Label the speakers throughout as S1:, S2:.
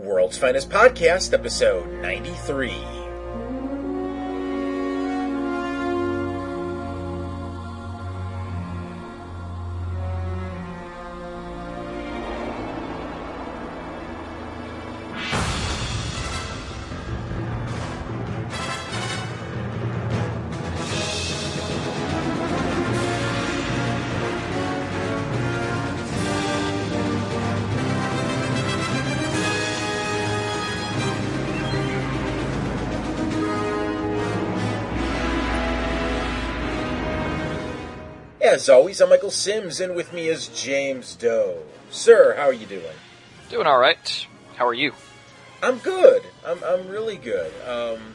S1: World's Finest Podcast, episode 93. Always, I'm Michael Sims, and with me is James Doe. Sir, how are you doing?
S2: Doing all right. How are you?
S1: I'm good. I'm I'm really good. Um,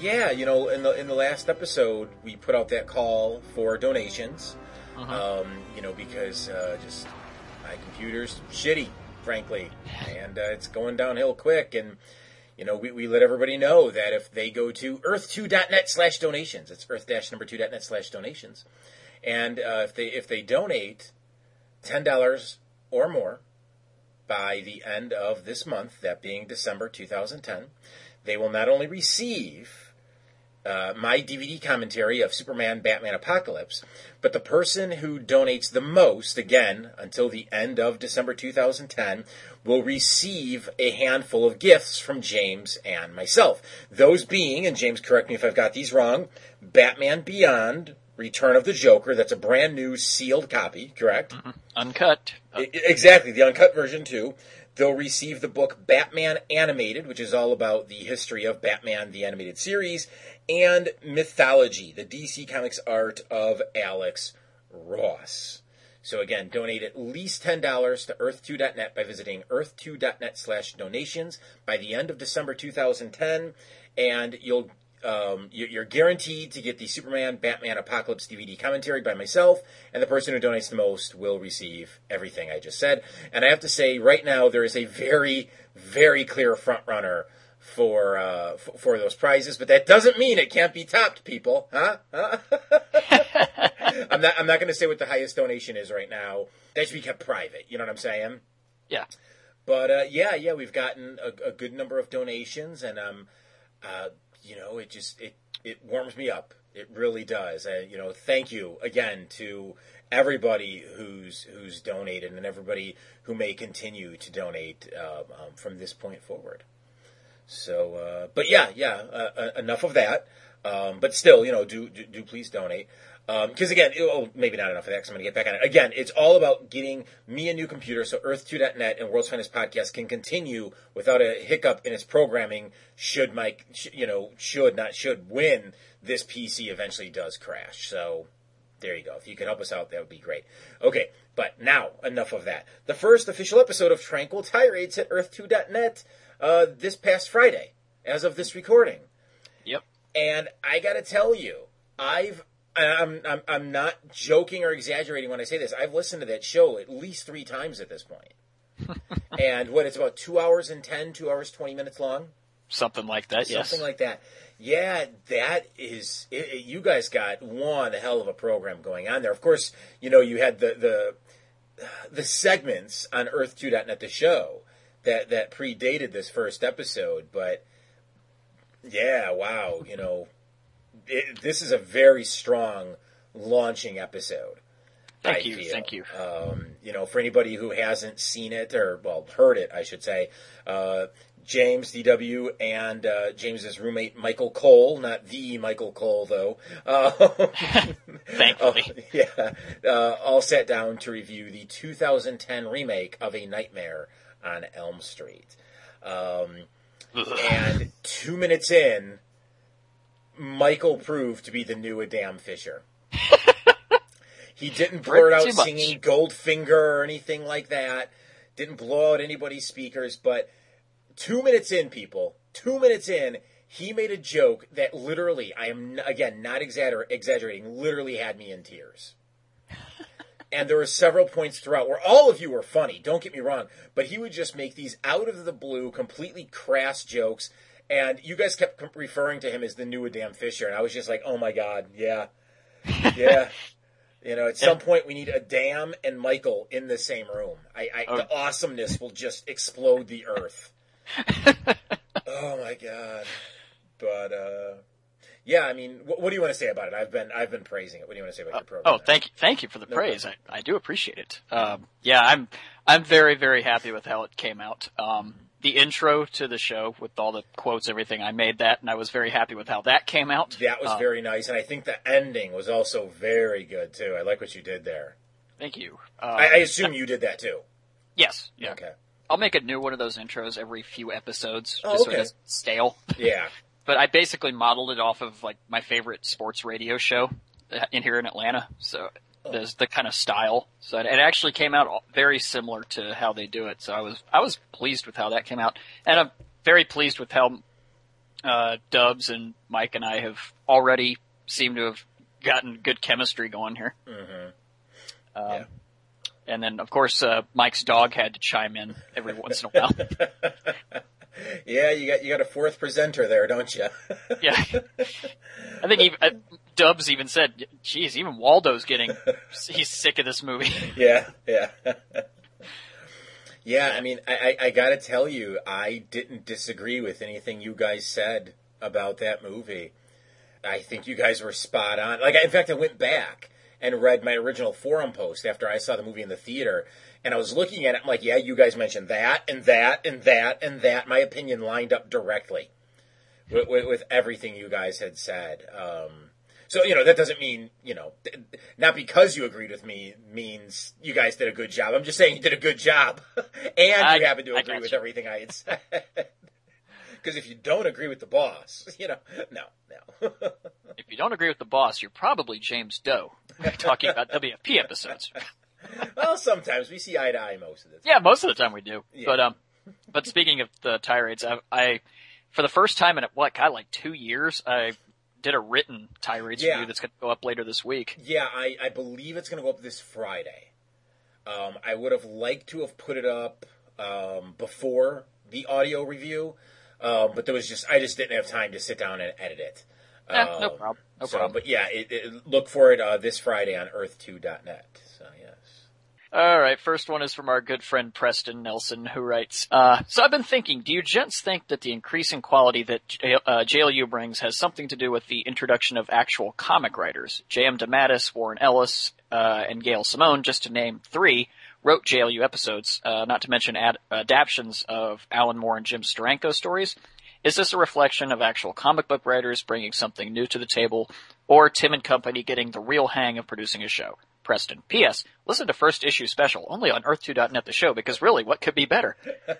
S1: yeah, you know, in the in the last episode, we put out that call for donations. Um, you know, because uh, just my computer's shitty, frankly, and uh, it's going downhill quick. And you know, we, we let everybody know that if they go to earth2.net slash donations, it's earth dash number 2.net slash donations, and uh, if they if they donate ten dollars or more by the end of this month, that being December 2010, they will not only receive uh, my DVD commentary of Superman Batman Apocalypse, but the person who donates the most, again, until the end of December 2010, will receive a handful of gifts from James and myself. Those being, and James, correct me if I've got these wrong, Batman Beyond, Return of the Joker, that's a brand new sealed copy, correct?
S2: Uncut. Uh,
S1: I- Exactly, the uncut version too. They'll receive the book Batman Animated, which is all about the history of Batman the animated series, and Mythology, the DC Comics art of Alex Ross. So again, donate at least $10 to earth2.net by visiting earth2.net slash donations by the end of December 2010, and you'll um, you- you're guaranteed to get the Superman Batman Apocalypse DVD commentary by myself, and the person who donates the most will receive everything I just said. And I have to say, right now there is a very, very clear front runner for uh, f- for those prizes, but that doesn't mean it can't be topped, people, huh? Huh? I'm not I'm not going to say what the highest donation is right now. That should be kept private. You know what I'm saying?
S2: yeah.
S1: But uh, yeah, yeah, we've gotten a, a good number of donations, and um, uh, you know, it just it it warms me up. It really does. Uh, you know, thank you again to everybody who's who's donated and everybody who may continue to donate uh, um, from this point forward. So, uh, but yeah, yeah, uh, uh, enough of that. Um, but still, you know, do do, do please donate. Because again, it, oh, maybe not enough of that. Because I'm going to get back on it again. It's all about getting me a new computer so Earth2.net and World's Finest Podcast can continue without a hiccup in its programming. Should my, sh- you know, should not should when this PC eventually does crash. So there you go. If you could help us out, that would be great. Okay, but now enough of that. The first official episode of Tranquil Tirades at Earth2.net uh, this past Friday, as of this recording.
S2: Yep.
S1: And I got to tell you, I've I'm, I'm I'm not joking or exaggerating when I say this. I've listened to that show at least three times at this point. and what it's about two hours and ten, two hours twenty minutes long,
S2: Something like that. Yes.
S1: something like that. Yeah, that is. It, it- you guys got one hell of a program going on there. Of course, you know you had the the the segments on Earth2.net, the show that that predated this first episode, but yeah, wow, you know, it, this is a very strong launching episode.
S2: Thank
S1: I
S2: you.
S1: feel.
S2: Thank you.
S1: Um, you know, for anybody who hasn't seen it or well heard it, I should say, uh, James DW and uh, James's roommate Michael Cole, not the Michael Cole though. Uh,
S2: Thankfully.
S1: uh, yeah, uh, all sat down to review the 2010 remake of A Nightmare on Elm Street. Um, and two minutes in, Michael proved to be the new Adam Fisher. he didn't blurt out singing Goldfinger or anything like that. Didn't blow out anybody's speakers, but two minutes in, people, two minutes in, he made a joke that literally, I am again not exagger- exaggerating, literally had me in tears. and there were several points throughout where all of you were funny. Don't get me wrong, but he would just make these out of the blue, completely crass jokes. And you guys kept referring to him as the new Adam Fisher, and I was just like, "Oh my god, yeah, yeah." You know, at some point we need Adam and Michael in the same room. I, I the awesomeness will just explode the earth. oh my god! But uh, yeah, I mean, what, what, do you want to say about it? I've been I've been praising it. What do you want to say about
S2: uh,
S1: your program?
S2: Oh, thank you, thank you for the no praise. I, I do appreciate it. Um, yeah, I'm I'm very very happy with how it came out. Um, the intro to the show with all the quotes, everything. I made that, and I was very happy with how that came out.
S1: That was
S2: um,
S1: very nice, and I think the ending was also very good too. I like what you did there.
S2: Thank you.
S1: Um, I, I, assume you did that too.
S2: Yes.
S1: Yeah. Okay.
S2: I'll make a new one of those intros every few episodes,
S1: oh,
S2: just
S1: okay.
S2: so it's stale.
S1: Yeah.
S2: but I basically modeled it off of like my favorite sports radio show in here in Atlanta. So there's the kind of style. So it actually came out very similar to how they do it. So I was I was pleased with how that came out, and I'm very pleased with how uh, Dubs and Mike and I have already seemed to have gotten good chemistry going here.
S1: Mm-hmm.
S2: Um, yeah. And then, of course, uh, Mike's dog had to chime in every once in a while.
S1: yeah, you got you got a fourth presenter there, don't you?
S2: yeah, I think even, uh, Dubs even said, "Geez, even Waldo's getting he's sick of this movie."
S1: yeah, yeah, yeah. I mean, I, I, I got to tell you, I didn't disagree with anything you guys said about that movie. I think you guys were spot on. Like, in fact, I went back and read my original forum post after I saw the movie in the theater. And I was looking at it, I'm like, yeah, you guys mentioned that and that and that and that. My opinion lined up directly with, with, with everything you guys had said. Um, so, you know, that doesn't mean, you know, not because you agreed with me means you guys did a good job. I'm just saying you did a good job. and
S2: I,
S1: you happen to agree with
S2: you.
S1: everything I had said. Because if you don't agree with the boss, you know, no, no.
S2: if you don't agree with the boss, you're probably James Doe talking about WFP episodes.
S1: well, sometimes we see eye to eye most of the time.
S2: Yeah, most of the time we do.
S1: Yeah.
S2: But um, but speaking of the tirades, I, I for the first time in what God like two years, I did a written tirades
S1: Yeah.
S2: review that's going to go up later this week.
S1: Yeah, I, I believe it's going to go up this Friday. Um, I would have liked to have put it up um, before the audio review, um, but there was just I just didn't have time to sit down and edit it.
S2: Eh, no
S1: Um,
S2: problem. No
S1: so,
S2: problem.
S1: but yeah, it, it, look for it uh, this Friday on Earth2.net.
S2: All right, first one is from our good friend Preston Nelson, who writes, uh, so I've been thinking, do you gents think that the increasing quality that J- uh, JLU brings has something to do with the introduction of actual comic writers? J.M. DeMatteis, Warren Ellis, uh, and Gail Simone, just to name three, wrote JLU episodes, uh, not to mention ad- adaptions of Alan Moore and Jim Steranko stories. Is this a reflection of actual comic book writers bringing something new to the table, or Timm and company getting the real hang of producing a show? Preston. P.S. Listen to first issue special only on Earth2.net the show because really, what could be better?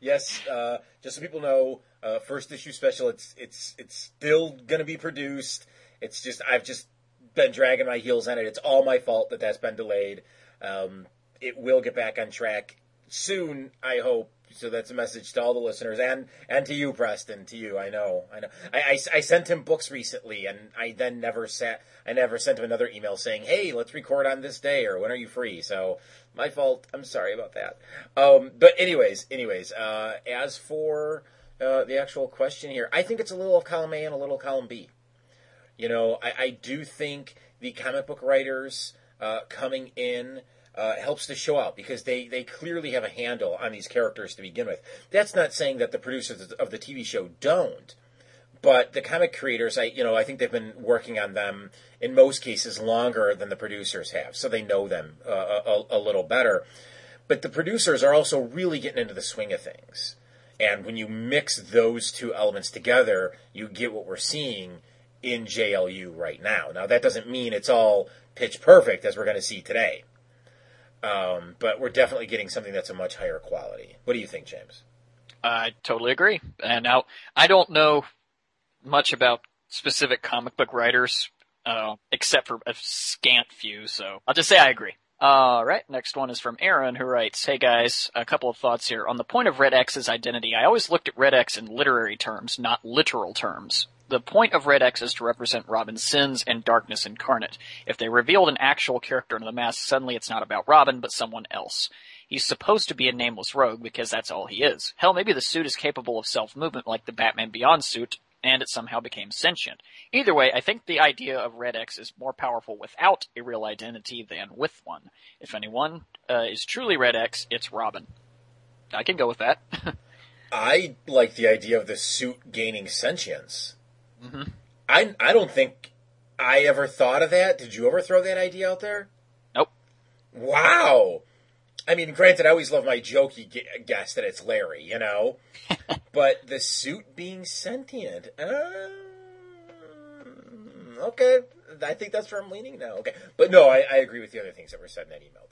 S1: Yes, uh, just so people know, uh, first issue special. It's it's it's still going to be produced. It's just I've just been dragging my heels on it. It's all my fault that that's been delayed. Um, it will get back on track soon, I hope. So that's a message to all the listeners and and to you, Preston. To you, I know, I know. I, I, I sent him books recently, and I then never sat. I never sent him another email saying, "Hey, let's record on this day," or "When are you free?" So my fault. I'm sorry about that. Um, but anyways, anyways, uh, as for uh, the actual question here, I think it's a little of column A and a little column B. You know, I, I do think the comic book writers uh, coming in uh, helps to show out because they, they clearly have a handle on these characters to begin with. That's not saying that the producers of the TV show don't, but the comic creators, I you know, I think they've been working on them in most cases longer than the producers have, so they know them uh, a, a little better. But the producers are also really getting into the swing of things. And when you mix those two elements together, you get what we're seeing in JLU right now. Now, that doesn't mean it's all pitch perfect as we're going to see today. Um, but we're definitely getting something that's a much higher quality. What do you think, James?
S2: I totally agree. And now, I don't know much about specific comic book writers, uh, except for a scant few, so I'll just say I agree. All right, next one is from Aaron, who writes, "Hey guys, a couple of thoughts here on the point of Red X's identity. I always looked at Red X in literary terms, not literal terms. The point of Red X is to represent Robin's sins and darkness incarnate. If they revealed an actual character in the mask, suddenly it's not about Robin, but someone else. He's supposed to be a nameless rogue because that's all he is. Hell, maybe the suit is capable of self-movement like the Batman Beyond suit, and it somehow became sentient. Either way, I think the idea of Red X is more powerful without a real identity than with one. If anyone uh, is truly Red X, it's Robin. I can go with that.
S1: I like the idea of the suit gaining sentience.
S2: Mhm.
S1: I I don't think I ever thought of that. Did you ever throw that idea out there?
S2: Nope.
S1: Wow. I mean, granted, I always love my jokey guess that it's Larry, you know, but the suit being sentient. Uh, okay, I think that's where I'm leaning now. Okay, but no, I, I agree with the other things that were said in that email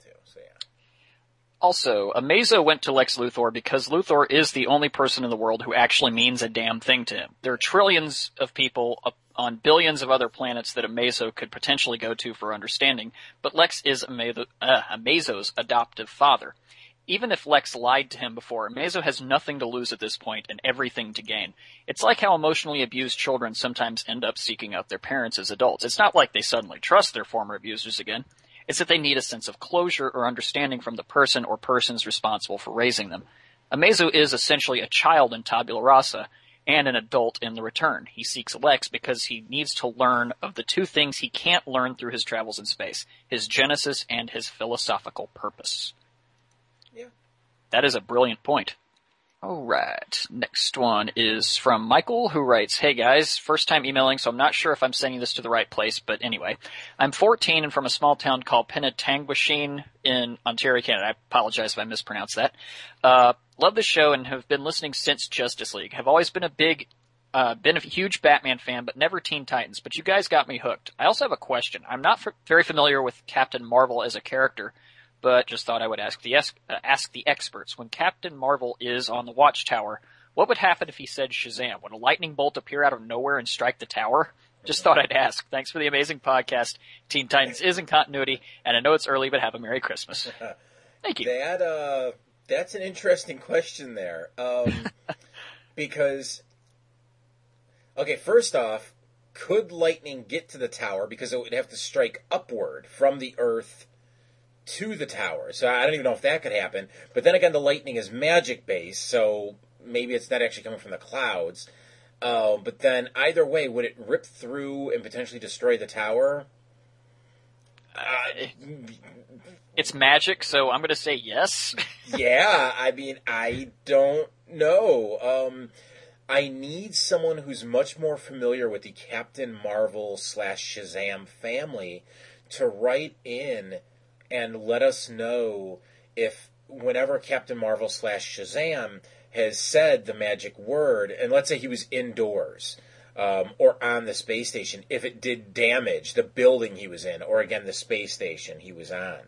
S1: too. So yeah.
S2: Also, Amazo went to Lex Luthor because Luthor is the only person in the world who actually means a damn thing to him. There are trillions of people on billions of other planets that Amazo could potentially go to for understanding, but Lex is uh, Amazo's adoptive father. Even if Lex lied to him before, Amazo has nothing to lose at this point and everything to gain. It's like how emotionally abused children sometimes end up seeking out their parents as adults. It's not like they suddenly trust their former abusers again. It's that they need a sense of closure or understanding from the person or persons responsible for raising them. Amazo is essentially a child in Tabula Rasa and an adult in the return. He seeks Lex because he needs to learn of the two things he can't learn through his travels in space, his genesis and his philosophical purpose.
S1: Yeah.
S2: That is a brilliant point. Alright, next one is from Michael who writes, Hey guys, first time emailing so I'm not sure if I'm sending this to the right place, but anyway. I'm 14 and from a small town called Penetanguishene in Ontario, Canada. I apologize if I mispronounced that. Uh, love the show and have been listening since Justice League. Have always been a big uh, been a huge Batman fan, but never Teen Titans. But you guys got me hooked. I also have a question. I'm not f- very familiar with Captain Marvel as a character, but just thought I would ask the uh, ask the experts. When Captain Marvel is on the Watchtower, what would happen if he said Shazam? Would a lightning bolt appear out of nowhere and strike the tower? Just thought I'd ask. Thanks for the amazing podcast. Teen Titans is in continuity, and I know it's early, but have a Merry Christmas. Thank you.
S1: That uh, that's an interesting question there, um, because okay, first off, could lightning get to the tower because it would have to strike upward from the Earth to the tower? So I don't even know if that could happen. But then again, the lightning is magic based, so maybe it's not actually coming from the clouds. Uh, but then either way, would it rip through and potentially destroy the tower? Uh,
S2: It's magic, so I'm going to say yes.
S1: yeah, I mean, I don't know. Um, I need someone who's much more familiar with the Captain Marvel slash Shazam family to write in and let us know if whenever Captain Marvel slash Shazam has said the magic word, and let's say he was indoors um, or on the space station, if it did damage the building he was in, or again the space station he was on.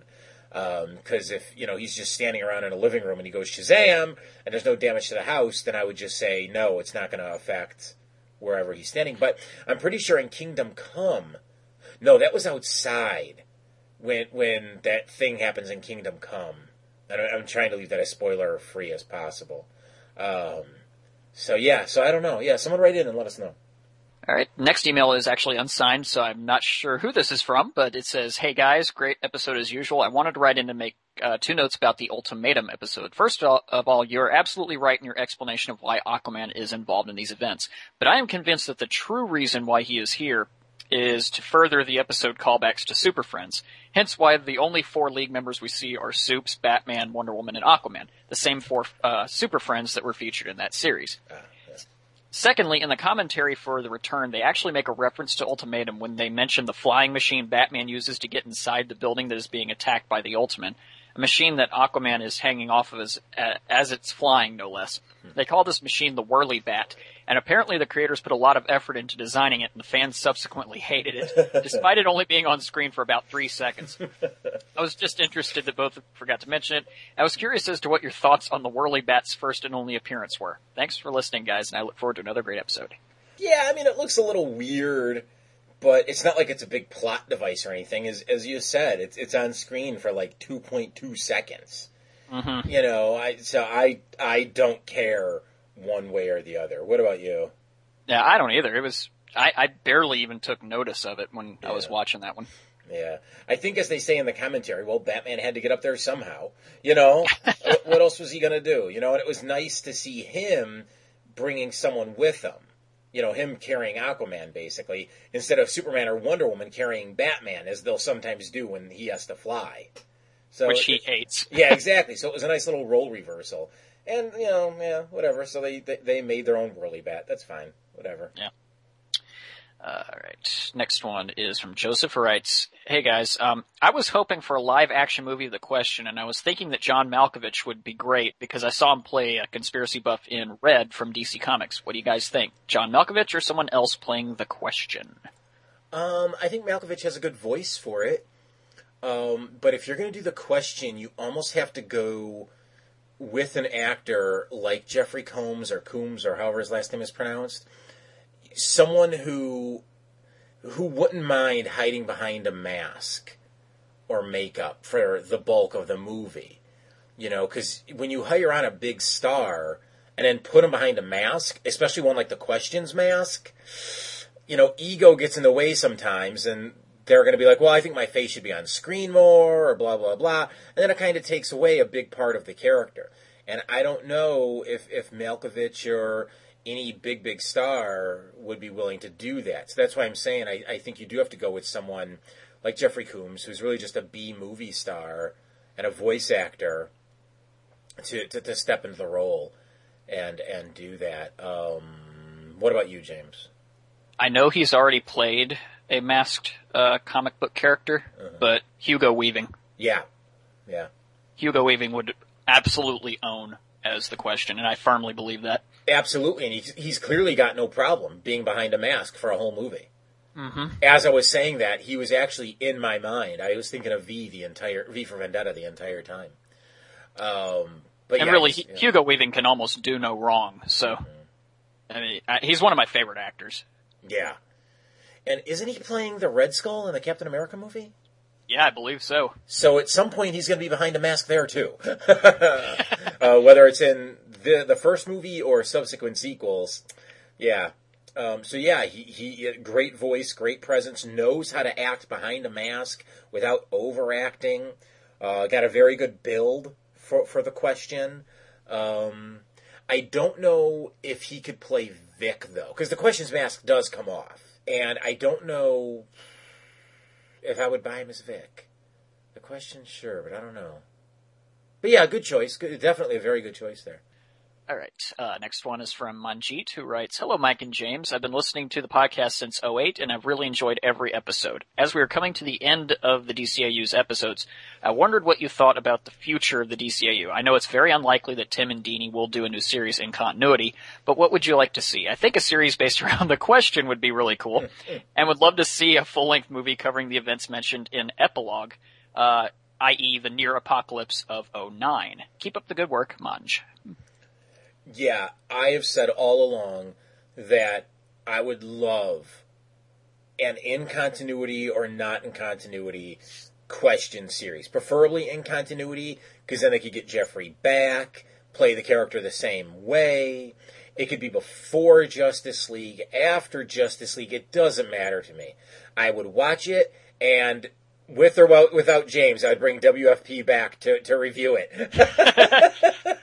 S1: Because if you know he's just standing around in a living room and he goes Shazam and there's no damage to the house, then I would just say no, it's not going to affect wherever he's standing. But I'm pretty sure in Kingdom Come, no, that was outside when when that thing happens in Kingdom Come. I'm trying to leave that as spoiler free as possible. Um, so yeah, so I don't know. Yeah, someone write in and let us know.
S2: All right. Next email is actually unsigned, so I'm not sure who this is from, but it says, "Hey guys, great episode as usual. I wanted to write in to make uh, two notes about the ultimatum episode. First of all, you're absolutely right in your explanation of why Aquaman is involved in these events, but I am convinced that the true reason why he is here is to further the episode callbacks to Super Friends. Hence why the only four League members we see are Supes, Batman, Wonder Woman, and Aquaman, the same four uh, Super Friends that were featured in that series.
S1: Uh, yeah.
S2: Secondly, in the commentary for the return, they actually make a reference to Ultimatum when they mention the flying machine Batman uses to get inside the building that is being attacked by the Ultimen, a machine that Aquaman is hanging off of as, uh, as it's flying, no less. They call this machine the Whirly Bat, and apparently the creators put a lot of effort into designing it, and the fans subsequently hated it, despite it only being on screen for about three seconds. I was just interested that both forgot to mention it. I was curious as to what your thoughts on the Whirly Bat's first and only appearance were. Thanks for listening, guys, and I look forward to another great episode.
S1: Yeah, I mean, it looks a little weird, but it's not like it's a big plot device or anything. As as you said, it's it's on screen for like two point two seconds.
S2: Mm-hmm.
S1: You know, I so I I don't care one way or the other. What about you?
S2: Yeah, I don't either. It was I, I barely even took notice of it when I was watching that one.
S1: Yeah, I think as they say in the commentary, well, Batman had to get up there somehow. You know, what, what else was he going to do? You know, and it was nice to see him bringing someone with him. You know, him carrying Aquaman basically instead of Superman or Wonder Woman carrying Batman, as they'll sometimes do when he has to fly. So
S2: which he hates.
S1: yeah, exactly. So it was a nice little role reversal. And you know, yeah, whatever. So they they, they made their own whirly bat. That's fine. Whatever.
S2: Yeah. All right. Next one is from Joseph who writes, Hey guys, um, I was hoping for a live action movie of The Question, and I was thinking that John Malkovich would be great because I saw him play a conspiracy buff in Red from DC Comics. What do you guys think? John Malkovich or someone else playing The Question?
S1: Um, I think Malkovich has a good voice for it. Um, but if you're going to do The Question, you almost have to go with an actor like Jeffrey Combs or Coombs or however his last name is pronounced someone who who wouldn't mind hiding behind a mask or makeup for the bulk of the movie. You know, because when you hire on a big star and then put him behind a mask, especially one like the questions mask, you know, ego gets in the way sometimes, and they're going to be like, well, I think my face should be on screen more, or blah, blah, blah. And then it kind of takes away a big part of the character. And I don't know if, if Malkovich or any big big star would be willing to do that. So that's why I'm saying I, I think you do have to go with someone like Jeffrey Combs, who's really just a B movie star and a voice actor, to, to, to step into the role and and do that. Um, what about you, James?
S2: I know he's already played a masked uh, comic book character, uh-huh. but Hugo Weaving.
S1: Yeah, yeah.
S2: Hugo Weaving would absolutely own as the question, and I firmly believe that.
S1: Absolutely, and he's, he's clearly got no problem being behind a mask for a whole movie.
S2: Mm-hmm.
S1: As I was saying that, he was actually in my mind. I was thinking of V the entire V for Vendetta the entire time. Um, but
S2: and
S1: yeah,
S2: really,
S1: yeah.
S2: Hugo Weaving can almost do no wrong. So, mm-hmm. I mean, he's one of my favorite actors.
S1: Yeah, and isn't he playing the Red Skull in the Captain America movie?
S2: Yeah, I believe so.
S1: So at some point he's going to be behind a mask there too, uh, whether it's in the the first movie or subsequent sequels. Yeah. Um, so yeah, he, he great voice, great presence, knows how to act behind a mask without overacting. Uh, got a very good build for for the question. Um, I don't know if he could play Vic though, because the question's mask does come off, and I don't know if I would buy him as Vic. The question, sure, but I don't know. But yeah, good choice. Good, definitely a very good choice there.
S2: All right. Uh, next one is from Manjeet, who writes, Hello, Mike and James. I've been listening to the podcast since 08, and I've really enjoyed every episode. As we are coming to the end of the DCAU's episodes, I wondered what you thought about the future of the DCAU. I know it's very unlikely that Timm and Dini will do a new series in continuity, but what would you like to see? I think a series based around the question would be really cool, and would love to see a full-length movie covering the events mentioned in Epilogue. Uh, i.e. the near apocalypse of 09. Keep up the good work, Manj
S1: yeah, I have said all along that I would love an in continuity or not in continuity question series, preferably in continuity, because then they could get Jeffrey back, play the character the same way. It could be before Justice League, after Justice League. It doesn't matter to me. I would watch it, and with or without James, I'd bring WFP back to, to review it.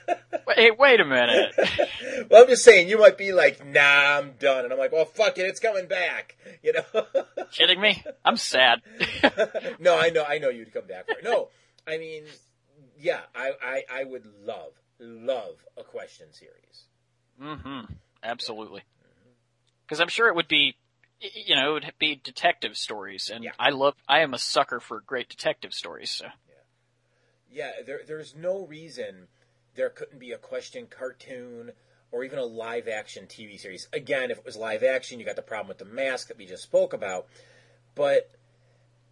S2: Wait, wait a minute.
S1: well, I'm just saying, you might be like, nah, I'm done. And I'm like, well, fuck it, it's coming back. You know?
S2: Kidding me? I'm sad.
S1: no, I know, I know you'd come back for it. No, I mean, yeah, I, I, I would love, love a question series.
S2: Mm-hmm. Absolutely. Because I'm sure it would be, you know, it would be detective stories, and
S1: yeah.
S2: I love, I am a sucker for great detective stories. So.
S1: Yeah, yeah. There, there's no reason there couldn't be a question cartoon or even a live action TV series. Again, if it was live action, you got the problem with the mask that we just spoke about. But,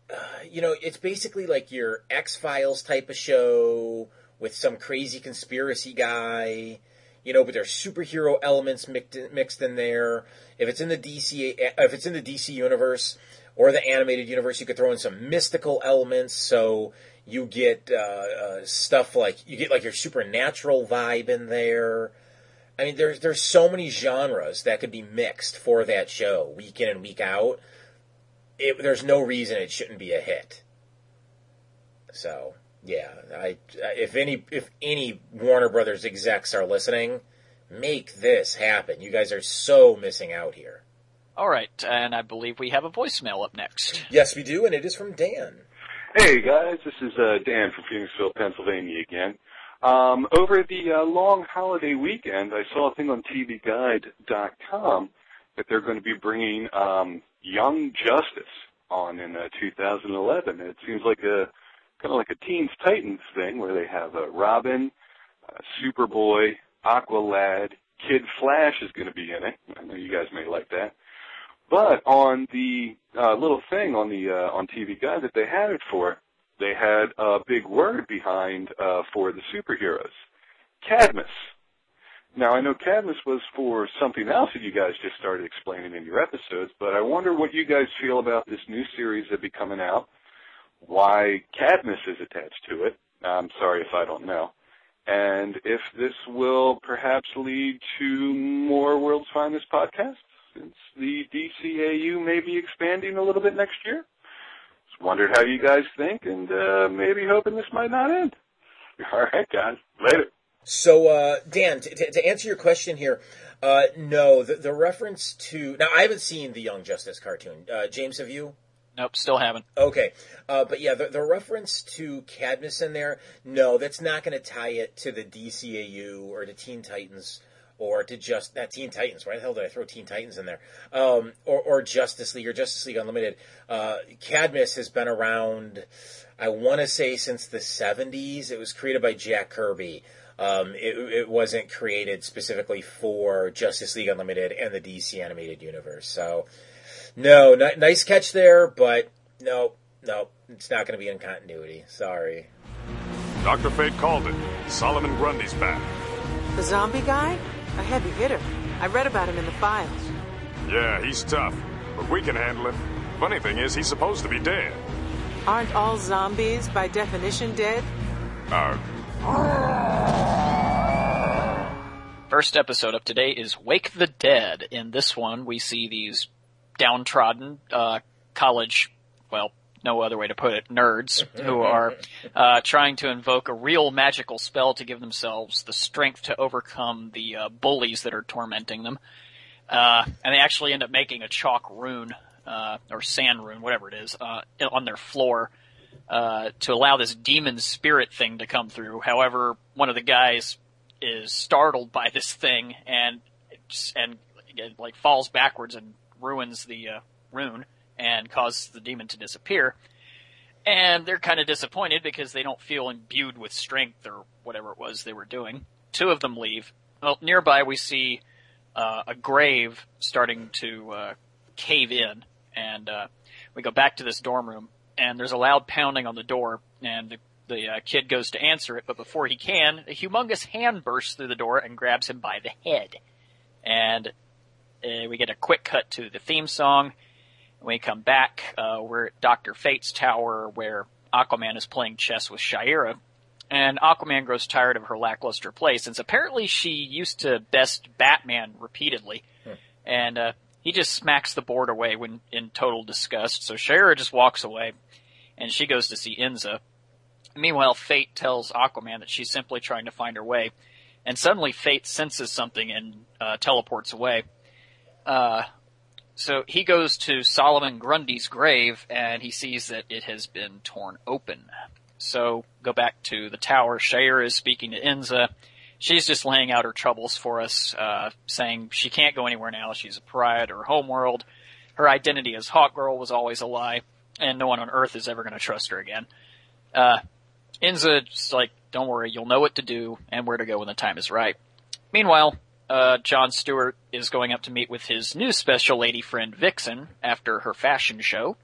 S1: uh, you know, it's basically like your X Files type of show with some crazy conspiracy guy, you know, but there's superhero elements mixed in, mixed in there. If it's in the DC, if it's in the DC universe or the animated universe, you could throw in some mystical elements. So you get uh, uh, stuff like you get like your supernatural vibe in there. I mean, there's there's so many genres that could be mixed for that show week in and week out. It, there's no reason it shouldn't be a hit. So yeah, I if any if any Warner Brothers execs are listening, make this happen. You guys are so missing out here.
S2: All right, and I believe we have a voicemail up next.
S1: Yes, we do, and it is from Dan.
S3: Hey guys, this is uh, Dan from Phoenixville, Pennsylvania again. Um, over the uh, long holiday weekend, I saw a thing on TVGuide.com that they're going to be bringing um, Young Justice on in uh, 2011. It seems like a kind of like a Teens Titans thing where they have uh, Robin, uh, Superboy, Aqualad, Kid Flash is going to be in it. I know you guys may like that. But on the uh, little thing on the uh, on TV Guide that they had it for, they had a big word behind uh, for the superheroes, Cadmus. Now I know Cadmus was for something else that you guys just started explaining in your episodes, but I wonder what you guys feel about this new series that'll be coming out. Why Cadmus is attached to it. I'm sorry if I don't know. And if this will perhaps lead to more World's Finest podcasts, since the DCAU may be expanding a little bit next year. Just wondered how you guys think, and uh, maybe hoping this might not end. All right, guys. Later.
S1: So, uh, Dan, to, to, answer your question here, uh, no, the, the, reference to now I haven't seen the Young Justice cartoon. Uh, James, have you?
S2: Nope, still haven't.
S1: Okay, uh, but yeah, the, the, reference to Cadmus in there, no, that's not going to tie it to the DCAU or the Teen Titans or to just that Teen Titans. Why the hell did I throw Teen Titans in there? Um, or, or Justice League or Justice League Unlimited. Uh, Cadmus has been around, I want to say since the 70s. It was created by Jack Kirby. Um, it, it, wasn't created specifically for Justice League Unlimited and the DC animated universe. So, no, n- nice catch there, but no, no, it's not going to be in continuity. Sorry.
S4: Dr. Fate called it. Solomon Grundy's back.
S5: The zombie guy? A heavy hitter. I read about him in the files.
S4: Yeah, he's tough, but we can handle him. Funny thing is, he's supposed to be dead.
S5: Aren't all zombies, by definition, dead?
S4: Uh.
S2: First episode up today is Wake the Dead. In this one, we see these downtrodden uh, college, well, no other way to put it, nerds who are uh, trying to invoke a real magical spell to give themselves the strength to overcome the uh, bullies that are tormenting them. Uh, and they actually end up making a chalk rune, uh, or sand rune, whatever it is, uh, on their floor. Uh, to allow this demon spirit thing to come through. However, one of the guys is startled by this thing and and like falls backwards and ruins the rune and causes the demon to disappear. And they're kind of disappointed because they don't feel imbued with strength or whatever it was they were doing. Two of them leave. Well, nearby we see uh, a grave starting to uh, cave in, and uh, we go back to this dorm room, and there's a loud pounding on the door, and the, the uh, kid goes to answer it, but before he can, a humongous hand bursts through the door and grabs him by the head. And uh, we get a quick cut to the theme song, when we come back, uh, we're at Dr. Fate's tower where Aquaman is playing chess with Shayera. And Aquaman grows tired of her lackluster play since apparently she used to best Batman repeatedly. Hmm. And, uh, he just smacks the board away when in total disgust. So Shayera just walks away and she goes to see Inza. Meanwhile, Fate tells Aquaman that she's simply trying to find her way. And suddenly Fate senses something and, uh, teleports away. Uh, so he goes to Solomon Grundy's grave and he sees that it has been torn open. So go back to the tower. Shayer is speaking to Inza. She's just laying out her troubles for us, uh, saying she can't go anywhere now. She's a pariah her homeworld. Her identity as Hawk Girl was always a lie, and no one on Earth is ever going to trust her again. Uh, Inza's like, don't worry, you'll know what to do and where to go when the time is right. Meanwhile, uh, John Stewart is going up to meet with his new special lady friend Vixen after her fashion show.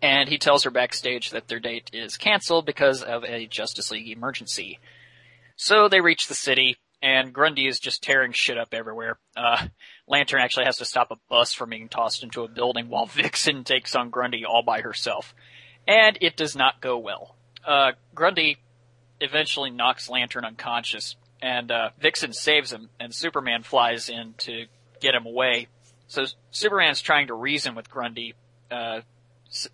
S2: And he tells her backstage that their date is canceled because of a Justice League emergency. So they reach the city, and Grundy is just tearing shit up everywhere. Uh, Lantern actually has to stop a bus from being tossed into a building while Vixen takes on Grundy all by herself. And it does not go well. Uh, Grundy eventually knocks Lantern unconscious, and uh, Vixen saves him, and Superman flies in to get him away. So Superman's trying to reason with Grundy, uh,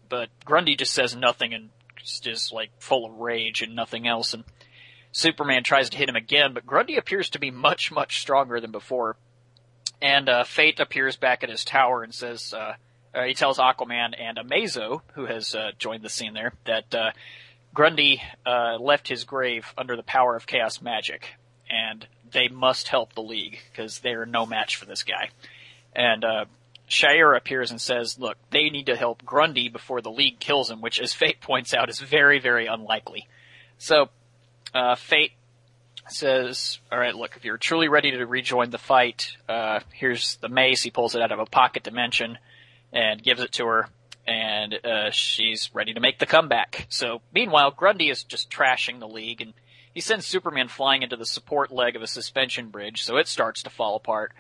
S2: but Grundy just says nothing and just like full of rage and nothing else. And Superman tries to hit him again, but Grundy appears to be much, much stronger than before. And uh, Fate appears back at his tower and says, uh, uh, he tells Aquaman and Amazo, who has uh, joined the scene there, that uh, Grundy uh, left his grave under the power of chaos magic, and they must help the League because they're no match for this guy. And uh, Shire appears and says, "Look, they need to help Grundy before the League kills him," which, as Fate points out, is very, very unlikely. So, uh, Fate says, "All right, look, if you're truly ready to rejoin the fight, uh, here's the mace." He pulls it out of a pocket dimension and gives it to her and uh, she's ready to make the comeback. So, meanwhile, Grundy is just trashing the league, and he sends Superman flying into the support leg of a suspension bridge, so it starts to fall apart.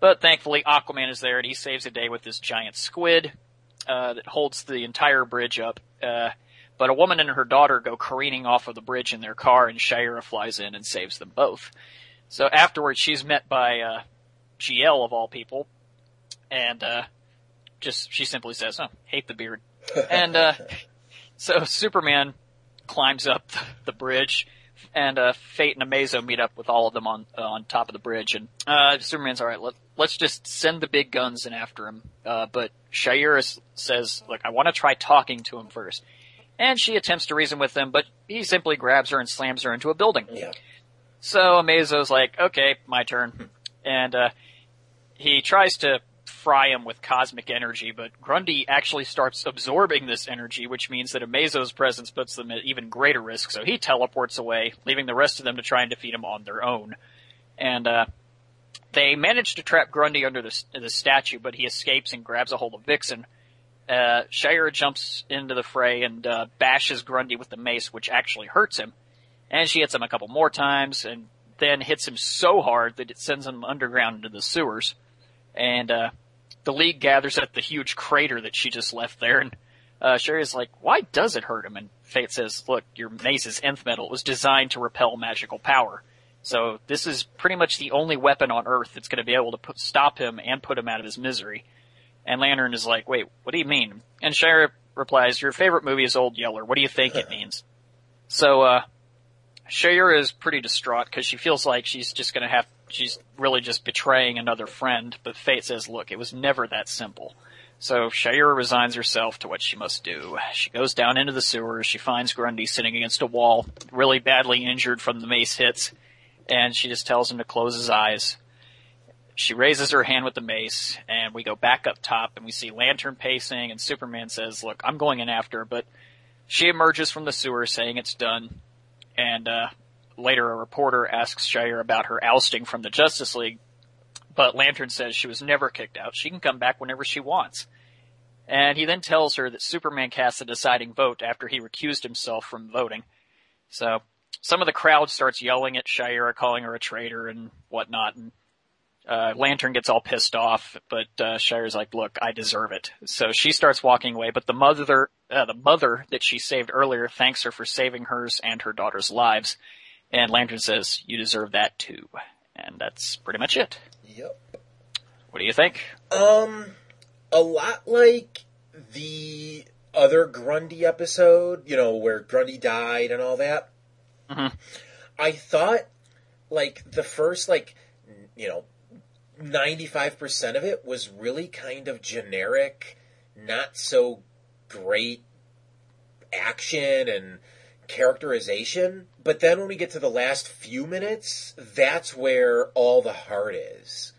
S2: But thankfully, Aquaman is there, and he saves the day with this giant squid uh, that holds the entire bridge up. Uh, but a woman and her daughter go careening off of the bridge in their car, and Shira flies in and saves them both. So afterwards, she's met by uh, GL of all people, and uh, just she simply says, "Oh, hate the beard," and uh, so Superman climbs up the bridge, and uh, Fate and Amazo meet up with all of them on uh, on top of the bridge, and uh, Superman's all right. Let, let's just send the big guns in after him. Uh, but Shayera says, "Look, I want to try talking to him first. And she attempts to reason with him, but he simply grabs her and slams her into a building.
S1: Yeah.
S2: So Amazo's like, okay, my turn. And, uh, he tries to fry him with cosmic energy, but Grundy actually starts absorbing this energy, which means that Amazo's presence puts them at even greater risk, so he teleports away, leaving the rest of them to try and defeat him on their own. And, uh, they manage to trap Grundy under the, the statue, but he escapes and grabs a hold of Vixen. Uh, Shira jumps into the fray and, uh, bashes Grundy with the mace, which actually hurts him. And she hits him a couple more times and then hits him so hard that it sends him underground into the sewers. And, uh, the league gathers at the huge crater that she just left there and, uh, Shira's like, why does it hurt him? And Fate says, look, your mace is nth metal. It was designed to repel magical power. So this is pretty much the only weapon on Earth that's going to be able to put, stop him and put him out of his misery. And Lantern is like, wait, what do you mean? And Shira replies, your favorite movie is Old Yeller. What do you think it means? So, uh, is pretty distraught because she feels like she's just gonna have, she's really just betraying another friend, but Fate says, look, it was never that simple. So Shira resigns herself to what she must do. She goes down into the sewers, she finds Grundy sitting against a wall, really badly injured from the mace hits, and she just tells him to close his eyes. She raises her hand with the mace, and we go back up top, and we see Lantern pacing, and Superman says, look, I'm going in after but she emerges from the sewer saying it's done, and, uh, later a reporter asks Shire about her ousting from the Justice League, but Lantern says she was never kicked out. She can come back whenever she wants. And he then tells her that Superman cast the deciding vote after he recused himself from voting. So, some of the crowd starts yelling at Shira, calling her a traitor and whatnot, and uh, Lantern gets all pissed off, but uh, Shire's like, "Look, I deserve it." So she starts walking away, but the mother, uh, the mother that she saved earlier, thanks her for saving hers and her daughter's lives. And Lantern says, "You deserve that too." And that's pretty much it.
S1: Yep.
S2: What do you think?
S1: Um, a lot like the other Grundy episode, you know, where Grundy died and all that.
S2: Mhm.
S1: I thought, like, the first, like, you know, 95% of it was really kind of generic, not so great action and characterization. But then when we get to the last few minutes, that's where all the heart is.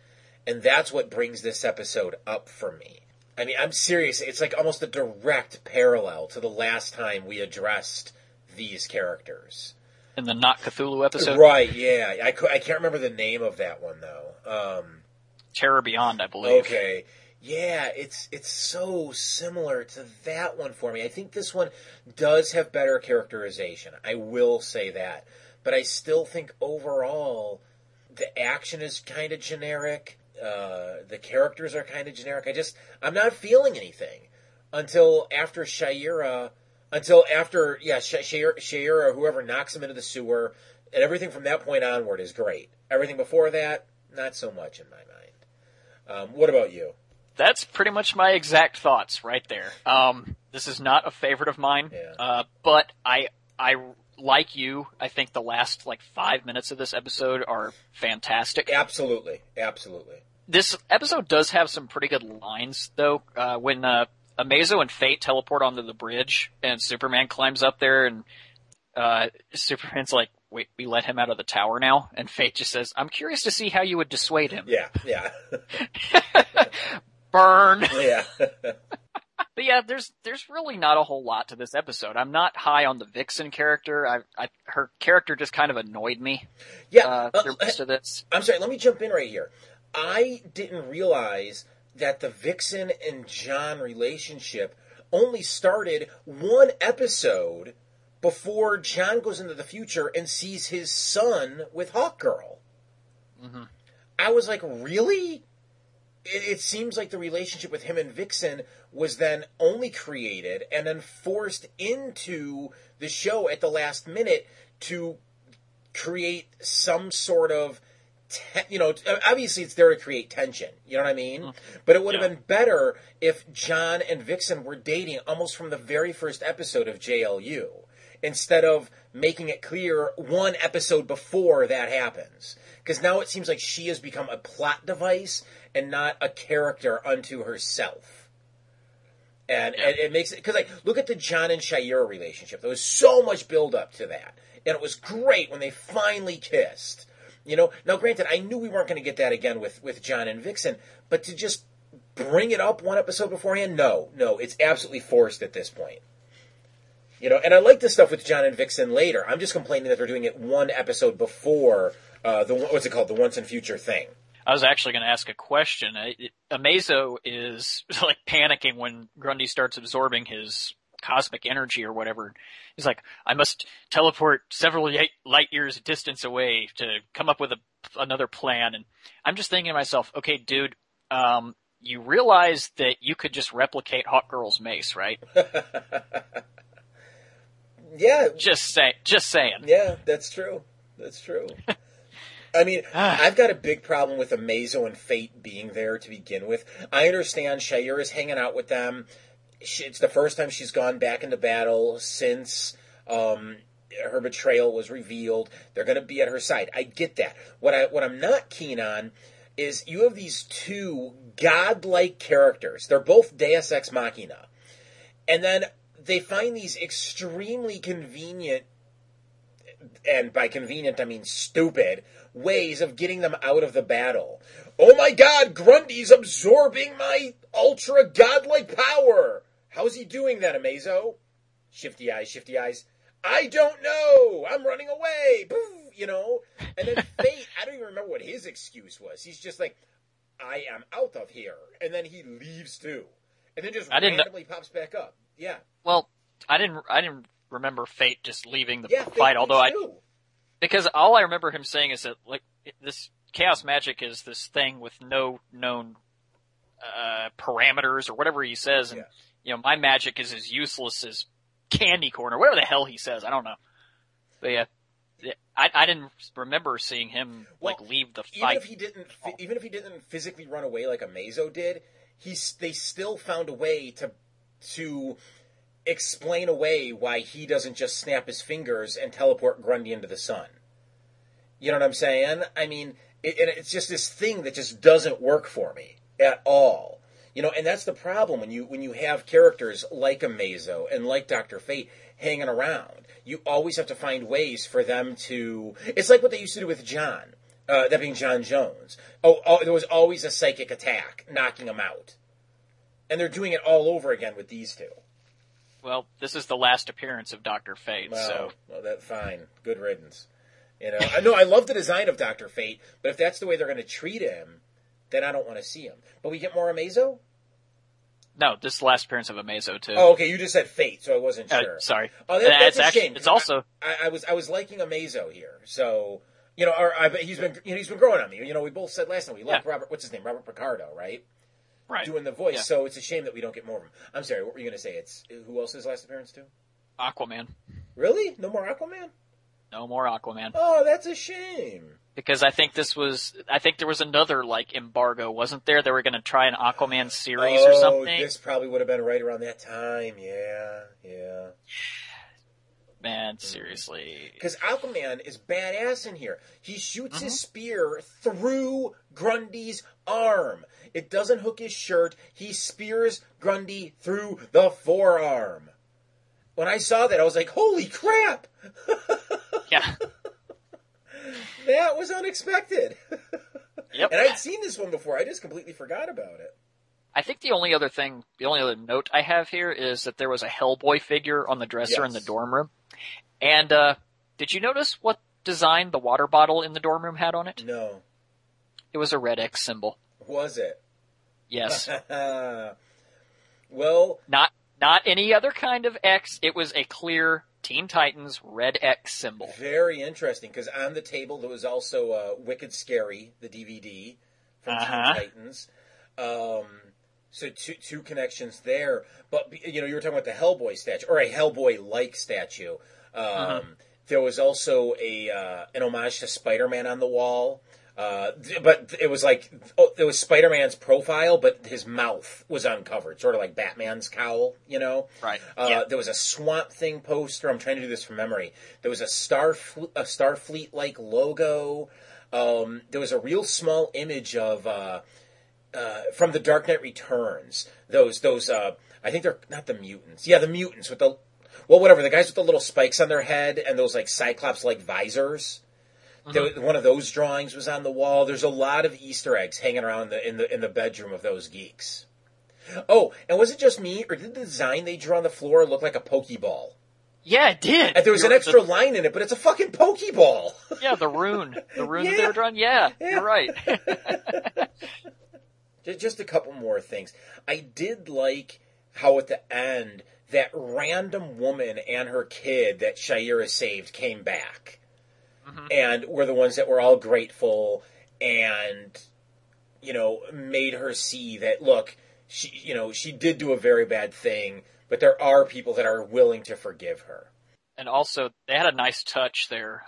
S1: And that's what brings this episode up for me. I mean, I'm serious. It's like almost a direct parallel to the last time we addressed these characters.
S2: In the Not Cthulhu episode,
S1: Right, yeah. I, I can't remember the name of that one, though. Um,
S2: Terror Beyond, I believe.
S1: Okay. Yeah, it's it's so similar to that one for me. I think this one does have better characterization. I will say that. But I still think overall the action is kind of generic. Uh, the characters are kind of generic. I just I'm not feeling anything until after Shayera until after yeah Sh- Shayera, Shayera whoever knocks him into the sewer and everything from that point onward is great. Everything before that not so much in my mind. Um, what about you?
S2: That's pretty much my exact thoughts right there. Um, this is not a favorite of mine,
S1: Yeah.
S2: uh, but I, I, like you, I think the last like five minutes of this episode are fantastic.
S1: Absolutely, absolutely.
S2: This episode does have some pretty good lines though, uh, when, uh, Amazo and Fate teleport onto the bridge and Superman climbs up there and uh, Superman's like, wait, we let him out of the tower now? And Fate just says, I'm curious to see how you would dissuade him.
S1: Yeah, yeah,
S2: Burn!
S1: yeah.
S2: But yeah, there's, there's really not a whole lot to this episode. I'm not high on the Vixen character. I, I, her character just kind of annoyed me,
S1: yeah.
S2: uh,
S1: uh,
S2: most of this.
S1: I'm sorry, let me jump in right here. I didn't realize that the Vixen and John relationship only started one episode before John goes into the future and sees his son with Hawkgirl.
S2: Mhm.
S1: I was like, really? It, it seems like the relationship with him and Vixen was then only created and then forced into the show at the last minute to create some sort of you know obviously it's there to create tension you know what i mean? Mm-hmm. But it would have
S2: Yeah.
S1: been better if john and vixen were dating almost from the very first episode of jlu instead of making it clear one episode before that happens because now it seems like she has become a plot device and not a character unto herself and, and it makes it because like look at the John and Shayera relationship. There was so much build up to that, and it was great when they finally kissed. You know, now granted, I knew we weren't going to get that again with with John and Vixen, but to just bring it up one episode beforehand, no, no, it's absolutely forced at this point. You know, and I like the stuff with John and Vixen later. I'm just complaining that they're doing it one episode before uh, the what's it called, the once and future thing.
S2: I was actually going to ask a question. Amazo is like panicking when Grundy starts absorbing his cosmic energy or whatever. He's like, I must teleport several light years distance away to come up with a, another plan. And I'm just thinking to myself, okay, dude, um, you realize that you could just replicate Hawkgirl's mace, right?
S1: Yeah,
S2: Just say, just saying.
S1: Yeah, that's true. That's true. I mean, I've got a big problem with Amazo and Fate being there to begin with. I understand Shayera is hanging out with them. She, it's the first time she's gone back into battle since um, her betrayal was revealed. They're going to be at her side. I get that. What I what I'm not keen on is you have these two godlike characters. They're both Deus Ex Machina, and then they find these extremely convenient and by convenient I mean stupid, ways of getting them out of the battle. Oh my god, Grundy's absorbing my ultra godlike power! How's he doing that, Amazo? Shifty eyes, shifty eyes. I don't know! I'm running away! Boo! You know? And then Fate, I don't even remember what his excuse was. He's just like, I am out of here. And then he leaves too. And then just
S2: I didn't know-
S1: randomly pops back up. Yeah.
S2: Well, I didn't, I didn't remember Fate just leaving the
S1: Yeah,
S2: fight, although I,
S1: too.
S2: Because all I remember him saying is that like this chaos magic is this thing with no known uh, parameters or whatever he says, and
S1: Yeah.
S2: you know my magic is as useless as candy corn or whatever the hell he says. I don't know, but yeah, I I didn't remember seeing him like leave the fight.
S1: even if he didn't even if he didn't physically run away like Amazo did, he's they still found a way to to explain away why he doesn't just snap his fingers and teleport Grundy into the sun. You know what I'm saying? I mean, it, and it's just this thing that just doesn't work for me at all. You know, and that's the problem when you when you have characters like Amazo and like Doctor Fate hanging around. You always have to find ways for them to. It's like what they used to do with John, uh, that being J'onn J'onzz. Oh, oh, there was always a psychic attack knocking him out, and they're doing it all over again with these two.
S2: Well, this is the last appearance of Doctor Fate,
S1: Well,
S2: so
S1: well, that fine, good riddance. You know, I know I love the design of Doctor Fate, but if that's the way they're going to treat him, then I don't want to see him. But we get more Amazo.
S2: no, this is the last appearance of Amazo too.
S1: Oh, okay, you just said Fate, so I wasn't
S2: Uh,
S1: sure.
S2: sorry,
S1: Oh, that, that's
S2: it's
S1: a
S2: actually
S1: shame.
S2: it's also
S1: I, I was I was liking Amazo here, so you know, or I, he's been you know, he's been growing on me. You know, we both said last time we like
S2: Yeah.
S1: Robert. What's his name? Robert Picardo, right?
S2: Right.
S1: Doing the voice.
S2: Yeah.
S1: So it's a shame that we don't get more of him. I'm sorry. What were you going to say? It's who else his last appearance to?
S2: Aquaman.
S1: Really? No more Aquaman?
S2: No more Aquaman.
S1: Oh, that's a shame.
S2: because I think this was I think there was another like embargo, wasn't there? They were going to try an Aquaman series
S1: oh,
S2: or something.
S1: this probably would have been right around that time. Yeah, yeah.
S2: Man, seriously.
S1: Because Aquaman is badass in here. He shoots
S2: Mm-hmm.
S1: his spear through Grundy's arm. It doesn't hook his shirt. He spears Grundy through the forearm. when I saw that, I was like, "Holy crap!"
S2: Yeah.
S1: that was unexpected.
S2: Yep.
S1: and I'd seen this one before. I just completely forgot about it.
S2: I think the only other thing, the only other note I have here is that there was a Hellboy figure on the dresser in the dorm room. And, uh, did you notice what design the water bottle in the dorm room had on it?
S1: No,
S2: It was a red X symbol.
S1: was it?
S2: Yes.
S1: well,
S2: not, not any other kind of X. It was a clear Teen Titans red X symbol.
S1: very interesting because on the table there was also uh, Wicked Scary, the DVD from
S2: Uh-huh.
S1: Teen Titans. Um, so two two connections there. But you know, you were talking about the Hellboy statue or a Hellboy like statue. Um,
S2: Uh-huh.
S1: There was also a uh, an homage to Spider Man on the wall. Uh, but it was like oh, it was Spider Man's profile, but his mouth was uncovered, sort of like Batman's cowl, you know.
S2: Right.
S1: Uh,
S2: Yeah.
S1: There was a Swamp Thing poster. I'm trying to do this from memory. There was a Star a Starfleet like logo. Um, there was a real small image of uh, uh, from the Dark Knight Returns. Those those uh, I think they're not the mutants. Yeah, the mutants with the well, whatever the guys with the little spikes on their head and those like Cyclops like visors. Uh-huh. There- one of those drawings was on the wall. There's a lot of Easter eggs hanging around the, in the in the bedroom of those geeks. Oh, and was it just me, or did the design they drew on the floor look like a Pokeball?
S2: Yeah, it did.
S1: And there was an
S2: The-
S1: extra line in it, but it's a fucking Pokeball.
S2: yeah, the rune. The rune that they were drawing. Yeah,
S1: Yeah.
S2: you're right.
S1: Just a couple more things. I did like how at the end that random woman and her kid that Shayera saved came back, and were the ones that were all grateful and you know made her see that look she you know she did do a very bad thing, but there are people that are willing to forgive her.
S2: and also they had a nice touch there.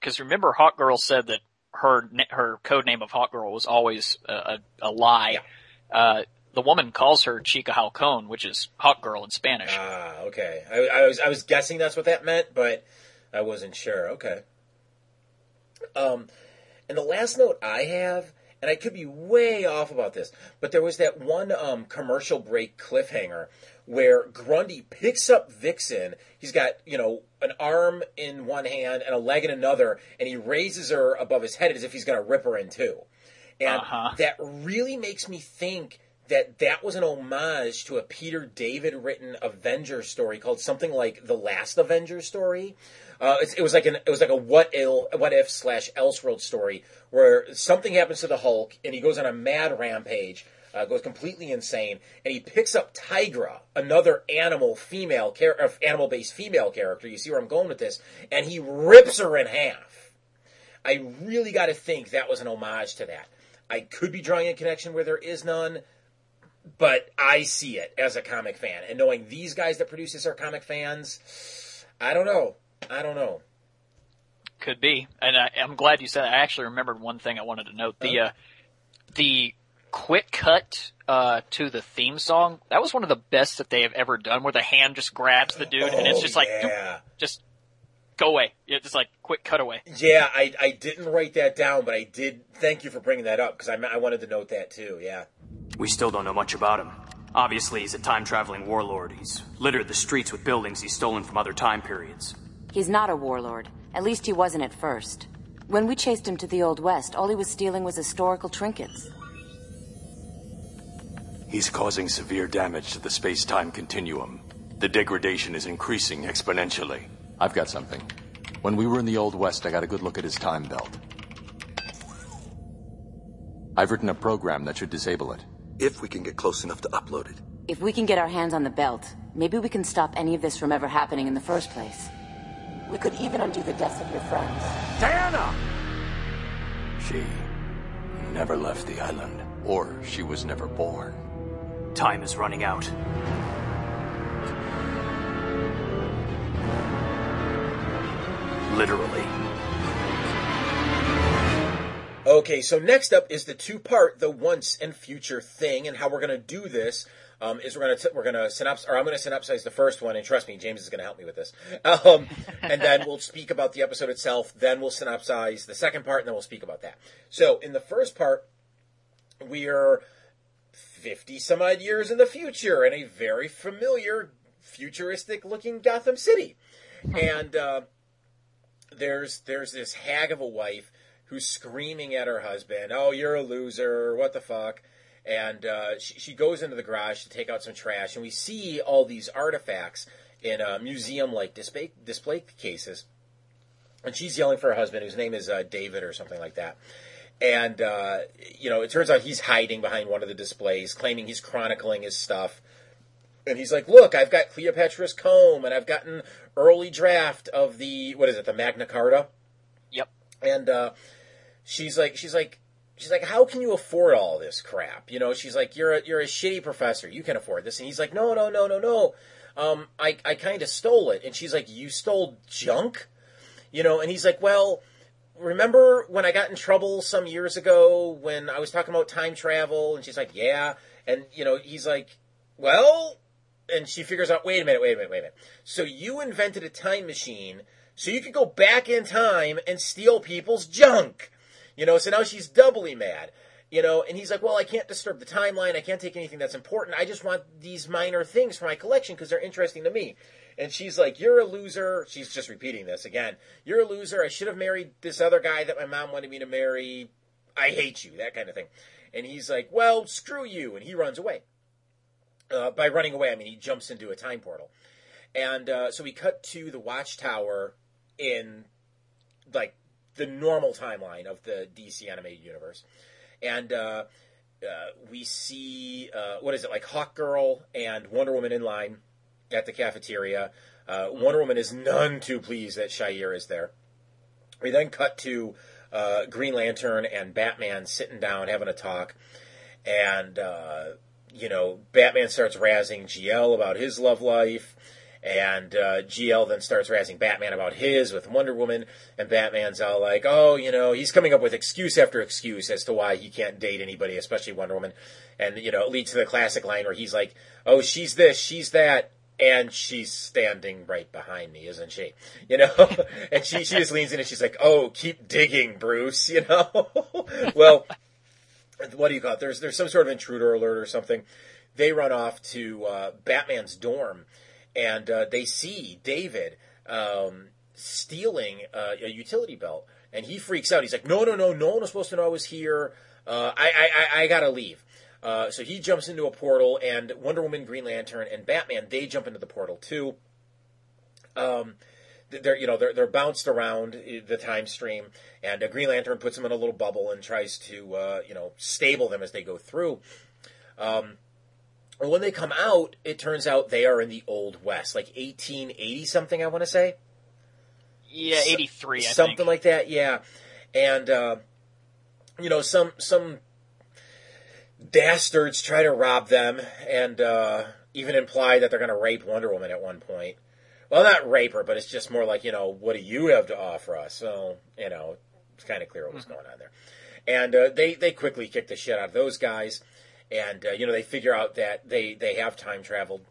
S2: Because remember, Hawkgirl said that her her code name of Hawkgirl was always a, a, a lie. Uh, the woman calls her Chica Halcon, which is Hawkgirl in Spanish.
S1: Ah, okay. I, I was I was guessing that's what that meant, but I wasn't sure. Okay. Um, and the last note I have, and I could be way off about this, but there was that one um, commercial break cliffhanger where Grundy picks up Vixen. He's got you know an arm in one hand and a leg in another, and he raises her above his head as if he's going to rip her in two. And
S2: Uh-huh.
S1: that really makes me think that that was an homage to a Peter David written Avengers story called something like the Last Avengers story. Uh, it was like an it was like a what ill what if slash Elseworld story where something happens to the Hulk and he goes on a mad rampage, uh, goes completely insane, and he picks up Tigra, another animal female char- uh, animal based female character. You see where I'm going with this, and he rips her in half. I really got to think that was an homage to that. I could be drawing a connection where there is none, but I see it as a comic fan. And knowing these guys that produce this are comic fans, I don't know. I don't know.
S2: Could be, and I, I'm glad you said. That. I actually remembered one thing I wanted to note. The uh, the quick cut uh, to the theme song that was one of the best that they have ever done, where the hand just grabs the dude and it's
S1: Oh,
S2: just like
S1: yeah.
S2: just go away. Yeah, just like quick cutaway.
S1: Yeah, I, I didn't write that down, but I did. Thank you for bringing that up because I, I wanted to note that too. Yeah.
S6: We still don't know much about him. Obviously, he's a time traveling warlord. He's littered the streets with buildings he's stolen from other time periods.
S7: He's not a warlord. At least he wasn't at first. When we chased him to the Old West, all he was stealing was historical trinkets.
S8: He's causing severe damage to the space time continuum. The degradation is increasing exponentially.
S9: I've got something. When we were in the Old West, I got a good look at his time belt. I've written a program that should disable it.
S10: If we can get close enough to upload it.
S7: If we can get our hands on the belt, maybe we can stop any of this from ever happening in the first place. We could even undo the deaths of your friends.
S8: Diana! She never left the island.
S9: Or she was never born.
S6: Time is running out. Literally.
S1: Okay, so next up is the two-part, the once and future thing, and how we're going to do this um, is we're going to we're going to synopsize, or I'm going to synopsize the first one, and trust me, James is going to help me with this. Um, and then we'll speak about the episode itself. Then we'll synopsize the second part, and then we'll speak about that. So in the first part, we are 50 some odd years in the future in a very familiar futuristic looking Gotham City, and uh, there's there's this hag of a wife who's screaming at her husband, "Oh, you're a loser! What the fuck!" And uh, she, she goes into the garage to take out some trash, and we see all these artifacts in a museum-like display display cases. And she's yelling for her husband, whose name is uh, David or something like that. And uh, you know, it turns out he's hiding behind one of the displays, claiming he's chronicling his stuff. And he's like, "Look, I've got Cleopatra's comb, and I've gotten early draft of the what is it, the Magna Carta."
S2: Yep.
S1: And uh, she's like, she's like, she's like, "How can you afford all this crap?" You know, she's like, "You're a you're a shitty professor. You can afford this." And he's like, "No, no, no, no, no. Um, I I kind of stole it." And she's like, "You stole junk?" You know, and he's like, "Well." Remember when I got in trouble some years ago when I was talking about time travel? And she's like, "Yeah," and you know, he's like, "Well," and she figures out, wait a minute, wait a minute, wait a minute. So you invented a time machine so you could go back in time and steal people's junk. You know, so now she's doubly mad. You know, and he's like, well, I can't disturb the timeline. I can't take anything that's important. I just want these minor things for my collection because they're interesting to me. And she's like, you're a loser. She's just repeating this again. You're a loser. I should have married this other guy that my mom wanted me to marry. I hate you, that kind of thing. And he's like, well, screw you. And he runs away. Uh, by running away, I mean he jumps into a time portal. And uh, so we cut to the watchtower in like the normal timeline of the DC animated universe. And uh, uh, we see, uh, what is it, like Hawk Girl and Wonder Woman in line at the cafeteria. Uh, Wonder Woman is none too pleased that Shayera is there. We then cut to uh, Green Lantern and Batman sitting down having a talk. And, you know, Batman starts razzing GL about his love life. And uh, GL then starts razzing Batman about his with Wonder Woman, and Batman's all like, "Oh, you know, he's coming up with excuse after excuse as to why he can't date anybody, especially Wonder Woman." And you know, it leads to the classic line where he's like, "Oh, she's this, she's that, and she's standing right behind me, isn't she?" You know, and she she just leans in and she's like, "Oh, keep digging, Bruce." You know, well, what do you call it? There's there's some sort of intruder alert or something. They run off to uh, Batman's dorm and uh, they see David um, stealing uh, a utility belt, and he freaks out. He's like, "No, no, no! No one was supposed to know I was here. Uh, I, I, I, gotta leave." Uh, so he jumps into a portal, and Wonder Woman, Green Lantern, and Batman they jump into the portal too. Um, they're you know they're they're bounced around the time stream, and uh, Green Lantern puts them in a little bubble and tries to uh, you know stable them as they go through. Um, and when they come out, it turns out they are in the Old West, like 1880 something, I want to say.
S2: Yeah, 83, I
S1: something
S2: think.
S1: like that. Yeah, and uh, you know some some dastards try to rob them, and uh, even imply that they're going to rape Wonder Woman at one point. Well, not rape her, but it's just more like you know, what do you have to offer us? So you know, it's kind of clear what was going on there. And uh, they they quickly kick the shit out of those guys and uh, you know they figure out that they they have time traveled,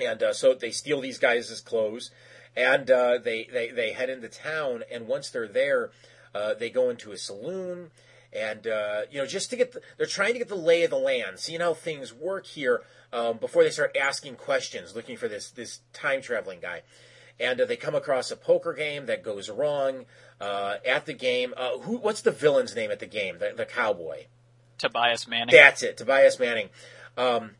S1: and uh, so they steal these guys' clothes, and uh, they they they head into town, and once they're there, uh, they go into a saloon, and uh, you know just to get the, they're trying to get the lay of the land, seeing how things work here um, before they start asking questions, looking for this this time traveling guy. And uh, they come across a poker game that goes wrong. at the game, who? What's the villain's name at the game? The, the cowboy.
S2: Tobias Manning.
S1: That's it, Tobias Manning. Um,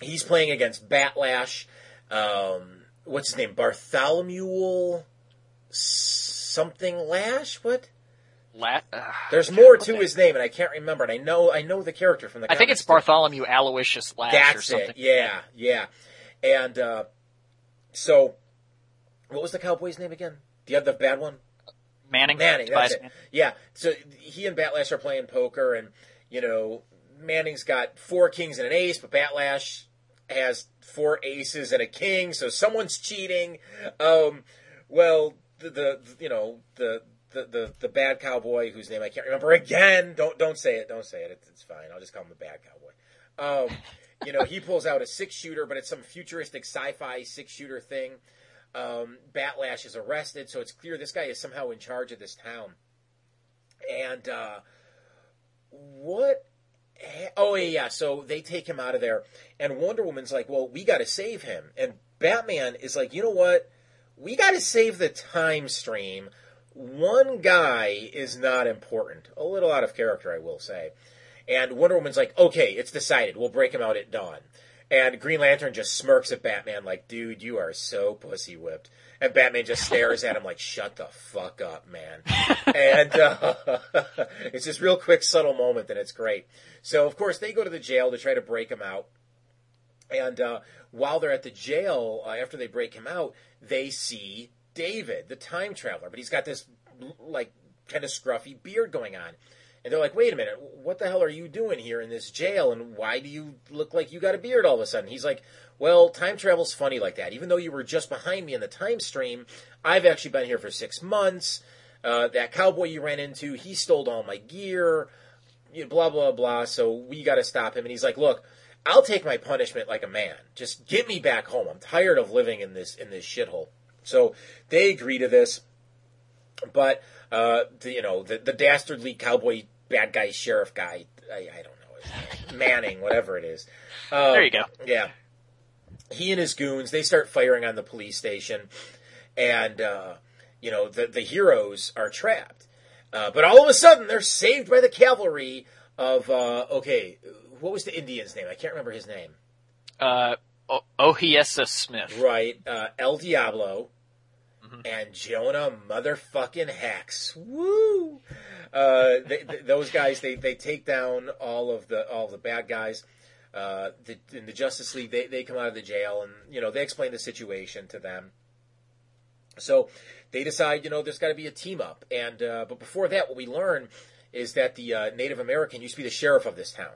S1: he's playing against Batlash. Um, what's his name? Bartholomew something Lash? What?
S2: La- uh,
S1: There's more to his name, and I can't remember. And I know I know the character from the.
S2: I think it's
S1: too.
S2: Bartholomew Aloysius Lash
S1: That's
S2: or something.
S1: it. Yeah, yeah. And uh, so, what was the cowboy's name again? Do you have the bad one?
S2: Manning.
S1: Manning.
S2: Tobias
S1: That's it.
S2: Manning.
S1: Yeah. So he and Batlash are playing poker, and you know Manning's got four kings and an ace, but Batlash has four aces and a king, so someone's cheating. Um, well, the, the you know the, the the the bad cowboy whose name I can't remember again. Don't don't say it. Don't say it. It's, it's fine. I'll just call him the bad cowboy. Um, you know, he pulls out a six shooter, but it's some futuristic sci-fi six shooter thing. Um, Batlash is arrested, so it's clear this guy is somehow in charge of this town. And uh, what oh yeah, yeah. So they take him out of there, and Wonder Woman's like, "Well, we got to save him." And Batman is like, "You know what? We got to save the time stream. One guy is not important. A little out of character, I will say." And Wonder Woman's like, "Okay, it's decided. We'll break him out at dawn." And Green Lantern just smirks at Batman like, "Dude, you are so pussy whipped." And Batman just stares at him like, "Shut the fuck up, man." and uh, it's this real quick, subtle moment, and it's great. So, of course, they go to the jail to try to break him out. And uh, while they're at the jail, uh, after they break him out, they see David, the time traveler, but he's got this like kind of scruffy beard going on. And they're like, wait a minute, what the hell are you doing here in this jail? And why do you look like you got a beard all of a sudden? He's like, well, time travel's funny like that. Even though you were just behind me in the time stream, I've actually been here for six months. Uh, that cowboy you ran into, he stole all my gear, you know, blah, blah, blah. So we got to stop him. And he's like, look, I'll take my punishment like a man. Just get me back home. I'm tired of living in this, in this shithole. So they agree to this. But, uh, the, you know, the, the dastardly cowboy bad guy sheriff guy, I, I don't know Manning, whatever it is. Um,
S2: there you go.
S1: Yeah. He and his goons, they start firing on the police station. And, uh, you know, the, the heroes are trapped. Uh, but all of a sudden, they're saved by the cavalry of, uh, okay, what was the Indian's name? I can't remember his name.
S2: Uh, o- Ohiyesa Smith.
S1: Right. Uh, El Diablo and Jonah motherfucking Hex. Woo! Uh, they, th those guys, they, they take down all of the all of the bad guys. Uh, the, in the Justice League, they, they come out of the jail and you know they explain the situation to them. So they decide, you know, there's got to be a team up. And uh, but before that, what we learn is that the uh, Native American used to be the sheriff of this town,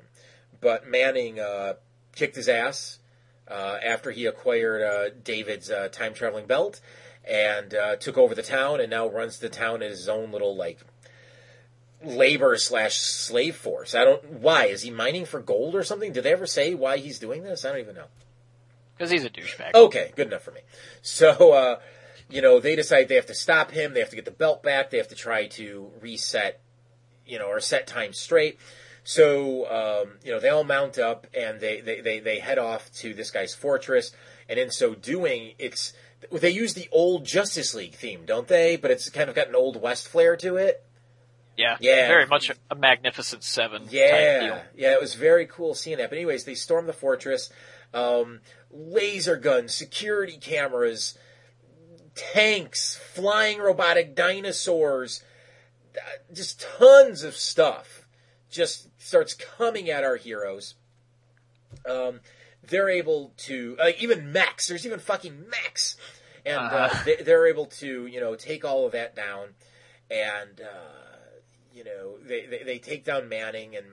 S1: but Manning uh, kicked his ass uh, after he acquired David's time traveling belt and took over the town, and now runs the town as his own little like labor slash slave force. I don't why is he mining for gold or something? Did they ever say why he's doing this? I don't even know.
S2: Because he's a douchebag.
S1: Okay, good enough for me. So, uh, you know, they decide they have to stop him. They have to get the belt back. They have to try to reset, you know, or set time straight. So, um, you know, they all mount up and they, they, they, they head off to this guy's fortress. And in so doing, it's, they use the old Justice League theme, don't they? But it's kind of got an old West flair to it.
S2: Yeah,
S1: Yeah.
S2: very much a, Magnificent Seven
S1: Yeah, yeah, it was very cool seeing that. But anyways, they storm the fortress, um, laser guns, security cameras, tanks, flying robotic dinosaurs, uh, just tons of stuff. Just starts coming at our heroes. Um, they're able to uh, even mechs. There's even fucking mechs, and uh,
S2: Uh-huh.
S1: they, they're able to you know take all of that down, and uh, you know they, they they take down Manning, and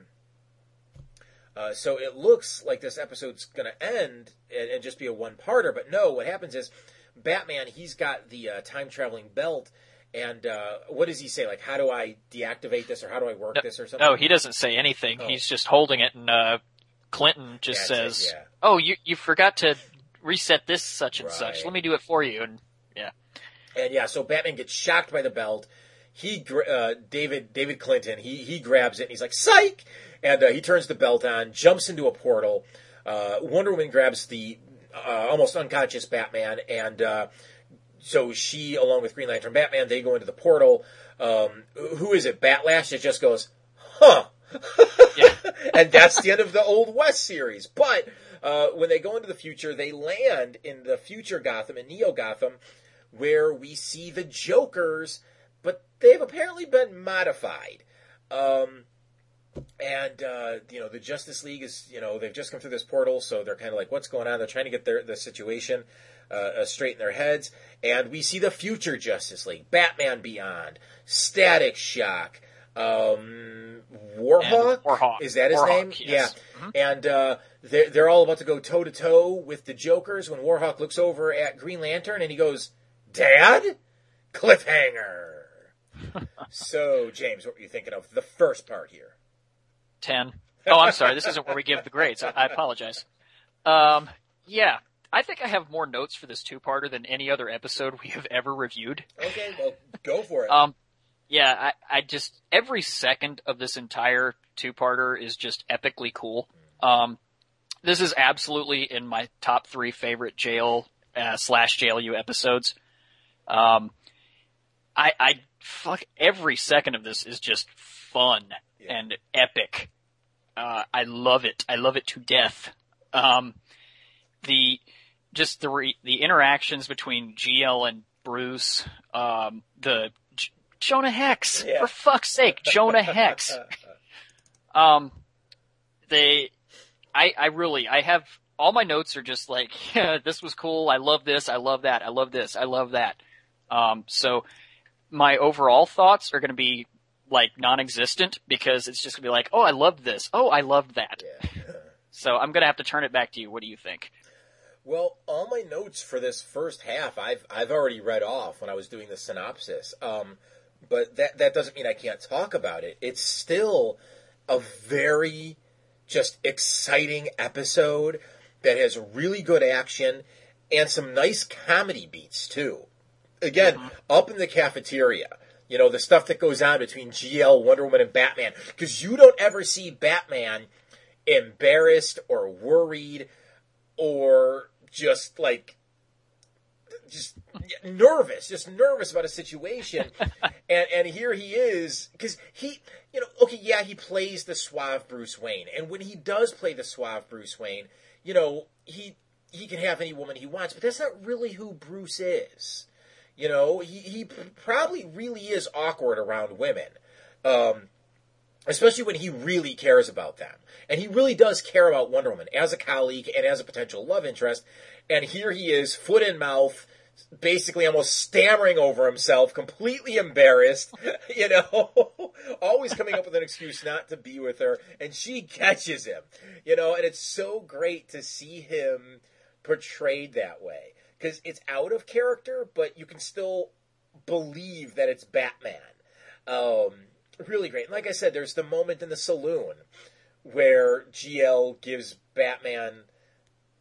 S1: uh, so it looks like this episode's going to end and, and just be a one parter. But no, what happens is Batman he's got the uh, time traveling belt. And uh, what does he say? Like, how do I deactivate this, or how do I work this, or something?
S2: No, he doesn't say anything.
S1: Oh.
S2: He's just holding it, and uh, Clinton just
S1: it's
S2: says,
S1: like, yeah.
S2: "Oh, you you forgot to reset this such and such. Let me do it for you." And yeah,
S1: And yeah, so Batman gets shocked by the belt. He, uh, David, David Clinton, he he grabs it and he's like, "Psych!" And uh, he turns the belt on, jumps into a portal. Uh, Wonder Woman grabs the uh, almost unconscious Batman, and uh, so she, along with Green Lantern, Batman, they go into the portal. Um, who is it? Batlash that just goes, "Huh." and that's the end of the Old West series. But uh, when they go into the future, they land in the future Gotham, in Neo Gotham, where we see the Jokers, they've apparently been modified. Um, and uh, you know the Justice League is you know they've just come through this portal, so they're kind of like, what's going on? They're trying to get their the situation uh, uh, straight in their heads, and we see the future Justice League, Batman Beyond, Static Shock, um, Warhawk.
S2: Warhawk.
S1: Is that his
S2: Warhawk,
S1: name?
S2: yes.
S1: Yeah. And uh, they're they're all about to go toe to toe with the Jokers when Warhawk looks over at Green Lantern and he goes, "Dad, cliffhanger." So, James, what were you thinking of the first part here?
S2: ten. Oh, I'm sorry. This isn't where we give the grades. I, apologize. Um, yeah, I think I have more notes for this two-parter than any other episode we have ever reviewed.
S1: Okay, well, go for it.
S2: Um, yeah, I, I just every second of this entire two-parter is just epically cool. Um, this is absolutely in my top three favorite JL uh, slash JLU episodes. Um, I, I fuck every second of this is just fun
S1: Yeah.
S2: and epic. Uh, I love it. I love it to death. Um, the just the re, the interactions between GL and Bruce, um, the J- Jonah Hex,
S1: Yeah.
S2: for fuck's sake, Jonah Hex. Um, they, I, I really, I have all my notes are just like, yeah, this was cool. I love this. I love that. I love this. I love that. Um, so my overall thoughts are going to be like non-existent because it's just going to be like, oh, I loved this. Oh, I loved that.
S1: Yeah.
S2: So I'm going to have to turn it back to you. What do you think?
S1: Well, all my notes for this first half, I've I've already read off when I was doing the synopsis. Um, but that that doesn't mean I can't talk about it. It's still a very just exciting episode that has really good action and some nice comedy beats too. Again, uh-huh. up in the cafeteria. You know, the stuff that goes on between GL, Wonder Woman, and Batman. Because you don't ever see Batman embarrassed or worried or just like just nervous, just nervous about a situation. and and here he is because he, you know, okay, yeah, he plays the suave Bruce Wayne, and when he does play the suave Bruce Wayne, you know, he he can have any woman he wants, but that's not really who Bruce is. You know, he he probably really is awkward around women. Um, especially when he really cares about them. And he really does care about Wonder Woman as a colleague and as a potential love interest. And here he is, foot in mouth, basically almost stammering over himself, completely embarrassed, you know, always coming up with an excuse not to be with her. And she catches him, you know, and it's so great to see him portrayed that way. Because it's out of character, but you can still believe that it's Batman. Um, really great. And like I said, there's the moment in the saloon where GL gives Batman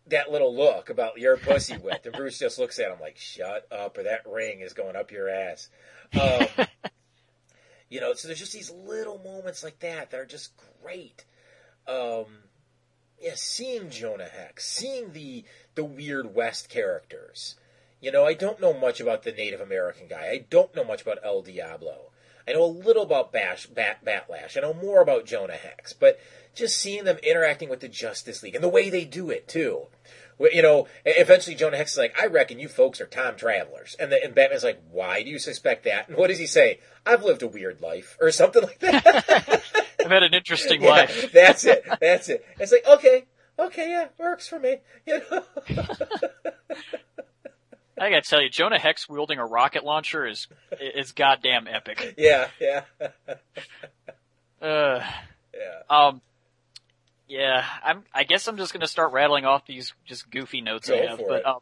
S1: that little look about your pussy wet, and Bruce just looks at him like, "Shut up," or that ring is going up your ass. Um, you know, so there's just these little moments like that that are just great. Um, yeah, seeing Jonah Hex, seeing the the weird West characters. You know, I don't know much about the Native American guy. I don't know much about El Diablo. I know a little about Bash, Bat, Batlash. I know more about Jonah Hex. But just seeing them interacting with the Justice League and the way they do it too. You know, eventually Jonah Hex is like, "I reckon you folks are time travelers," and, the, and Batman's like, "Why do you suspect that?" And what does he say? "I've lived a weird life," or something like that.
S2: I've had an interesting
S1: Yeah,
S2: life.
S1: that's it. That's it. It's like, okay, okay, yeah, works for me. You know?
S2: I gotta tell you, Jonah Hex wielding a rocket launcher is is goddamn epic.
S1: yeah, yeah,
S2: Uh,
S1: yeah.
S2: um, yeah, I'm. I guess I'm just gonna start rattling off these just goofy notes I have. but um,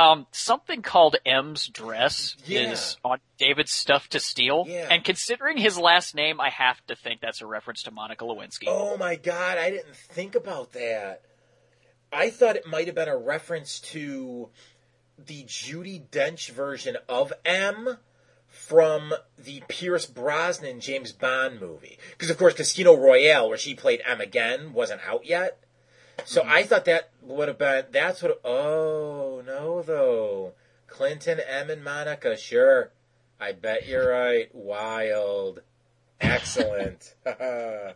S2: um, something called M's dress
S1: Yeah.
S2: is on David's stuff to steal,
S1: Yeah.
S2: and considering his last name, I have to think that's a reference to Monica Lewinsky.
S1: Oh my god, I didn't think about that. I thought it might have been a reference to the Judi Dench version of M from the Pierce Brosnan James Bond movie. Because of course Casino Royale, where she played M again, wasn't out yet. So I thought that would have been that's what oh no though. Clinton, M and Monica, sure. I bet you're right. Wild. Excellent.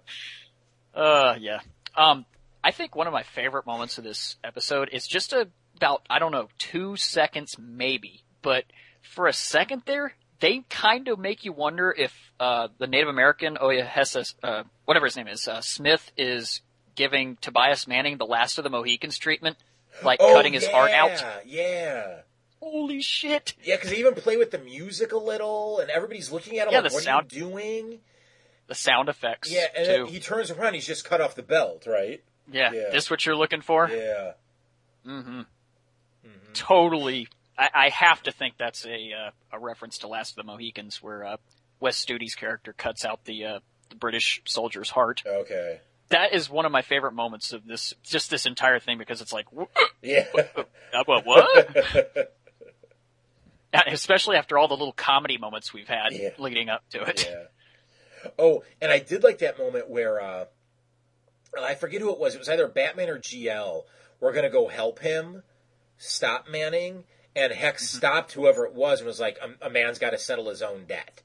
S2: Uh, yeah. Um, I think one of my favorite moments of this episode is just a, about, I don't know, two seconds maybe, but for a second there, they kind of make you wonder if, uh, the Native American, Ohiyesa, uh, whatever his name is, uh, Smith is giving Tobias Manning the last of the Mohicans treatment, like
S1: Oh,
S2: cutting his heart out.
S1: yeah, Yeah.
S2: Holy shit!
S1: Yeah, because they even play with the music a little, and everybody's looking at him
S2: Yeah,
S1: like,
S2: the
S1: "What
S2: sound-
S1: are you doing?"
S2: The sound effects,
S1: Yeah, and
S2: too.
S1: he turns around, he's just cut off the belt, right?
S2: yeah,
S1: yeah.
S2: this what you're looking for?
S1: Yeah.
S2: Mm-hmm. Totally. I, I have to think that's a uh, a reference to Last of the Mohicans, where uh, Wes Studi's character cuts out the uh, the British soldier's heart.
S1: Okay.
S2: That is one of my favorite moments of this, just this entire thing, because it's like, wh-
S1: Yeah.
S2: what? what? Especially after all the little comedy moments we've had
S1: Yeah.
S2: leading up to it.
S1: yeah. Oh, and I did like that moment where uh, I forget who it was. It was either Batman or GL. We're gonna go help him stop Manning, and Hex
S2: Mm-hmm.
S1: stopped whoever it was and was like, "A, a man's got to settle his own debt."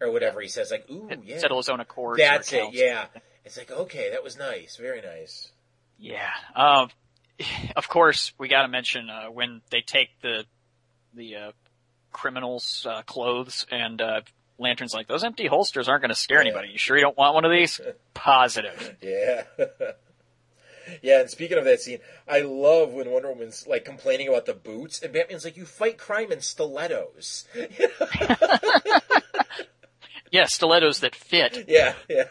S1: Or whatever he says, like, ooh, yeah.
S2: Settle his own accords. or
S1: That's it, yeah. It's like, okay, that was nice. Very nice.
S2: Yeah. Um, of course, we got to mention uh, when they take the the uh, criminals' uh, clothes and uh, Lantern's like, those empty holsters aren't going to scare anybody. You sure you don't want one of these? Positive.
S1: Yeah. yeah, and speaking of that scene, I love when Wonder Woman's like complaining about the boots, and Batman's like, "You fight crime in stilettos."
S2: Yeah, stilettos that fit.
S1: yeah, yeah,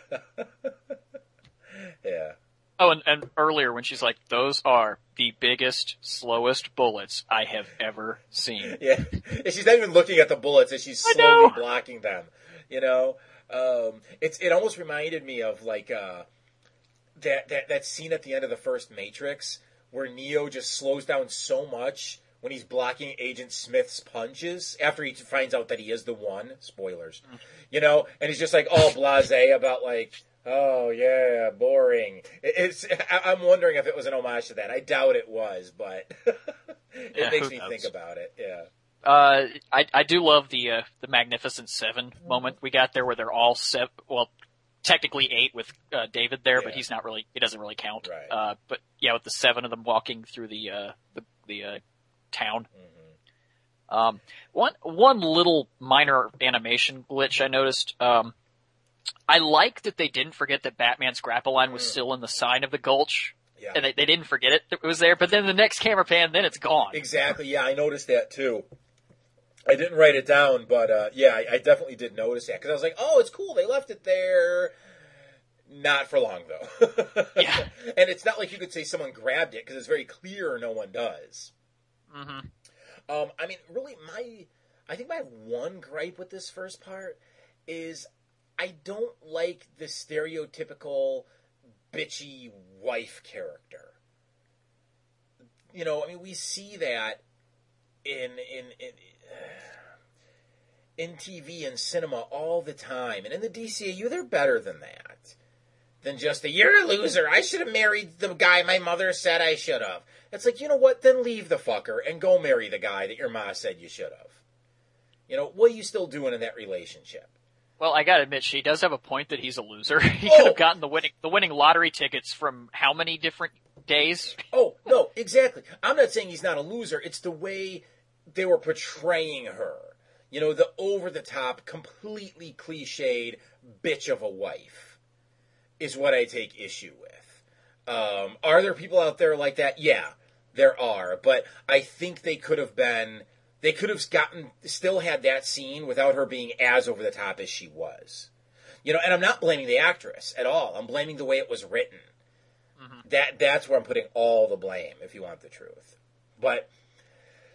S1: yeah.
S2: Oh, and, and earlier when she's like, those are the biggest, slowest bullets I have ever seen.
S1: Yeah, and she's not even looking at the bullets, and she's slowly blocking them. You know, um, it's it almost reminded me of like uh, that that that scene at the end of the first Matrix where Neo just slows down so much when he's blocking Agent Smith's punches after he finds out that he is the one. Spoilers, you know, and he's just like all blasé about like. Oh yeah, boring. It's. I- I'm wondering if it was an homage to that. I doubt it was, but it
S2: Yeah,
S1: makes me
S2: knows?
S1: think about it. Yeah.
S2: Uh, I, I do love the, uh, the Magnificent Seven moment we got there where they're all seven, well, technically eight with, uh, David there, but he's not really, he doesn't really count.
S1: Right.
S2: Uh, but yeah, with the seven of them walking through the, uh, the, the, uh, town.
S1: Mm-hmm.
S2: Um, one, one little minor animation glitch I noticed, um, I like that they didn't forget that Batman's grapple line was still in the sign of the gulch.
S1: Yeah.
S2: And they, they didn't forget it. It was there, but then the next camera pan, then it's gone.
S1: Exactly. Yeah, I noticed that too. I didn't write it down, but uh, yeah, I, I definitely did notice that because I was like, "Oh, it's cool. They left it there." Not for long though.
S2: Yeah.
S1: and it's not like you could say someone grabbed it because it's very clear no one does.
S2: hmm
S1: Um, I mean, really, my I think my one gripe with this first part is I don't like the stereotypical bitchy wife character. You know, I mean, we see that in in in in TV and cinema all the time, and in the DCAU, they're better than that. Than just a you're a loser. I should have married the guy my mother said I should have. It's like you know what? Then leave the fucker and go marry the guy that your ma said you should have. You know what are you still doing in that relationship?
S2: Well, I gotta admit, she does have a point that he's a loser. he
S1: Oh.
S2: could have gotten the winning the winning lottery tickets from how many different days?
S1: Oh no, exactly. I'm not saying he's not a loser. It's the way they were portraying her. You know, the over the top, completely cliched bitch of a wife is what I take issue with. Um, are there people out there like that? Yeah, there are. But I think they could have been. They could have gotten still had that scene without her being as over the top as she was. You know, and I'm not blaming the actress at all. I'm blaming the way it was written. That that's where I'm putting all the blame, if you want the truth. But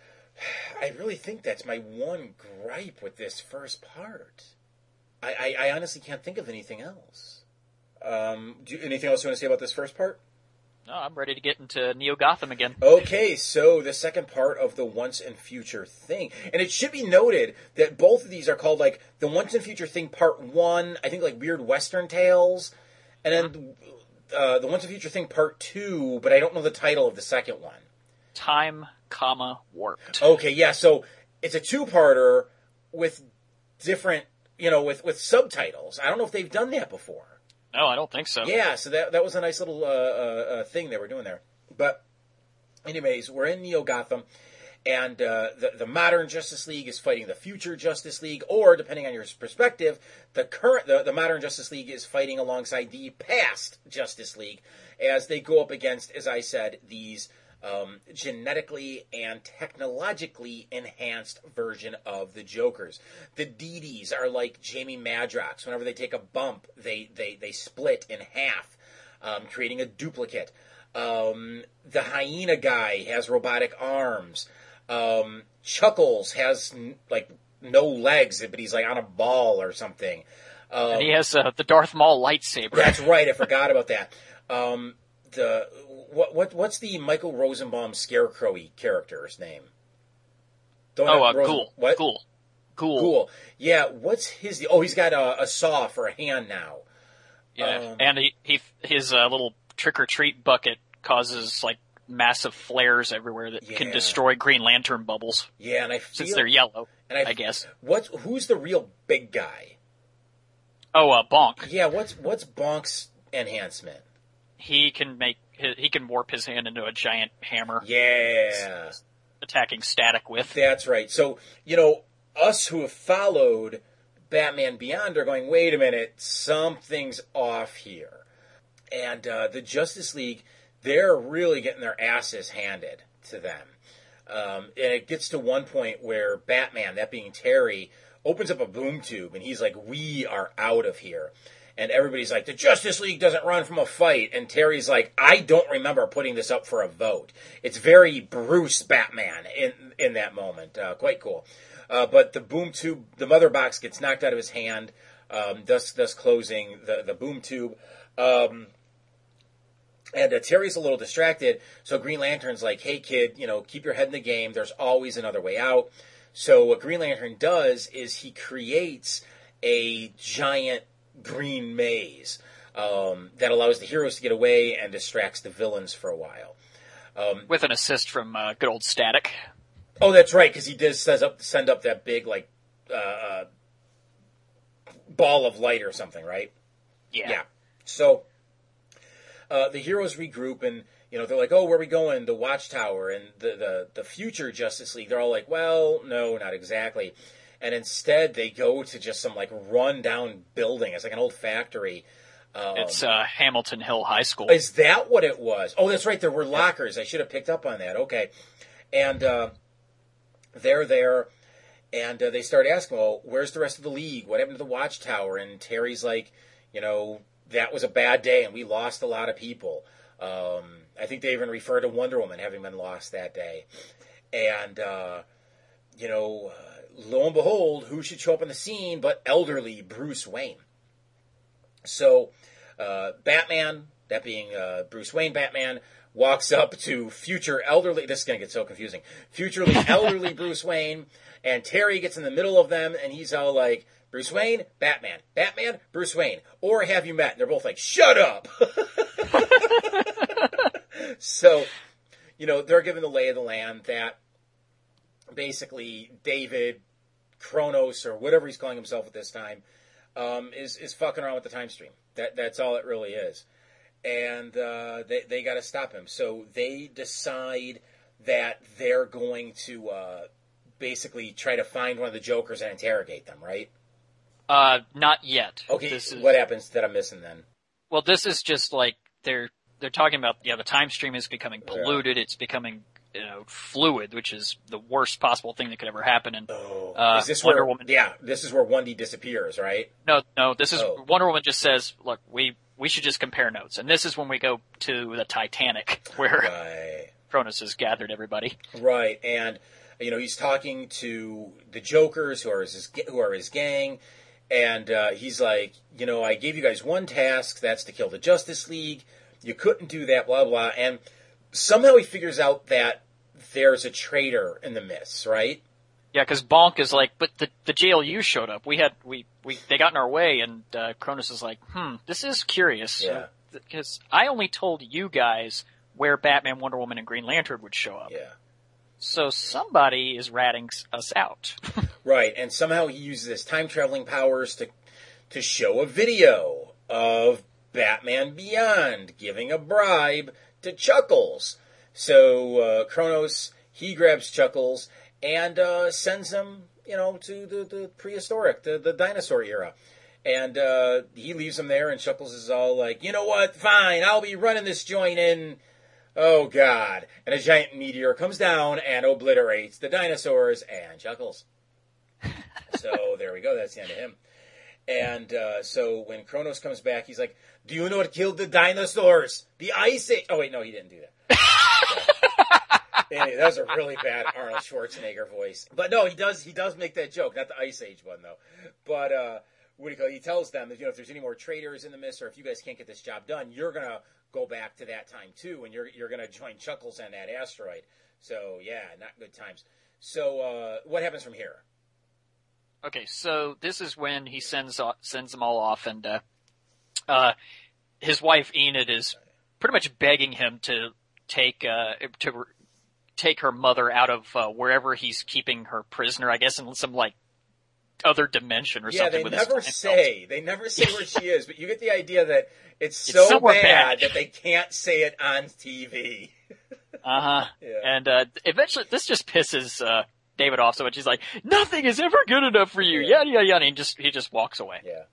S1: I really think that's my one gripe with this first part. I, I, I honestly can't think of anything else. Um, do you, anything else you want to say about this first part?
S2: No, I'm ready to get into Neo Gotham again.
S1: Okay, so the second part of the Once and Future thing. And it should be noted that both of these are called like the Once and Future thing part one, I think like Weird Western Tales, and then uh, the Once and Future thing part two, but I don't know the title of the second one.
S2: Time, comma, warped.
S1: Okay, yeah, so it's a two parter with different, you know, with, with subtitles. I don't know if they've done that before.
S2: No, I don't think so.
S1: Yeah, so that that was a nice little uh, uh, uh, thing they were doing there. But, anyways, we're in Neo Gotham, and uh, the the modern Justice League is fighting the future Justice League, or depending on your perspective, the current the, the modern Justice League is fighting alongside the past Justice League as they go up against, as I said, these. Um, genetically and technologically enhanced version of the Jokers. The DDs are like Jamie Madrox. Whenever they take a bump, they they they split in half, um, creating a duplicate. Um, the hyena guy has robotic arms. Um, Chuckles has n- like no legs, but he's like on a ball or something. Um,
S2: and he has uh, the Darth Maul lightsaber.
S1: that's right. I forgot about that. Um, the what what what's the Michael Rosenbaum scarecrowy character's name? Don't
S2: oh, uh,
S1: Rosen-
S2: Ghoul.
S1: What?
S2: Ghoul. Ghoul.
S1: Ghoul. Yeah, what's his? Oh, he's got a, a saw for a hand now.
S2: Yeah,
S1: Um,
S2: and he, he his uh, little trick or treat bucket causes like massive flares everywhere that can destroy Green Lantern bubbles
S1: Yeah, and I feel
S2: since they're yellow.
S1: And I,
S2: I guess.
S1: What's who's the real big guy?
S2: Oh, uh, Bonk.
S1: Yeah, what's what's Bonk's enhancement?
S2: He can make his, he can warp his hand into a giant hammer.
S1: Yeah,
S2: attacking static with.
S1: That's right. So you know, us who have followed Batman Beyond are going, wait a minute, something's off here, and uh, the Justice League, they're really getting their asses handed to them. Um, and it gets to one point where Batman, that being Terry, opens up a boom tube and he's like, "We are out of here." And everybody's like, "The Justice League doesn't run from a fight." And Terry's like, "I don't remember putting this up for a vote." It's very Bruce Batman in in that moment. Uh, quite cool. Uh, but the boom tube, the mother box gets knocked out of his hand, um, thus thus closing the the boom tube. Um, and uh, Terry's a little distracted, so Green Lantern's like, "Hey, kid, you know, keep your head in the game. There's always another way out." So what Green Lantern does is he creates a giant green maze um, that allows the heroes to get away and distracts the villains for a while. Um,
S2: With an assist from uh, good old Static.
S1: oh, that's right, because he did send up send up that big like uh, uh, ball of light or something, right?
S2: Yeah.
S1: Yeah. So uh, the heroes regroup and you know they're like, "Oh, where are we going?" The Watchtower and the the the future Justice League. They're all like, "Well, no, not exactly." And instead, they go to just some like run down building. It's like an old factory. Um,
S2: It's uh, Hamilton Hill High School.
S1: is that what it was? Oh, that's right. There were lockers. I should have picked up on that. Okay. And uh, they're there, and uh, they start asking, well, where's the rest of the league? What happened to the Watchtower? And Terry's like, you know, that was a bad day, and we lost a lot of people. Um, I think they even refer to Wonder Woman having been lost that day. And, uh, you know, uh, lo and behold, who should show up on the scene but elderly Bruce Wayne? So, uh, Batman, that being uh, Bruce Wayne Batman, walks up to future elderly. This is going to get so confusing. Futurely elderly Bruce Wayne, and Terry gets in the middle of them, and he's all like, Bruce Wayne, Batman, Batman, Bruce Wayne, or have you met? And they're both like, shut up. so, you know, they're given the lay of the land that basically David, Chronos, or whatever he's calling himself at this time, um, is is fucking around with the time stream. That that's all it really is, and uh, they they got to stop him. So they decide that they're going to uh, basically try to find one of the Jokers and interrogate them. Right?
S2: Uh, not yet.
S1: Okay.
S2: This is,
S1: What happens that I'm missing then?
S2: well, this is just like they're they're talking about. Yeah, the time stream is becoming polluted. It's becoming you know fluid, which is the worst possible thing that could ever happen. And uh,
S1: is this
S2: Wonder
S1: where?
S2: Woman?
S1: Yeah, this is where D disappears, right?
S2: No, no. This is
S1: Oh.
S2: Wonder Woman. Just says, look, we we should just compare notes. And this is when we go to the Titanic, where
S1: Right.
S2: Chronos has gathered everybody.
S1: Right, and you know he's talking to the Jokers, who are his who are his gang, and uh, he's like, you know, I gave you guys one task, that's to kill the Justice League. You couldn't do that, blah blah, and somehow he figures out that there's a traitor in the midst, right?
S2: Yeah, because Bonk is like, but the the JLU showed up. We had we we they got in our way, and uh, Chronos is like, hmm, this is curious.
S1: Yeah.
S2: Because I only told you guys where Batman, Wonder Woman, and Green Lantern would show up.
S1: Yeah.
S2: So somebody is ratting us out.
S1: Right, and somehow he uses his time traveling powers to to show a video of Batman Beyond giving a bribe to Chuckles. So uh, Chronos he grabs Chuckles and uh, sends him, you know, to the, the prehistoric, the, the dinosaur era. And uh, he leaves him there, and Chuckles is all like, "You know what? Fine, I'll be running this joint in." Oh God! And a giant meteor comes down and obliterates the dinosaurs and Chuckles. so there we go. That's the end of him. And uh, so when Chronos comes back, he's like, "Do you know what killed the dinosaurs? The ice age." Oh wait, no, he didn't do that. anyway, that was a really bad Arnold Schwarzenegger voice. But no, he does he does make that joke, not the ice age one though. But uh, what do you call? it? He tells them that you know if there's any more traitors in the mist, or if you guys can't get this job done, you're gonna go back to that time too, and you're you're gonna join Chuckles on that asteroid. So yeah, not good times. So uh, what happens from here?
S2: Okay, so this is when he sends sends them all off, and uh, uh, his wife Enid is pretty much begging him to take uh, to take her mother out of uh, wherever he's keeping her prisoner. I guess in some like other dimension or
S1: Yeah,
S2: something.
S1: they
S2: with
S1: never say. They never say where she is, but you get the idea that it's
S2: It's
S1: so
S2: somewhere
S1: bad,
S2: bad.
S1: that they can't say it on TV.
S2: Uh huh.
S1: Yeah.
S2: And uh, eventually, this just pisses uh, David off so much. He's like, "Nothing is ever good enough for you."
S1: Yeah.
S2: Yada yada yada. And he just he just walks away.
S1: Yeah.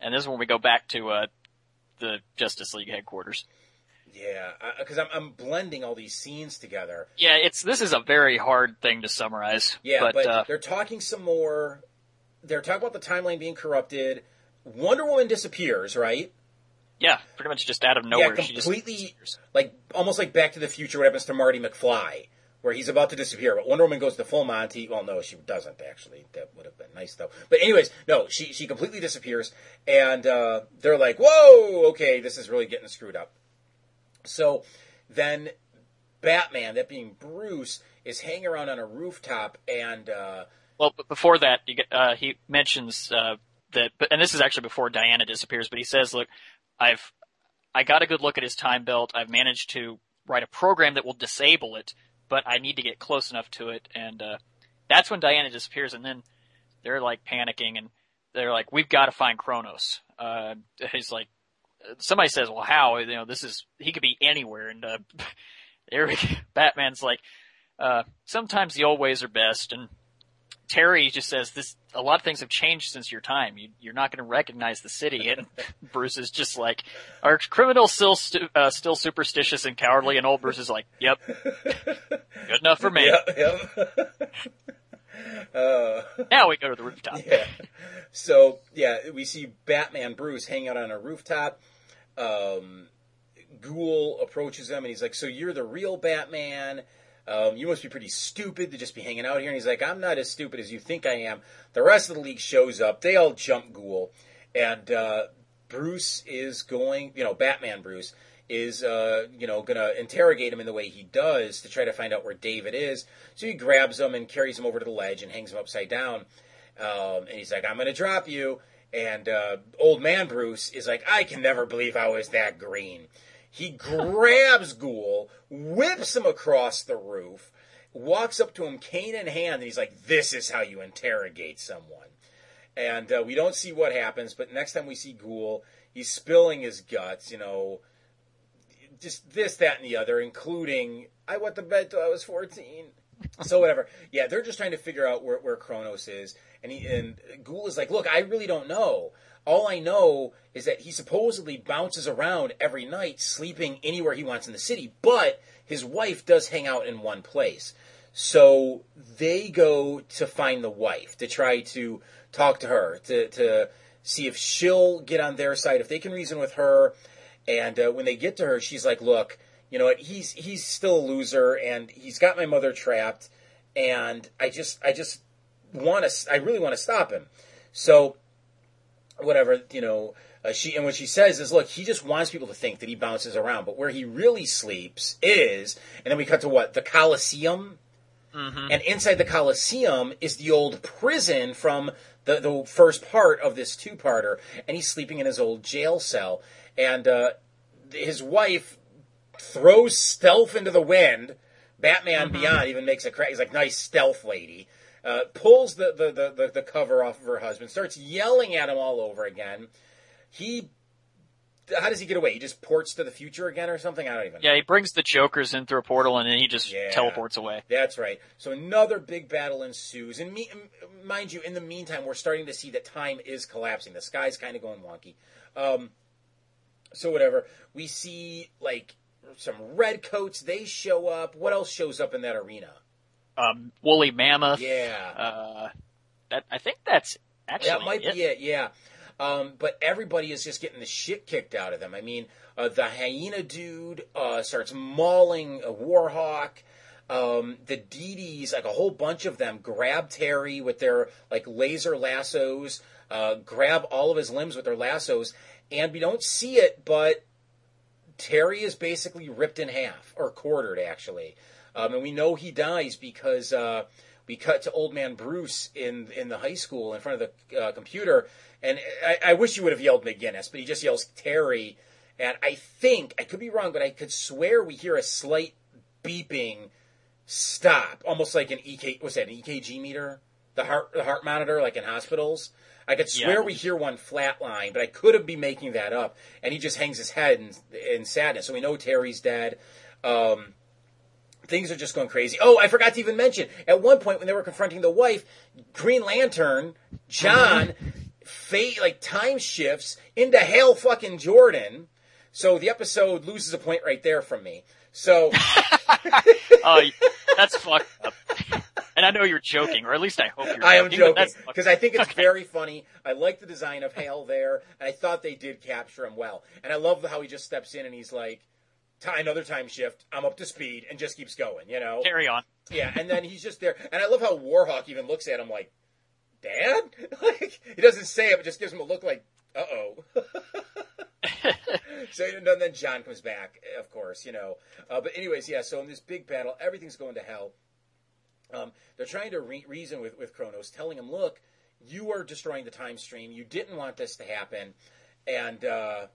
S2: And this is when we go back to uh, the Justice League headquarters.
S1: Yeah, because I'm, I'm blending all these scenes together.
S2: Yeah, it's this is a very hard thing to summarize.
S1: Yeah,
S2: but,
S1: but,
S2: uh,
S1: they're talking some more. They're talking about the timeline being corrupted. Wonder Woman disappears, right?
S2: yeah, pretty much just out of nowhere.
S1: yeah,
S2: she just
S1: completely, like almost like Back to the Future. What happens to Marty McFly, where he's about to disappear, but Wonder Woman goes to full Monty. Well, no, she doesn't actually. That would have been nice though. But anyways, no, she she completely disappears, and uh, they're like, "Whoa, okay, this is really getting screwed up." So then, Batman, that being Bruce, is hanging around on a rooftop, and uh,
S2: Well, but before that, get, uh, he mentions uh, that, and this is actually before Diana disappears. But he says, "Look, I've I got a good look at his time belt. I've managed to write a program that will disable it, but I need to get close enough to it." And uh, that's when Diana disappears, and then they're like panicking, and they're like, "We've got to find Chronos." Uh, he's like, somebody says, "Well, how? You know, this is he could be anywhere." And uh, Eric Batman's like, uh, "Sometimes the old ways are best." And Terry just says, "This a lot of things have changed since your time. You, you're not going to recognize the city." And Bruce is just like, "Are criminals still stu- uh, still superstitious and cowardly?" And old Bruce is like, "Yep, good enough for me."
S1: Yep, yep. uh,
S2: Now we go to the rooftop.
S1: yeah. So yeah, we see Batman Bruce hanging out on a rooftop. Um, Ghoul approaches him and he's like, "So you're the real Batman? Um, you must be pretty stupid to just be hanging out here." And he's like, "I'm not as stupid as you think I am." The rest of the league shows up. They all jump Ghoul, and uh, Bruce is going. You know, Batman Bruce is uh, you know going to interrogate him in the way he does to try to find out where David is. So he grabs him and carries him over to the ledge and hangs him upside down. Um, and he's like, "I'm going to drop you." And uh, old man Bruce is like, "I can never believe I was that green." He grabs Ghoul, whips him across the roof, walks up to him, cane in hand, and he's like, "This is how you interrogate someone." And uh, we don't see what happens, but next time we see Ghoul, he's spilling his guts, you know, just this, that, and the other, including I went to bed till I was fourteen. so whatever. Yeah, they're just trying to figure out where, where Chronos is, and he and Ghoul is like, "Look, I really don't know. All I know is that he supposedly bounces around every night, sleeping anywhere he wants in the city. But his wife does hang out in one place. So they go to find the wife to try to talk to her to to see if she'll get on their side, if they can reason with her. And uh, when they get to her, she's like, "Look, you know what? He's he's still a loser, and he's got my mother trapped, and I just I just want to I really want to stop him." So whatever you know uh, she and what she says is look he just wants people to think that he bounces around but where he really sleeps is and then we cut to what? The coliseum? And inside the coliseum is the old prison from the, the first part of this two-parter and he's sleeping in his old jail cell and uh, his wife throws stealth into the wind. Batman beyond even makes a crack he's like nice stealth lady uh, pulls the, the, the, the, cover off of her husband, starts yelling at him all over again. He, how does he get away? He just ports to the future again or something? I don't even know.
S2: Yeah, he brings the Jokers in through a portal and then he just
S1: Yeah.
S2: teleports away.
S1: That's right. So another big battle ensues. And me, mind you, in the meantime, we're starting to see that time is collapsing. The sky's kind of going wonky. Um, so whatever. We see, like, some red coats. They show up. What else shows up in that arena?
S2: Um, woolly mammoth.
S1: Yeah.
S2: Uh, that I think that's actually
S1: that might be it. Yeah. Um, but everybody is just getting the shit kicked out of them. I mean, uh, the hyena dude uh, starts mauling a warhawk. Um, the DDs, like a whole bunch of them, grab Terry with their like laser lassos, uh, grab all of his limbs with their lassos, and we don't see it, but Terry is basically ripped in half or quartered, actually. Um, and we know he dies because uh, we cut to old man Bruce in in the high school in front of the uh, computer, and I, I wish you would have yelled McGinnis, but he just yells Terry, and I think I could be wrong, but I could swear we hear a slight beeping stop, almost like an EK. What's that? An EKG meter, the heart the heart monitor, like in hospitals. I could swear
S2: Yeah.
S1: we hear one flatline, but I could have been making that up. And he just hangs his head in, in sadness. So we know Terry's dead. Um, things are just going crazy. Oh, I forgot to even mention at one point when they were confronting the wife, Green Lantern, John, fate like time shifts into Hal fucking Jordan. So the episode loses a point right there from me. So
S2: Oh, that's fucked up. And I know you're joking, or at least I hope you're joking.
S1: I am joking because I think it's very funny. I like the design of Hal there, and I thought they did capture him well. And I love how he just steps in and he's like, "Ti- "Another time shift. I'm up to speed," and just keeps going. You know,
S2: Carry on.
S1: Yeah, and then he's just there, and I love how Warhawk even looks at him like, "Dad," like he doesn't say it, but just gives him a look like, "Uh oh." so and then John comes back, of course, you know. Uh, but anyways, yeah. So in this big battle, everything's going to hell. Um, they're trying to re- reason with with Chronos, telling him, "Look, you are destroying the time stream. You didn't want this to happen." And uh,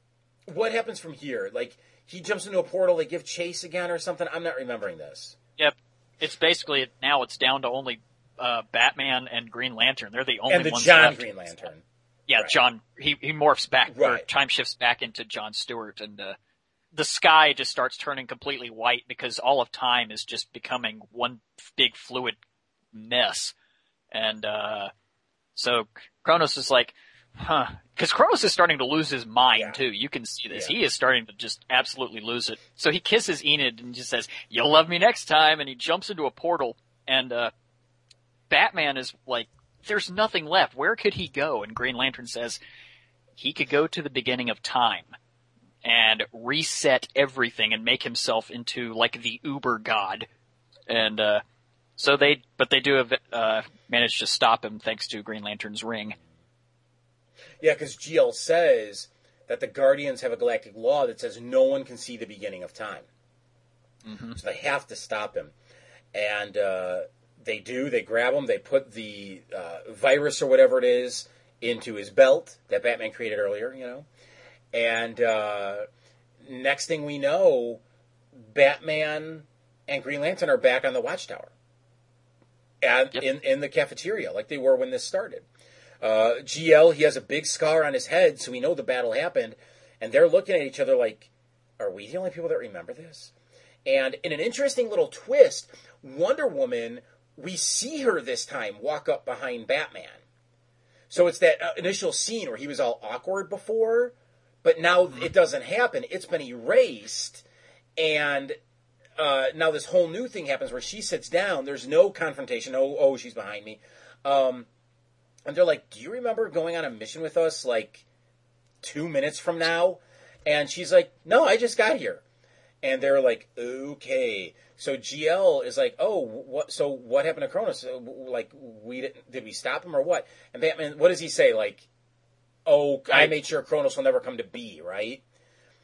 S1: what happens from here? Like he jumps into a portal. They give chase again or something. I'm not remembering this.
S2: Yep. It's basically now it's down to only uh, Batman and Green Lantern. They're the only
S1: and the
S2: ones
S1: John
S2: left.
S1: Green Lantern.
S2: Yeah, John. He he morphs back or
S1: Right.
S2: time shifts back into John Stewart, and uh, the sky just starts turning completely white because all of time is just becoming one big fluid mess, and uh, so Chronos is like, huh? Because Chronos is starting to lose his mind too. You can see this.
S1: Yeah.
S2: He is starting to just absolutely lose it. So he kisses Enid and just says, "You'll love me next time," and he jumps into a portal, and uh, Batman is like, there's nothing left. Where could he go? And Green Lantern says he could go to the beginning of time and reset everything and make himself into like the uber god. And, uh, so they, but they do have, uh, managed to stop him thanks to Green Lantern's ring.
S1: Yeah, because GL says that the Guardians have a galactic law that says no one can see the beginning of time. So they have to stop him. And uh, they do. They grab him. They put the uh, virus or whatever it is into his belt that Batman created earlier, you know. And uh, next thing we know, Batman and Green Lantern are back on the Watchtower. And in, in the cafeteria, like they were when this started. Uh, GL, he has a big scar on his head, so we know the battle happened. And they're looking at each other like, are we the only people that remember this? And in an interesting little twist, Wonder Woman, we see her this time walk up behind Batman. So it's that uh, initial scene where he was all awkward before, but now it doesn't happen. It's been erased. And uh, now this whole new thing happens where she sits down. There's no confrontation. Oh, oh, she's behind me. Um, and they're like, "Do you remember going on a mission with us like two minutes from now?" And she's like, "No, I just got here." And they're like, "Okay." So GL is like, "Oh, what? So what happened to Chronos? Like, we didn't? Did we stop him or what?" And Batman, what does he say? Like, "Oh, I
S2: I-
S1: made sure Chronos will never come to be." Right.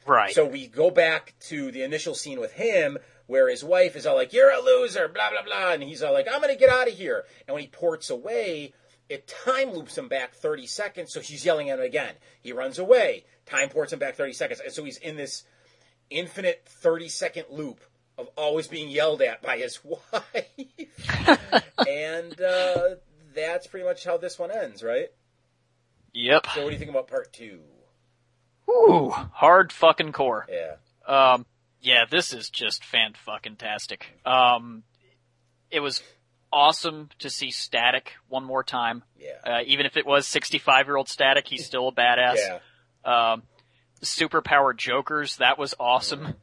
S2: Right.
S1: So we go back to the initial scene with him where his wife is all like, You're a loser, blah, blah, blah. And he's all like, I'm going to get out of here. And when he ports away, it time loops him back 30 seconds. So she's yelling at him again. He runs away. Time ports him back 30 seconds. And so he's in this infinite 30 second loop of always being yelled at by his wife. and uh, that's pretty much how this one ends, right?
S2: Yep.
S1: So what do you think about part two?
S2: Ooh, hard fucking core.
S1: Yeah.
S2: Um, yeah, this is just fan fucking tastic. Um, it was awesome to see Static one more time.
S1: Yeah.
S2: Uh, even if it was 65 year old Static, he's still a badass.
S1: Yeah.
S2: Um, superpowered Jokers, that was awesome.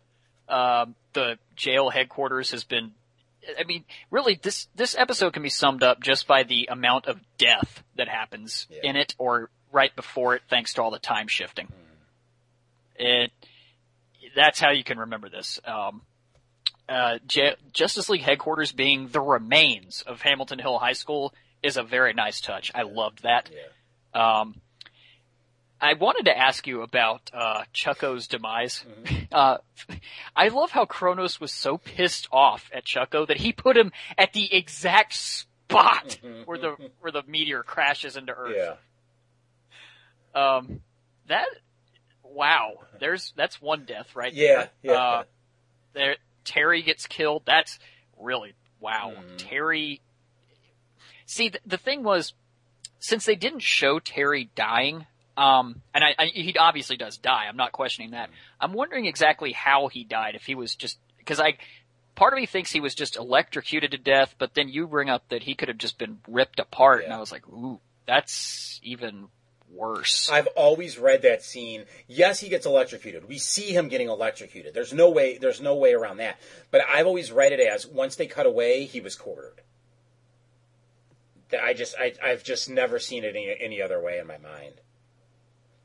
S2: Um, the JL headquarters has been, I mean, really, this, this episode can be summed up just by the amount of death that happens in it or right before it thanks to all the time shifting. It, that's how you can remember this. Um, uh, J- Justice League headquarters being the remains of Hamilton Hill High School is a very nice touch. I loved that. Um, I wanted to ask you about uh, Chucko's demise. Uh, I love how Chronos was so pissed off at Chucko that he put him at the exact spot where the where the meteor crashes into Earth.
S1: Yeah.
S2: Um, that wow, there's that's one death right
S1: Yeah,
S2: there.
S1: yeah.
S2: Uh, there, Terry gets killed. That's really wow.
S1: Mm.
S2: Terry. See, the, the thing was, since they didn't show Terry dying, um, and I, I, he obviously does die. I'm not questioning that. I'm wondering exactly how he died. If he was just because I, part of me thinks he was just electrocuted to death, but then you bring up that he could have just been ripped apart, and I was like, ooh, that's even worse.
S1: I've always read that scene. Yes, he gets electrocuted. We see him getting electrocuted. There's no way. There's no way around that. But I've always read it as once they cut away, he was quartered. That I just, I, I've just never seen it any, any other way in my mind.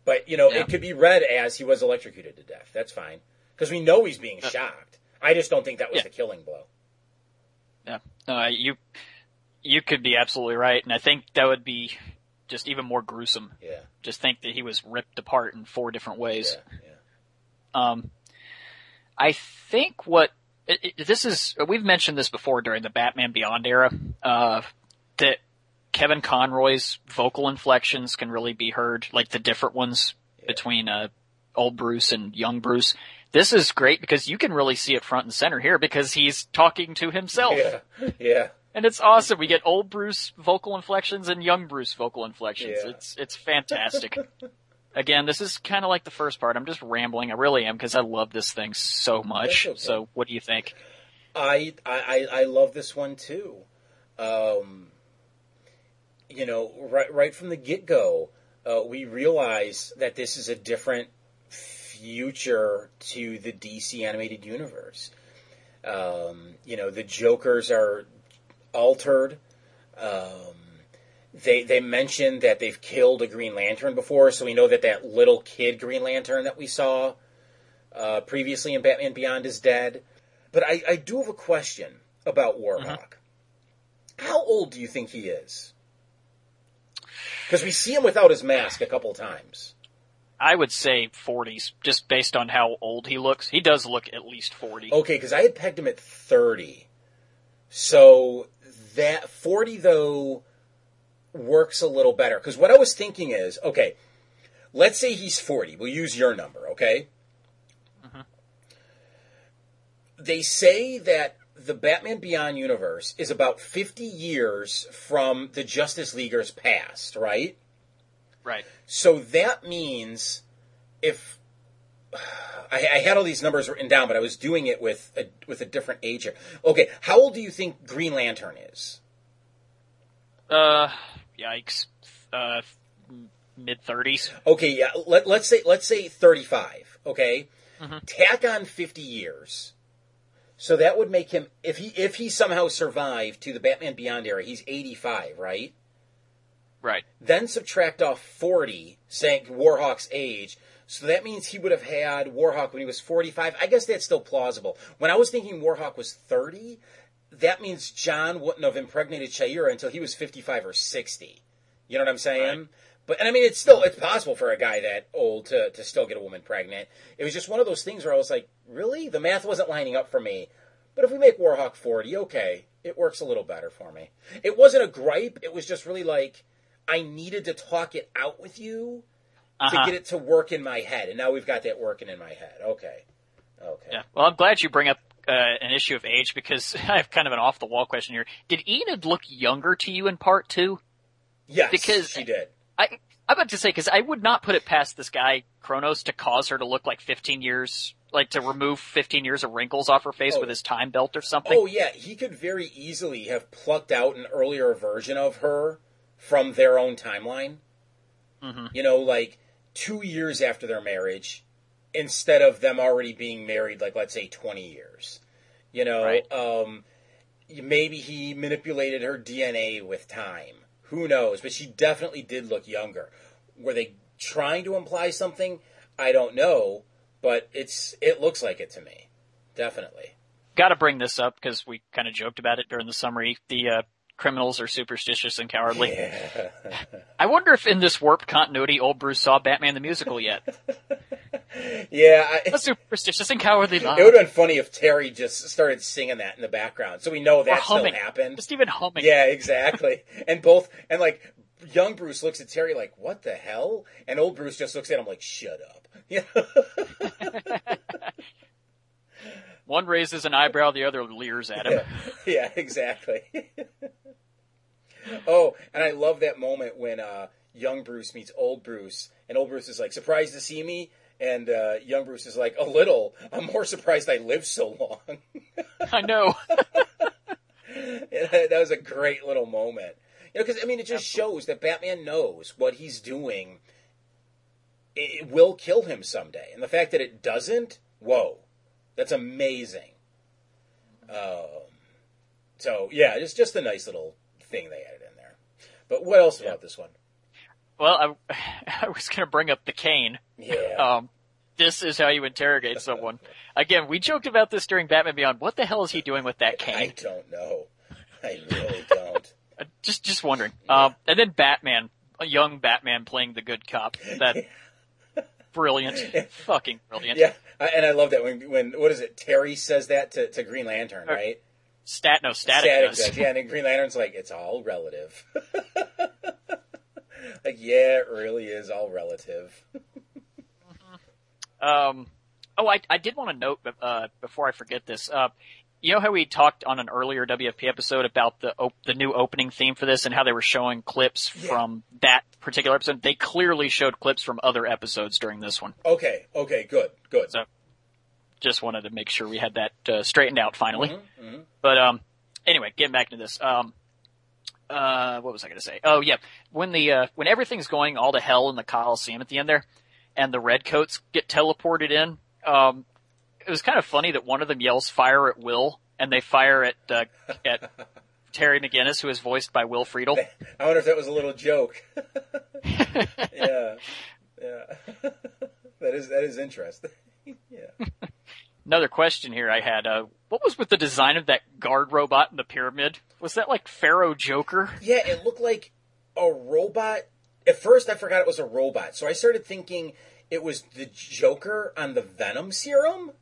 S1: But you know,
S2: Yeah.
S1: it could be read as he was electrocuted to death. That's fine because we know he's being shocked. I just don't think that was
S2: Yeah.
S1: the killing blow.
S2: Yeah, no, you you could be absolutely right, and I think that would be just even more gruesome.
S1: Yeah.
S2: Just think that he was ripped apart in four different ways.
S1: Yeah, yeah.
S2: Um, I think what it, it, this is, we've mentioned this before during the Batman Beyond era, uh, that Kevin Conroy's vocal inflections can really be heard, like the different ones between, uh, old Bruce and young Bruce. This is great because you can really see it front and center here because he's talking to himself.
S1: Yeah, yeah.
S2: And it's awesome. We get old Bruce vocal inflections and young Bruce vocal inflections.
S1: Yeah.
S2: It's it's fantastic. Again, this is kind of like the first part. I'm just rambling. I really am because I love this thing so much.
S1: Okay.
S2: So, what do you think?
S1: I, I I love this one too. Um, you know, right right from the get go, uh, we realize that this is a different future to the DC animated universe. Um, you know, the Jokers are altered. Um, they they mentioned that they've killed a Green Lantern before, so we know that that little kid Green Lantern that we saw uh, previously in Batman Beyond is dead. But I, I do have a question about Warhawk. How old do you think he is? Because we see him without his mask a couple times.
S2: I would say 40s, just based on how old he looks. He does look at least 40.
S1: Okay, because I had pegged him at 30. So that 40, though, works a little better. Because what I was thinking is okay, let's say he's 40. We'll use your number, okay? Mm-hmm. They say that the Batman Beyond universe is about 50 years from the Justice Leaguers past, right?
S2: Right.
S1: So that means if I, I had all these numbers written down, but I was doing it with a with a different age. here. Okay, how old do you think Green Lantern is?
S2: Uh, yikes. Uh, mid 30s.
S1: Okay, yeah. Let, let's say let's say thirty five. Okay, tack on fifty years. So that would make him if he if he somehow survived to the Batman Beyond era, he's eighty five, right?
S2: Right.
S1: Then subtract off 40, saying Warhawk's age. So that means he would have had Warhawk when he was 45. I guess that's still plausible. When I was thinking Warhawk was 30, that means John wouldn't have impregnated Shayera until he was 55 or 60. You know what I'm saying? But and I mean, it's still it's possible for a guy that old to to still get a woman pregnant. It was just one of those things where I was like, really, the math wasn't lining up for me. But if we make Warhawk 40, okay, it works a little better for me. It wasn't a gripe. It was just really like I needed to talk it out with you
S2: Uh-huh.
S1: to get it to work in my head, and now we've got that working in my head. Okay, okay.
S2: Yeah. Well, I'm glad you bring up uh, an issue of age because I have kind of an off the wall question here. Did Enid look younger to you in part two?
S1: Yes,
S2: Because-
S1: she did.
S2: I I'm about to say because I would not put it past this guy Chronos to cause her to look like 15 years, like to remove 15 years of wrinkles off her face
S1: Oh.
S2: with his time belt or something.
S1: Oh yeah, he could very easily have plucked out an earlier version of her from their own timeline.
S2: hmm
S1: You know, like two years after their marriage, instead of them already being married, like let's say twenty years. You know,
S2: Right.
S1: um, maybe he manipulated her DNA with time. Who knows? But she definitely did look younger. Were they trying to imply something? I don't know, but it's it looks like it to me. Definitely.
S2: Got to bring this up because we kind of joked about it during the summary. The uh, criminals are superstitious and cowardly. I wonder if in this warped continuity, old Bruce saw Batman the musical yet.
S1: yeah, I,
S2: a superstitious and cowardly lie.
S1: it would have been funny if Terry just started singing that in the background, so we know that still happened.
S2: Just even humming.
S1: Yeah, exactly. and both, and like, young Bruce looks at Terry like, "What the hell?" And old Bruce just looks at him like, "Shut up." Yeah.
S2: One raises an eyebrow, the other leers at him.
S1: Yeah, yeah, exactly. oh, and I love that moment when uh, young Bruce meets old Bruce, and old Bruce is like, surprised to see me? And uh, young Bruce is like, a little. I'm more surprised I lived so long.
S2: I know.
S1: that was a great little moment. You know, because, I mean, it just shows that Batman knows what he's doing. It it will kill him someday. And the fact that it doesn't, whoa, that's amazing. Um, so yeah, it's just a nice little thing they added in there. But what else about this one?
S2: Well, I, I was going to bring up the cane.
S1: Yeah.
S2: Um, this is how you interrogate someone. Again, we joked about this during Batman Beyond. What the hell is he doing with that cane?
S1: I don't know. I really don't.
S2: Uh, Just, just wondering. Um, and then Batman, a young Batman playing the good cop. That brilliant, fucking brilliant.
S1: Yeah, I, and I love that when when what is it? Terry says that to, to Green Lantern,
S2: Or-
S1: right?
S2: Stat, no, static, does.
S1: does. Yeah, and Green Lantern's like, it's all relative. like, yeah, it really is all relative.
S2: Um, oh, I, I did want to note uh, before I forget this. Uh, you know how we talked on an earlier WFP episode about the op- the new opening theme for this and how they were showing clips from that particular episode? They clearly showed clips from other episodes during this one.
S1: Okay, okay, good, good.
S2: So, just wanted to make sure we had that uh, straightened out finally.
S1: Mhm, mhm.
S2: But um, anyway, getting back to this. Um, uh, what was I going to say? Oh yeah, when the uh, when everything's going all to hell in the Coliseum at the end there, and the redcoats get teleported in. Um, it was kind of funny that one of them yells "fire at Will," and they fire at uh, at Terry McGinnis, who is voiced by Will Friedle.
S1: I wonder if that was a little joke. yeah, yeah. that is that is interesting. yeah.
S2: Another question here I had: uh, What was with the design of that guard robot in the pyramid? Was that like Pharaoh Joker?
S1: Yeah, it looked like a robot. At first, I forgot it was a robot, so I started thinking it was the Joker on the Venom serum.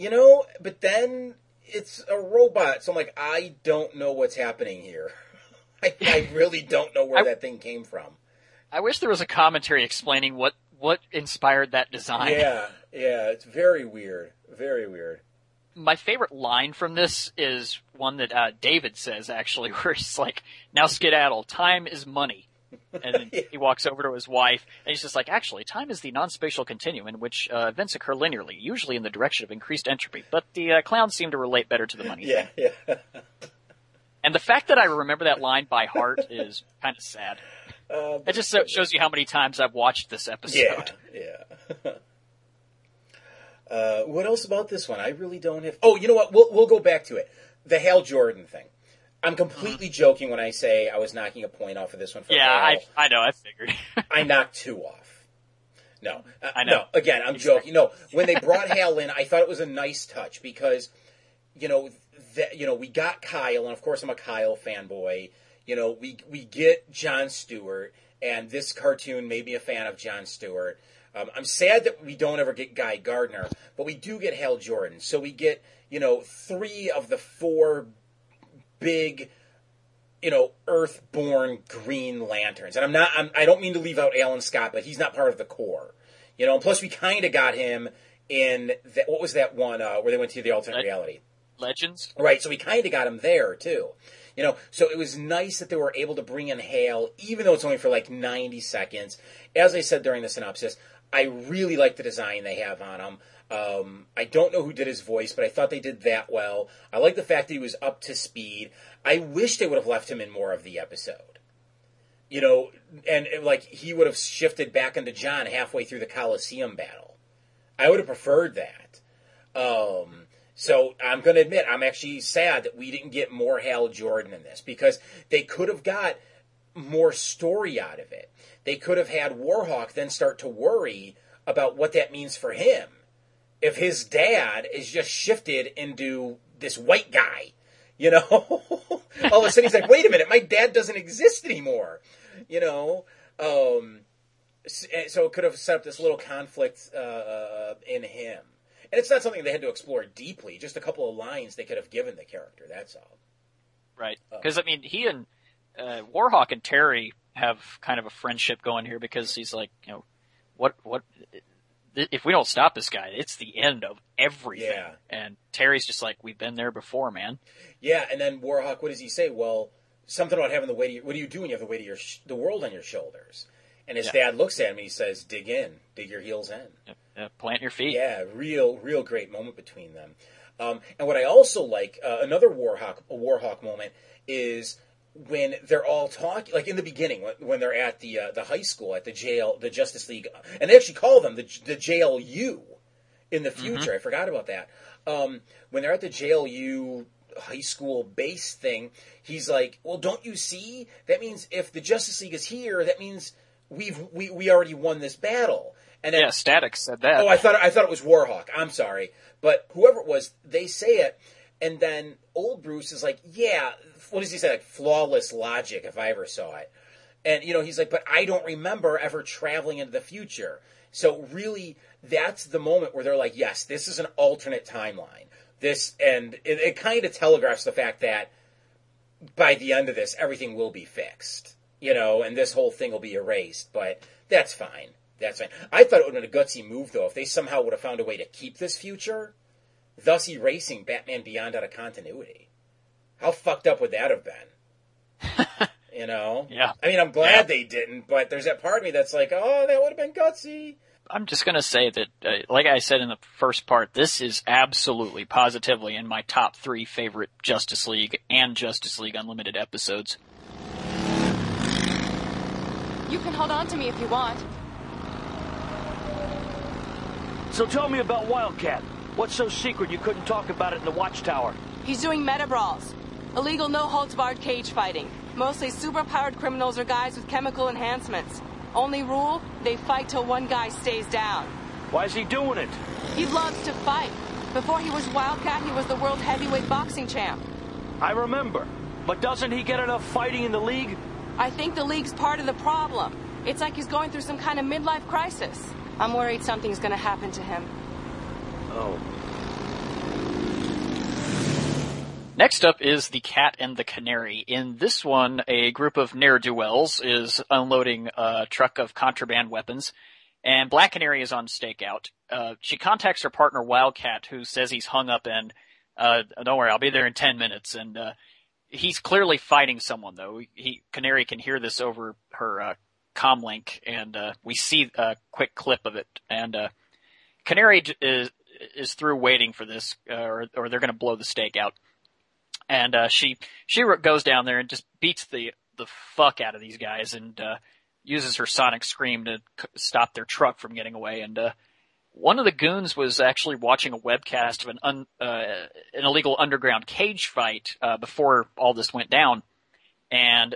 S1: You know, but then it's a robot, so I'm like, I don't know what's happening here. I, I really don't know where
S2: I-
S1: that thing came from.
S2: I wish there was a commentary explaining what what inspired that design.
S1: Yeah, yeah, it's very weird, very weird.
S2: my favorite line from this is one that uh, David says actually, where he's like, "Now skedaddle. Time is money." And then he walks over to his wife, and he's just like, "Actually, time is the non-spatial continuum in which uh, events occur linearly, usually in the direction of increased entropy. But the uh, clowns seem to relate better to the money
S1: Yeah,
S2: thing."
S1: yeah.
S2: And the fact that I remember that line by heart is kind of sad.
S1: Uh,
S2: It just so- shows you how many times I've watched this episode.
S1: Yeah, yeah. uh, what else about this one? I really don't have. Oh, you know what? We'll we'll go back to it. The Hal Jordan thing. I'm completely joking when I say I was knocking a point off of this one. For
S2: Yeah, I I know. I figured.
S1: I knocked two off. No, uh,
S2: I know.
S1: no. Again, I'm joking. No, when they brought Hal in, I thought it was a nice touch because, you know, that you know we got Kyle, and of course I'm a Kyle fanboy. You know, we we get John Stewart, and this cartoon made me a fan of John Stewart. Um, I'm sad that we don't ever get Guy Gardner, but we do get Hal Jordan. So we get you know three of the four big you know, Earth-born Green Lanterns. And I'm not, I'm, I don't mean to leave out Alan Scott, but he's not part of the core. You know, and plus we kind of got him in, the, what was that one uh, where they went to the alternate
S2: Leg-
S1: reality?
S2: Legends.
S1: Right, so we kind of got him there, too. You know, so it was nice that they were able to bring in Hal, even though it's only for like 90 seconds. As I said during the synopsis, I really like the design they have on him. Um, I don't know who did his voice, but I thought they did that well. I like the fact that he was up to speed. I wish they would have left him in more of the episode. You know, and uh, like he would have shifted back into John halfway through the Coliseum battle. I would have preferred that. Um, so I'm going to admit I'm actually sad that we didn't get more Hal Jordan in this because they could have got more story out of it. They could have had Warhawk then start to worry about what that means for him. If his dad is just shifted into this white guy, you know, all of a sudden he's like, wait a minute, my dad doesn't exist anymore, you know. Um, So it could have set up this little conflict uh, in him. And it's not something they had to explore deeply. Just a couple of lines they could have given the character. That's all.
S2: Right. Because I mean, he and uh, Warhawk and Terry have kind of a friendship going here because he's like, you know, what what if we don't stop this guy, it's the end of everything.
S1: Yeah.
S2: And Terry's just like, we've been there before, man.
S1: Yeah, and then Warhawk, what does he say? Well, something about having the weight. Of your, what do you do when you have the weight of your sh- the world on your shoulders? And his
S2: Yeah.
S1: dad looks at him and he says, "Dig in, dig your heels in."
S2: Uh, plant your feet.
S1: Yeah, real, real great moment between them. Um, and what I also like, uh, another Warhawk, a Warhawk moment is when they're all talking, like in the beginning, when, when they're at the uh, the high school at the JL, the Justice League, and they actually call them the the JLU in the future. I forgot about that. Um, when they're at the JLU high school base thing, he's like, "Well, don't you see? That means if the Justice League is here, that means we've we, we already won this battle." And then
S2: Yeah, Static said that.
S1: Oh, I thought I thought it was Warhawk. I'm sorry, but whoever it was, they say it, and then old Bruce is like, "Yeah, what does he say? Like flawless logic, if I ever saw it." And you know, he's like, "But I don't remember ever traveling into the future." So really, that's the moment where they're like, "Yes, this is an alternate timeline." This and it, it kind of telegraphs the fact that by the end of this, everything will be fixed. You know, and this whole thing will be erased. But that's fine. That's fine. I thought it would have been a gutsy move, though, if they somehow would have found a way to keep this future, thus erasing Batman Beyond out of continuity. How fucked up would that have been? you know?
S2: Yeah.
S1: I mean, I'm glad
S2: Yeah.
S1: they didn't, but there's that part of me that's like, oh, that would have been gutsy.
S2: I'm just gonna say that, uh, like I said in the first part, this is absolutely, positively in my top three favorite Justice League and Justice League Unlimited episodes.
S11: You can hold on to me if you want.
S12: So tell me about Wildcat. What's so secret you couldn't talk about it in the Watchtower?
S11: He's doing meta brawls. Illegal no holds barred cage fighting. Mostly superpowered criminals or guys with chemical enhancements. Only rule, they fight till one guy stays down.
S12: Why is he doing it?
S11: He loves to fight. Before he was Wildcat, he was the world heavyweight boxing champ.
S12: I remember. But doesn't he get enough fighting in the league?
S11: I think the league's part of the problem. It's like he's going through some kind of midlife crisis. I'm worried something's gonna happen to him.
S12: Oh.
S2: Next up is the Cat and the Canary. In this one, a group of ne'er-do-wells is unloading a truck of contraband weapons, and Black Canary is on stakeout. Uh, she contacts her partner Wildcat, who says he's hung up and, uh, don't worry, I'll be there in 10 minutes, and, uh, he's clearly fighting someone though. He, Canary can hear this over her, uh, comlink, and, uh, we see a quick clip of it, and, uh, Canary is, is through waiting for this, uh, or, or they're gonna blow the stake out and uh, she she goes down there and just beats the the fuck out of these guys and uh, uses her sonic scream to c- stop their truck from getting away. And uh, one of the goons was actually watching a webcast of an un, uh, an illegal underground cage fight uh, before all this went down, and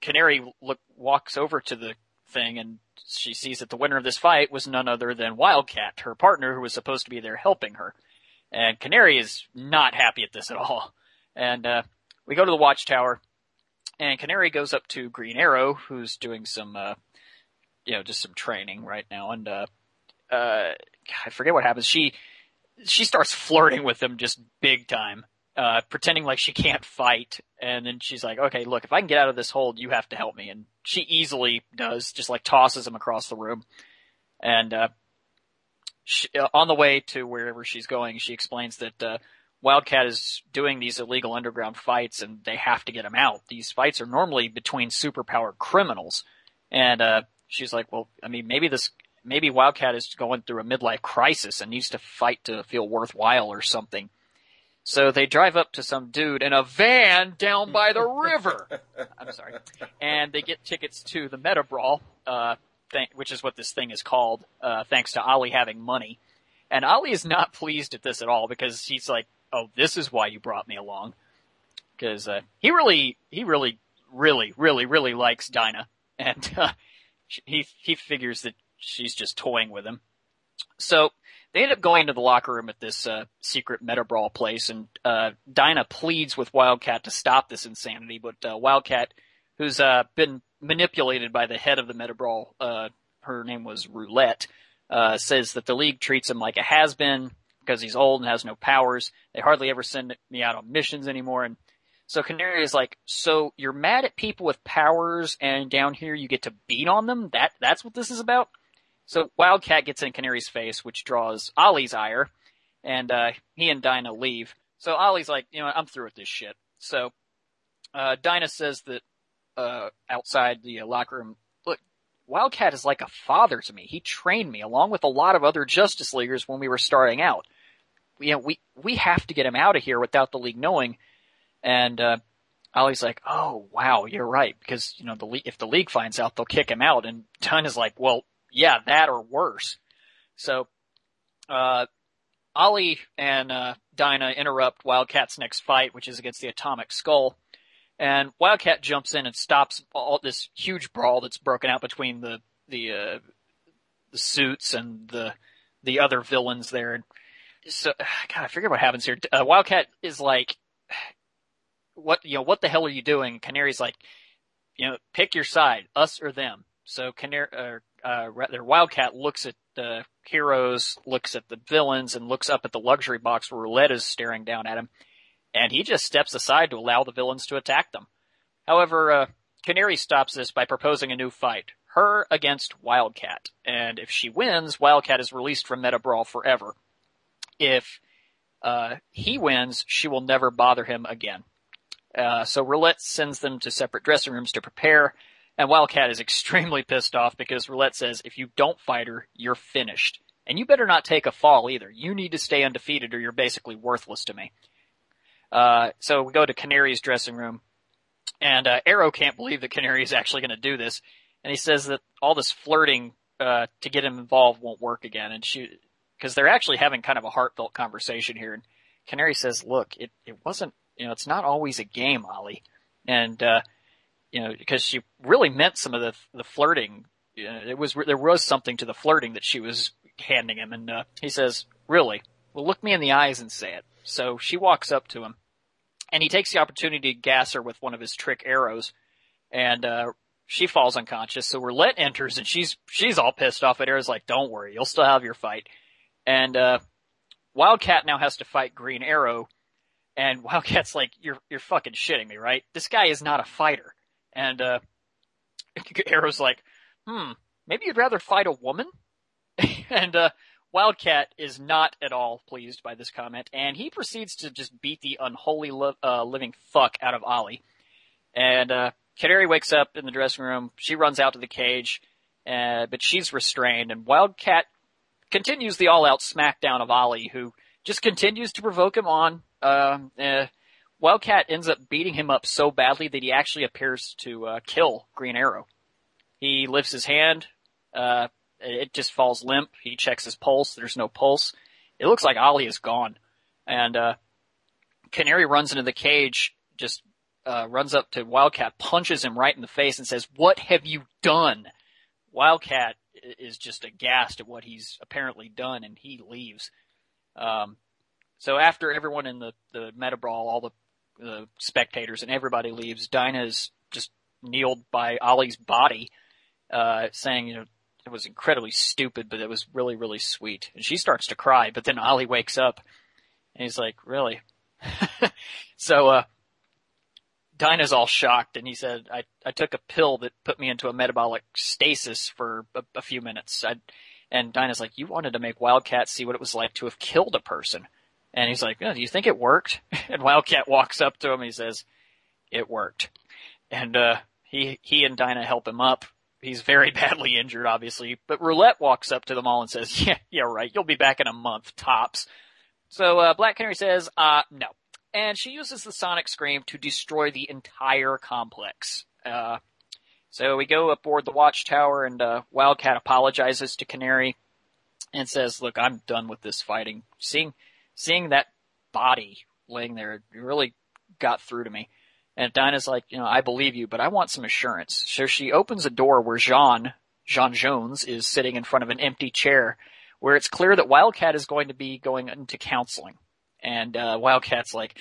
S2: Canary look walks over to the thing and she sees that the winner of this fight was none other than Wildcat, her partner, who was supposed to be there helping her. And Canary is not happy at this at all. And uh, we go to the watchtower, and Canary goes up to Green Arrow, who's doing some, uh, you know, just some training right now. And uh, uh, I forget what happens. She she starts flirting with him just big time, uh, pretending like she can't fight. And then she's like, "Okay, look, if I can get out of this hold, you have to help me." And she easily does, just like tosses him across the room. And uh, she, uh, on the way to wherever she's going, she explains that uh, Wildcat is doing these illegal underground fights, and they have to get him out. These fights are normally between superpowered criminals, and uh, she's like, "Well, I mean, maybe this, maybe Wildcat is going through a midlife crisis and needs to fight to feel worthwhile or something." So they drive up to some dude in a van down by the river. I'm sorry, and they get tickets to the Meta Brawl. Uh, thing, which is what this thing is called, uh, thanks to Ollie having money. And Ollie is not pleased at this at all because he's like, "Oh, this is why you brought me along," because uh, he really, he really, really, really, really likes Dinah, and uh, he he figures that she's just toying with him. So they end up going to the locker room at this uh, secret meta brawl place, and uh, Dinah pleads with Wildcat to stop this insanity, but uh, Wildcat, who's uh, been manipulated by the head of the Metabrawl. Uh, her name was Roulette. Uh, says that the League treats him like a has-been because he's old and has no powers. They hardly ever send me out on missions anymore. And so Canary is like, so you're mad at people with powers and down here you get to beat on them? That, that's what this is about? So Wildcat gets in Canary's face, which draws Ollie's ire, and, uh, he and Dinah leave. So Ollie's like, you know, I'm through with this shit. So, uh, Dinah says that, uh, outside the uh, locker room, look, Wildcat is like a father to me. He trained me along with a lot of other Justice Leaguers when we were starting out. You know, we, we have to get him out of here without the league knowing. And, uh, Ollie's like, oh wow, you're right, because, you know, the if the league finds out, they'll kick him out. And Dinah's like, well, yeah, that or worse. So, uh, Ollie and, uh, Dinah interrupt Wildcat's next fight, which is against the Atomic Skull. And Wildcat jumps in and stops all this huge brawl that's broken out between the, the, uh, the suits and the, the other villains there. And so, God, I forget what happens here. Uh, Wildcat is like, what, you know, what the hell are you doing? Canary's like, you know, pick your side, us or them. So Canary, uh, uh, Wildcat looks at the heroes, looks at the villains, and looks up at the luxury box where Roulette is staring down at him, and he just steps aside to allow the villains to attack them. However, uh, Canary stops this by proposing a new fight. Her against Wildcat. And if she wins, Wildcat is released from Meta Brawl forever. If, uh, he wins, she will never bother him again. Uh, so Roulette sends them to separate dressing rooms to prepare, and Wildcat is extremely pissed off because Roulette says, if you don't fight her, you're finished. And you better not take a fall either. You need to stay undefeated or you're basically worthless to me. Uh, so we go to Canary's dressing room and, uh, Arrow can't believe that Canary is actually going to do this. And he says that all this flirting, uh, to get him involved won't work again. And she, cause they're actually having kind of a heartfelt conversation here. And Canary says, look, it, it wasn't, you know, it's not always a game, Ollie. And, uh, you know, because she really meant some of the the flirting. It was there was something to the flirting that she was handing him, and uh, he says, "Really? Well, look me in the eyes and say it." So she walks up to him, and he takes the opportunity to gas her with one of his trick arrows, and uh, she falls unconscious. So Roulette enters, and she's she's all pissed off at Arrow's like, "Don't worry, you'll still have your fight." And uh, Wildcat now has to fight Green Arrow, and Wildcat's like, "You're you're fucking shitting me, right? This guy is not a fighter." And, uh, Arrow's like, hmm, maybe you'd rather fight a woman? and, uh, Wildcat is not at all pleased by this comment, and he proceeds to just beat the unholy uh, living fuck out of Ollie. And, uh, Canary wakes up in the dressing room, she runs out to the cage, uh, but she's restrained, and Wildcat continues the all-out smackdown of Ollie, who just continues to provoke him on, uh, uh Wildcat ends up beating him up so badly that he actually appears to uh, kill Green Arrow. He lifts his hand, uh, it just falls limp. He checks his pulse. There's no pulse. It looks like Ollie is gone. And, uh, Canary runs into the cage, just, uh, runs up to Wildcat, punches him right in the face and says, what have you done? Wildcat is just aghast at what he's apparently done and he leaves. Um, so after everyone in the, the meta brawl, all the the spectators and everybody leaves. Dinah's just kneeled by Ollie's body, uh, saying, you know, it was incredibly stupid, but it was really, really sweet. And she starts to cry, but then Ollie wakes up and he's like, really? so, uh, Dinah's all shocked and he said, I, I took a pill that put me into a metabolic stasis for a, a few minutes. I, and Dinah's like, you wanted to make Wildcat see what it was like to have killed a person. And he's like, oh, do you think it worked? And Wildcat walks up to him and he says, it worked. And, uh, he, he and Dinah help him up. He's very badly injured, obviously, but Roulette walks up to them all and says, yeah, yeah, right. You'll be back in a month, tops. So, uh, Black Canary says, uh, no. And she uses the Sonic Scream to destroy the entire complex. Uh, so we go aboard the watchtower and, uh, Wildcat apologizes to Canary and says, look, I'm done with this fighting. Seeing, seeing that body laying there really got through to me. And Dinah's like, you know, I believe you, but I want some assurance. So she opens a door where J'onn, J'onn J'onzz is sitting in front of an empty chair where it's clear that Wildcat is going to be going into counseling. And, uh, Wildcat's like,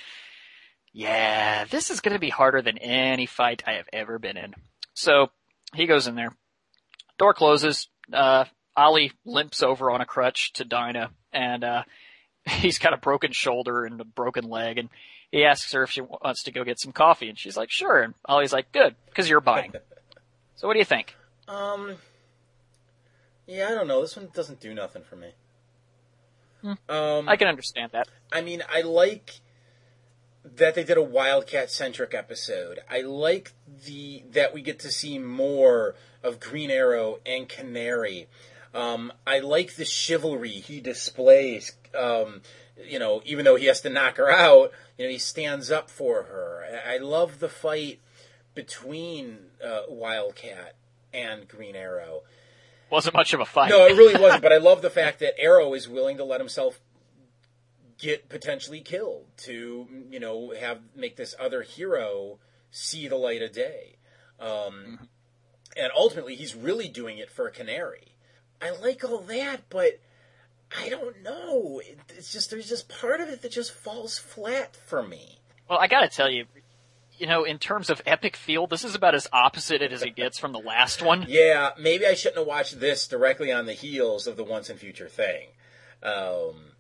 S2: yeah, this is going to be harder than any fight I have ever been in. So he goes in there. Door closes. Uh, Ollie limps over on a crutch to Dinah, and uh, he's got a broken shoulder and a broken leg, and he asks her if she wants to go get some coffee, and she's like, "Sure." And Ollie's like, "Good, because you're buying." so, what do you think?
S1: Um, yeah, I don't know. This one doesn't do nothing for me. Um,
S2: I can understand that.
S1: I mean, I like that they did a Wildcat centric episode. I like the that we get to see more of Green Arrow and Canary. Um, I like the chivalry he displays. Um, you know, even though he has to knock her out, you know, he stands up for her. I love the fight between uh, Wildcat and Green Arrow.
S2: Wasn't much of a fight.
S1: No, it really wasn't. But I love the fact that Arrow is willing to let himself get potentially killed to, you know, have make this other hero see the light of day. Um, And ultimately, he's really doing it for a canary. I like all that, but I don't know. It, it's just there's just part of it that just falls flat for me.
S2: Well, I gotta tell you, you know, in terms of epic feel, this is about as opposite it as it gets from the last one.
S1: Yeah, maybe I shouldn't have watched this directly on the heels of the Once and Future thing. Um,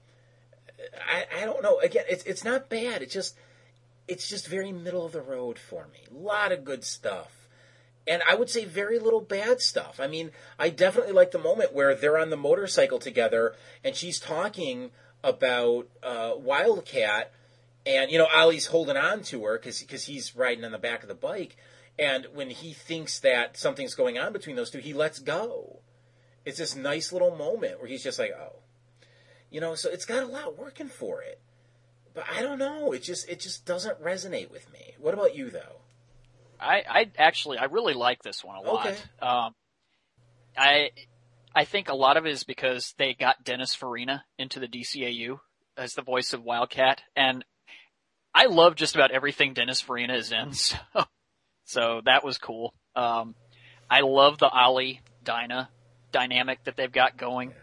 S1: I, I don't know. Again, it's it's not bad. It's just it's just very middle of the road for me. A lot of good stuff, and I would say very little bad stuff. I mean, I definitely like the moment where they're on the motorcycle together and she's talking about uh, Wildcat, and you know Ollie's holding on to her because he's riding on the back of the bike, and when he thinks that something's going on between those two, he lets go. It's this nice little moment where he's just like, oh, you know. So it's got a lot working for it, but I don't know. It just it just doesn't resonate with me. What about you though?
S2: I, I actually, I really like this one a lot.
S1: Okay.
S2: Um, I, I think a lot of it is because they got Dennis Farina into the DCAU as the voice of Wildcat, and I love just about everything Dennis Farina is in. So, so that was cool. Um, I love the Ollie Dinah dynamic that they've got going.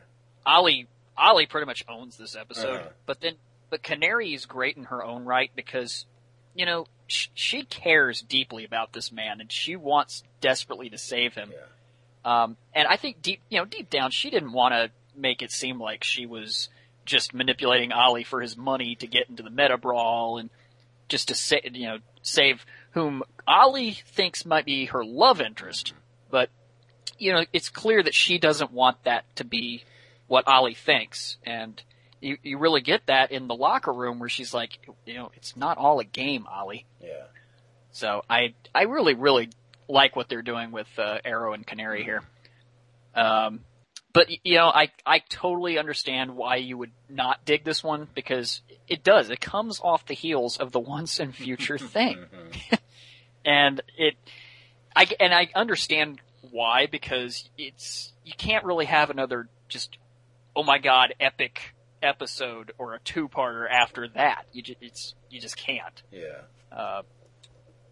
S2: Ollie, Ollie pretty much owns this episode,
S1: Uh-huh.
S2: but then, but Canary is great in her own right because, you know, sh- she cares deeply about this man and she wants desperately to save him. Um, and I think deep, you know, deep down, she didn't want to make it seem like she was just manipulating Ollie for his money to get into the meta brawl and just to say, you know, save whom Ollie thinks might be her love interest. But, you know, it's clear that she doesn't want that to be what Ollie thinks. And you, you really get that in the locker room where she's like, you know, it's not all a game, Ollie.
S1: Yeah.
S2: So I, I really, really like what they're doing with, uh, Arrow and Canary here. Um, but you know, I, I totally understand why you would not dig this one because it does. It comes off the heels of the once and future thing. and it, I, and I understand why because it's, you can't really have another just, oh my god, epic episode or a two-parter after that. You just, it's, you just can't.
S1: Yeah.
S2: Uh,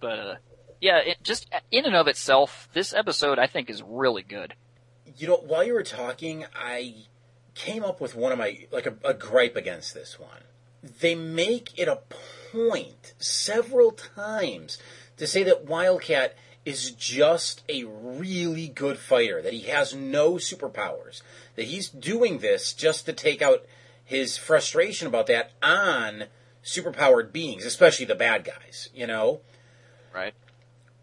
S2: but, uh, yeah, it just, in and of itself, this episode I think is really good.
S1: You know, while you were talking, I came up with one of my like a, a gripe against this one. They make it a point several times to say that Wildcat is just a really good fighter, that he has no superpowers, that he's doing this just to take out his frustration about that on superpowered beings, especially the bad guys, you know?
S2: Right.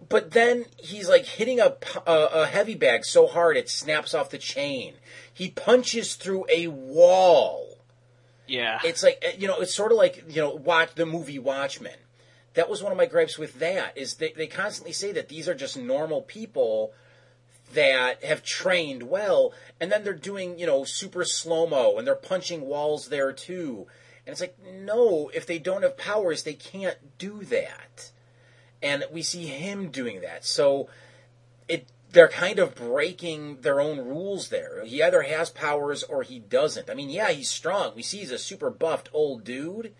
S1: But then he's like hitting a a heavy bag so hard it snaps off the chain. He punches through a wall.
S2: Yeah.
S1: It's like uh, you know, it's sort of like you know, watch the movie Watchmen. That was one of my gripes with that. Is they they constantly say that these are just normal people that have trained well, and then they're doing you know super slow mo and they're punching walls there too. And it's like no, if they don't have powers, they can't do that and we see him doing that. So it they're kind of breaking their own rules there. He either has powers or he doesn't. I mean, yeah, he's strong. We see he's a super buffed old dude,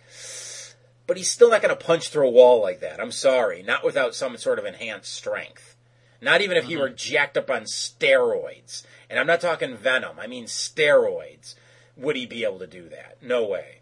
S1: but he's still not going to punch through a wall like that. I'm sorry, not without some sort of enhanced strength. Not even if he were jacked up on steroids. And I'm not talking venom. I mean steroids. Would he be able to do that? No way.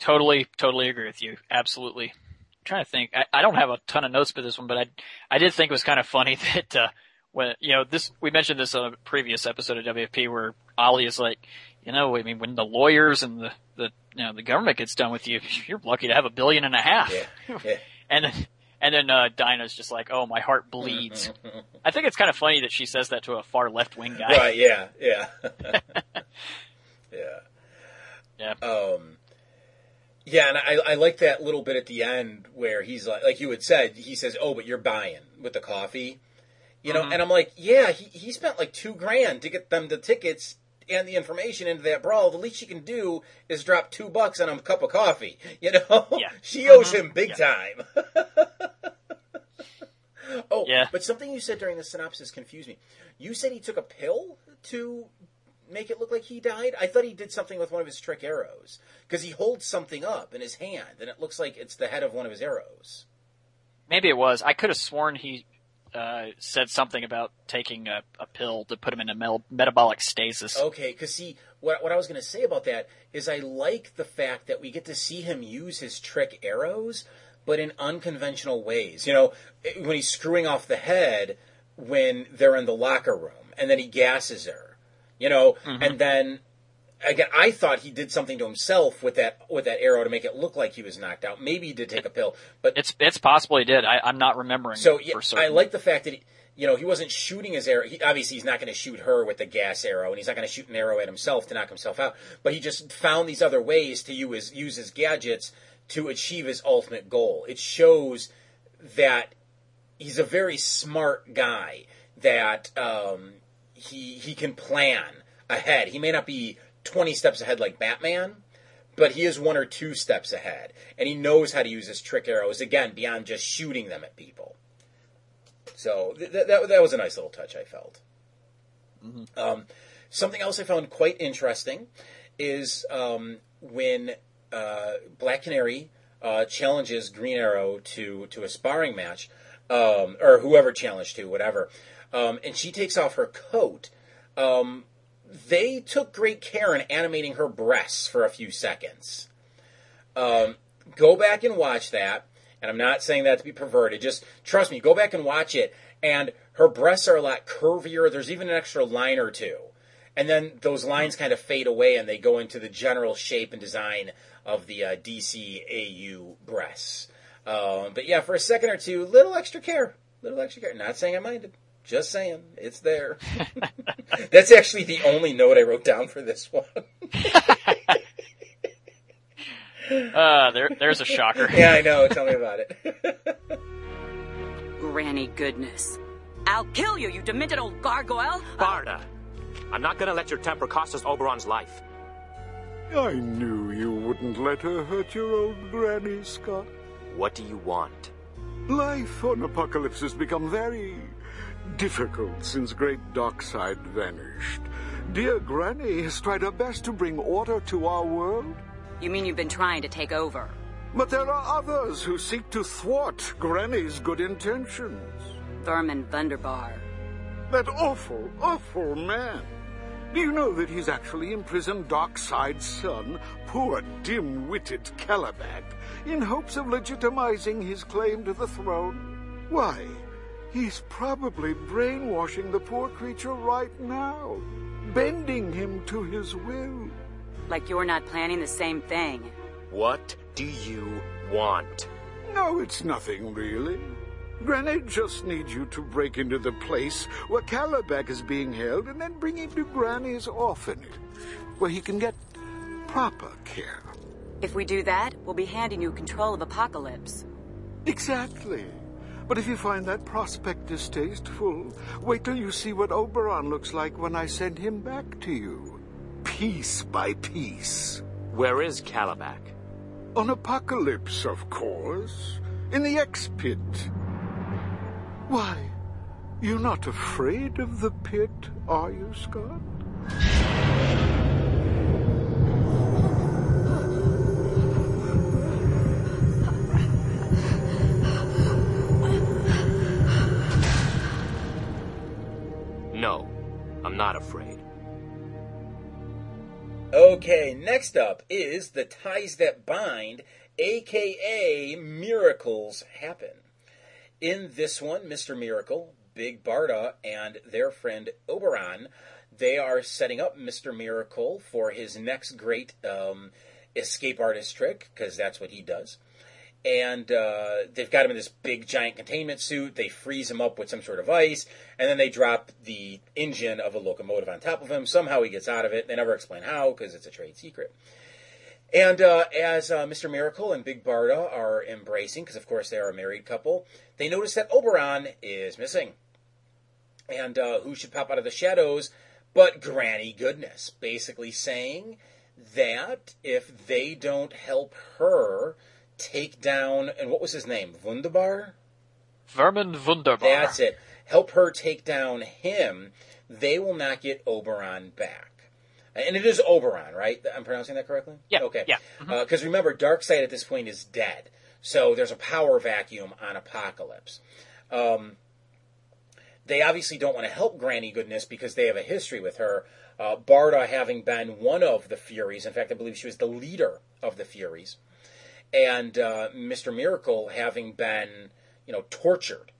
S2: Totally, totally agree with you. Absolutely. I'm trying to think. I, I don't have a ton of notes for this one, but I, I did think it was kind of funny that, uh, when you know this, we mentioned this on a previous episode of WFP where Ollie is like, you know, I mean, when the lawyers and the the you know the government gets done with you, you're lucky to have a billion and a half.
S1: Yeah. yeah.
S2: and then and then uh, Dinah's just like, oh, my heart bleeds. I think it's kind of funny that she says that to a far left wing guy.
S1: Right? Yeah. Yeah. yeah.
S2: Yeah.
S1: Um, yeah, and I, I like that little bit at the end where he's like, like you had said, he says, "Oh, but you're buying with the coffee," you know,
S2: Mhm.
S1: and I'm like, "Yeah, he, he spent like two grand to get them the tickets and the information into that brawl. The least she can do is drop two bucks on a cup of coffee, you know.
S2: Yeah.
S1: she owes
S2: Mhm.
S1: him big time." oh,
S2: Yeah.
S1: but something you said during the synopsis confused me. You said he took a pill to make it look like he died? I thought he did something with one of his trick arrows because he holds something up in his hand and it looks like it's the head of one of his arrows.
S2: Maybe it was. I could have sworn he uh, said something about taking a, a pill to put him in a mel- metabolic stasis.
S1: Okay, because see, what what I was going to say about that is I like the fact that we get to see him use his trick arrows, but in unconventional ways. You know, when he's screwing off the head when they're in the locker room, and then he gasses her. You know, and then again, I thought he did something to himself with that with that arrow to make it look like he was knocked out. Maybe he did take a pill, but
S2: It's it's possible he did. I, I'm not remembering.
S1: so yeah. I like the fact that he, you know he wasn't shooting his arrow. He, obviously, he's not going to shoot her with the gas arrow, and he's not going to shoot an arrow at himself to knock himself out. But he just found these other ways to use use his gadgets to achieve his ultimate goal. It shows that he's a very smart guy. That um, he he can plan ahead. He may not be twenty steps ahead like Batman, but he is one or two steps ahead, and he knows how to use his trick arrows again beyond just shooting them at people. So th- th- that that was a nice little touch I felt. Um, something else I found quite interesting is um, when uh, Black Canary uh, challenges Green Arrow to to a sparring match, um, or whoever challenged to whatever, um, and she takes off her coat. Um, they took great care in animating her breasts for a few seconds. Um, go back and watch that. And I'm not saying that to be perverted. Just trust me, go back and watch it. And her breasts are a lot curvier. There's even an extra line or two. And then those lines kind of fade away and they go into the general shape and design of the uh, DCAU breasts. Um, but yeah, for a second or two, little extra care. Little extra care. Not saying I minded. Just saying. It's there. That's actually the only note I wrote down for this one.
S2: Uh, there, there's a shocker.
S1: yeah, I know. Tell me about it.
S13: Granny goodness. I'll kill you, you demented old gargoyle!
S14: Barda, I'm not gonna let your temper cost us Oberon's life.
S15: I knew you wouldn't let her hurt your old granny, Scott.
S14: What do you want?
S15: Life on Apokolips has become very difficult since Great Darkseid vanished. Dear Granny has tried her best to bring order to our world.
S13: You mean you've been trying to take over?
S15: But there are others who seek to thwart Granny's good intentions.
S13: Vermin Vundabar.
S15: That awful, awful man. Do you know that he's actually imprisoned Darkseid's son, poor dim-witted Kalibak, in hopes of legitimizing his claim to the throne? Why, he's probably brainwashing the poor creature right now, bending him to his will.
S13: Like you're not planning the same thing.
S14: What do you want?
S15: No, it's nothing really. Granny just needs you to break into the place where Kalibak is being held and then bring him to Granny's orphanage, where he can get proper care.
S13: If we do that, we'll be handing you control of Apokolips.
S15: Exactly. But if you find that prospect distasteful, wait till you see what Oberon looks like when I send him back to you. Piece by piece.
S14: Where is Kalibak?
S15: On Apokolips, of course. In the X-Pit. Why, you're not afraid of the pit, are you, Scott?
S14: No, I'm not afraid.
S1: Okay, next up is The Ties That Bind, aka Miracles Happen. In this one, Mr. Miracle, Big Barda and their friend Oberon. They are setting up Mr. Miracle for his next great um, escape artist trick, because that's what he does. And uh, they've got him in this big giant containment suit. They freeze him up with some sort of ice, and then they drop the engine of a locomotive on top of him. Somehow he gets out of it. They never explain how, because it's a trade secret. And uh, as uh, Mr. Miracle and Big Barda are embracing, because of course they are a married couple, they notice that Oberon is missing. And uh, who should pop out of the shadows but Granny Goodness, basically saying that if they don't help her take down, and what was his name? Vundabar?
S2: Vermin Vundabar.
S1: That's it. Help her take down him, they will not get Oberon back. And it is Oberon, right? I'm pronouncing that correctly?
S2: Yeah.
S1: Okay.
S2: Yeah.
S1: Because remember, Darkseid at this point is dead. So there's a power vacuum on Apokolips. Um, they obviously don't want to help Granny Goodness because they have a history with her. Uh, Barda having been one of the Furies. In fact, I believe she was the leader of the Furies. And uh, Mr. Miracle having been, you know, tortured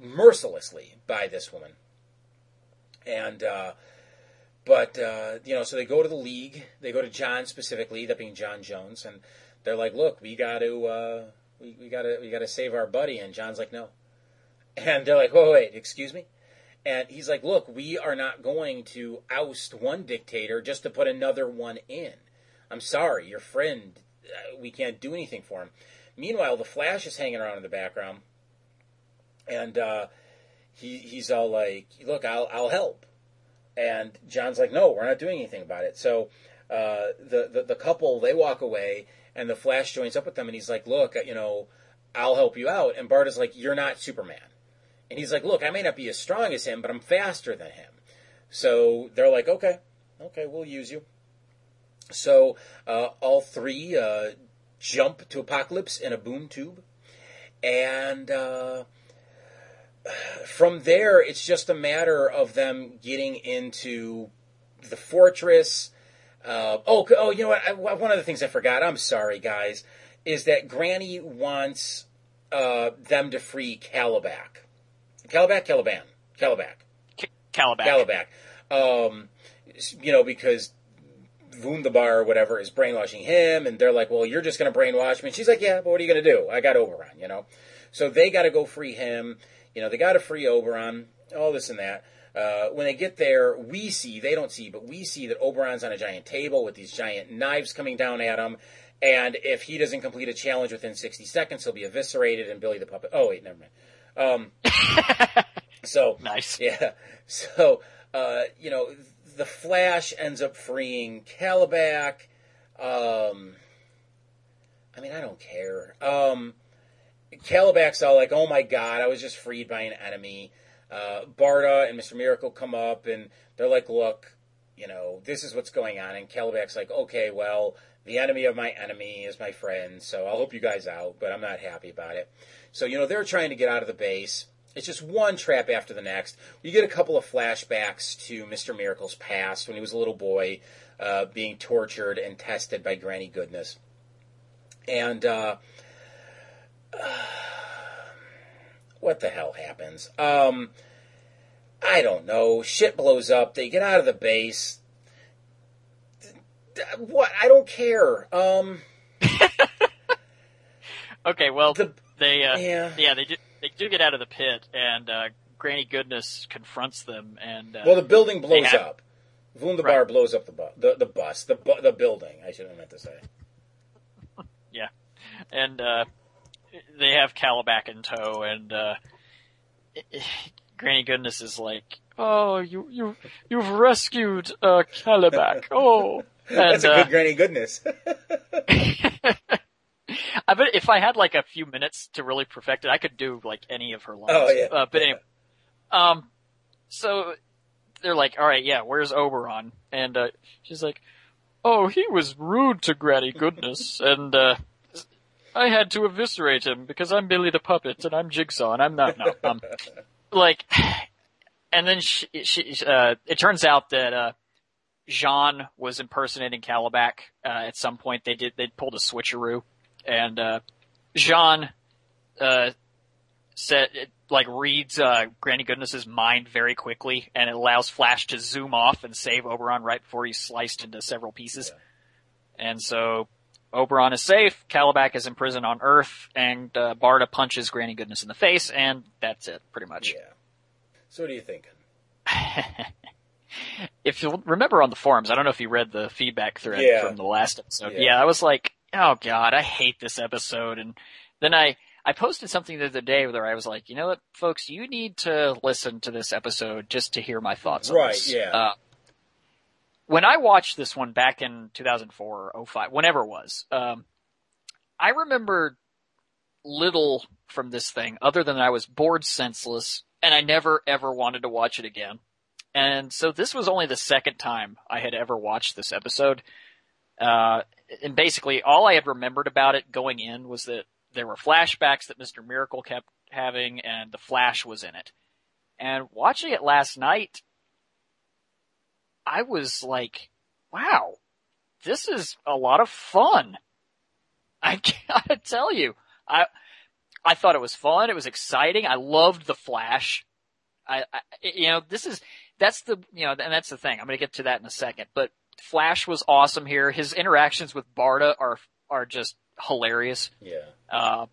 S1: mercilessly by this woman. And, uh, but, uh, you know, so they go to the league. They go to J'onn specifically, that being J'onn J'onzz. And they're like, look, we got to, uh, we, we got to, we got to save our buddy. And J'onn's like, no. And they're like, wait, wait, excuse me? And he's like, look, we are not going to oust one dictator just to put another one in. I'm sorry, your friend, we can't do anything for him. Meanwhile, the Flash is hanging around in the background, and uh, he he's all like, "Look, I'll I'll help," and J'onn's like, "No, we're not doing anything about it." So uh, the, the the couple they walk away, and the Flash joins up with them, and he's like, "Look, you know, I'll help you out," and Bart is like, "You're not Superman," and he's like, "Look, I may not be as strong as him, but I'm faster than him." So they're like, "Okay, okay, we'll use you." So uh, all three uh, jump to Apokolips in a boom tube, and uh, from there it's just a matter of them getting into the fortress. Uh, oh, oh, you know what? I, one of the things I forgot. I'm sorry, guys. Is that Granny wants uh, them to free Kalibak? Kalibak, Caliban, Kalibak,
S2: Kalibak.
S1: Kalibak. Um, you know because Vundabar or whatever is brainwashing him, and they're like, "Well, you're just going to brainwash me." And she's like, "Yeah, but what are you going to do? I got Oberon, you know." So they got to go free him. You know, they got to free Oberon. All this and that. Uh, when they get there, we see they don't see, but we see that Oberon's on a giant table with these giant knives coming down at him. And if he doesn't complete a challenge within 60 seconds, he'll be eviscerated. And Billy the puppet. Oh wait, never mind. Um, so
S2: nice.
S1: Yeah. So uh, you know the Flash ends up freeing Kalibak. Um, I mean, I don't care. Um, Kalibak's all like, "Oh my god, I was just freed by an enemy." Uh, Barda and Mr. Miracle come up and they're like, "Look, you know, this is what's going on." And Kalibak's like, "Okay, well, the enemy of my enemy is my friend, so I'll help you guys out, but I'm not happy about it." So you know, they're trying to get out of the base. It's just one trap after the next. You get a couple of flashbacks to Mr. Miracle's past when he was a little boy, uh, being tortured and tested by Granny Goodness. And uh, what the hell happens? Um, I don't know. Shit blows up. They get out of the base. What? I don't care. Um.
S2: okay, well,
S1: the,
S2: they uh,
S1: yeah.
S2: yeah they do they do get out of the pit, and uh, Granny Goodness confronts them, and uh,
S1: well, the building blows
S2: have,
S1: up. Vundabar right. blows up the, bu- the the bus, the bu- the building. I should have meant to say.
S2: yeah, and uh, they have Kalibak in tow, and uh, Granny Goodness is like, "Oh, you you you've rescued uh, Kalibak! Oh, and,
S1: that's a good Granny Goodness."
S2: I bet if I had like a few minutes to really perfect it, I could do like any of her lines.
S1: Oh yeah.
S2: Uh, but anyway, um, so they're like, "All right, yeah, where's Oberon?" And uh, she's like, "Oh, he was rude to Granny Goodness, and uh, I had to eviscerate him because I'm Billy the puppet and I'm Jigsaw and I'm not no um like." And then she, she uh, it turns out that uh, J'onn was impersonating Kalibak. Uh, at some point, they did they pulled a switcheroo and uh, J'onn uh, said like reads uh, Granny Goodness's mind very quickly, and it allows Flash to zoom off and save Oberon right before he's sliced into several pieces. And so Oberon is safe, Kalibak is imprisoned on Earth, and uh, Barda punches Granny Goodness in the face, and that's it, pretty much.
S1: Yeah. So what are you thinking?
S2: if you remember on the forums, I don't know if you read the feedback thread
S1: Yeah.
S2: from the last episode.
S1: Yeah.
S2: Yeah. I was like, oh god, I hate this episode. And then I, I posted something the other day where I was like, you know what, folks, you need to listen to this episode just to hear my thoughts on
S1: Right,
S2: this.
S1: yeah.
S2: Uh, when I watched this one back in 2004 or 05, whenever it was, um, I remember little from this thing other than I was bored senseless and I never ever wanted to watch it again. And so this was only the second time I had ever watched this episode. Uh, and basically all I had remembered about it going in was that there were flashbacks that Mr. Miracle kept having and the Flash was in it. And watching it last night, I was like, wow, this is a lot of fun. I gotta tell you, I, I thought it was fun. It was exciting. I loved the Flash. I, I, you know, this is, that's the, you know, and that's the thing. I'm going to get to that in a second, but Flash was awesome here. His interactions with Barda are, are just hilarious.
S1: Yeah.
S2: Uh,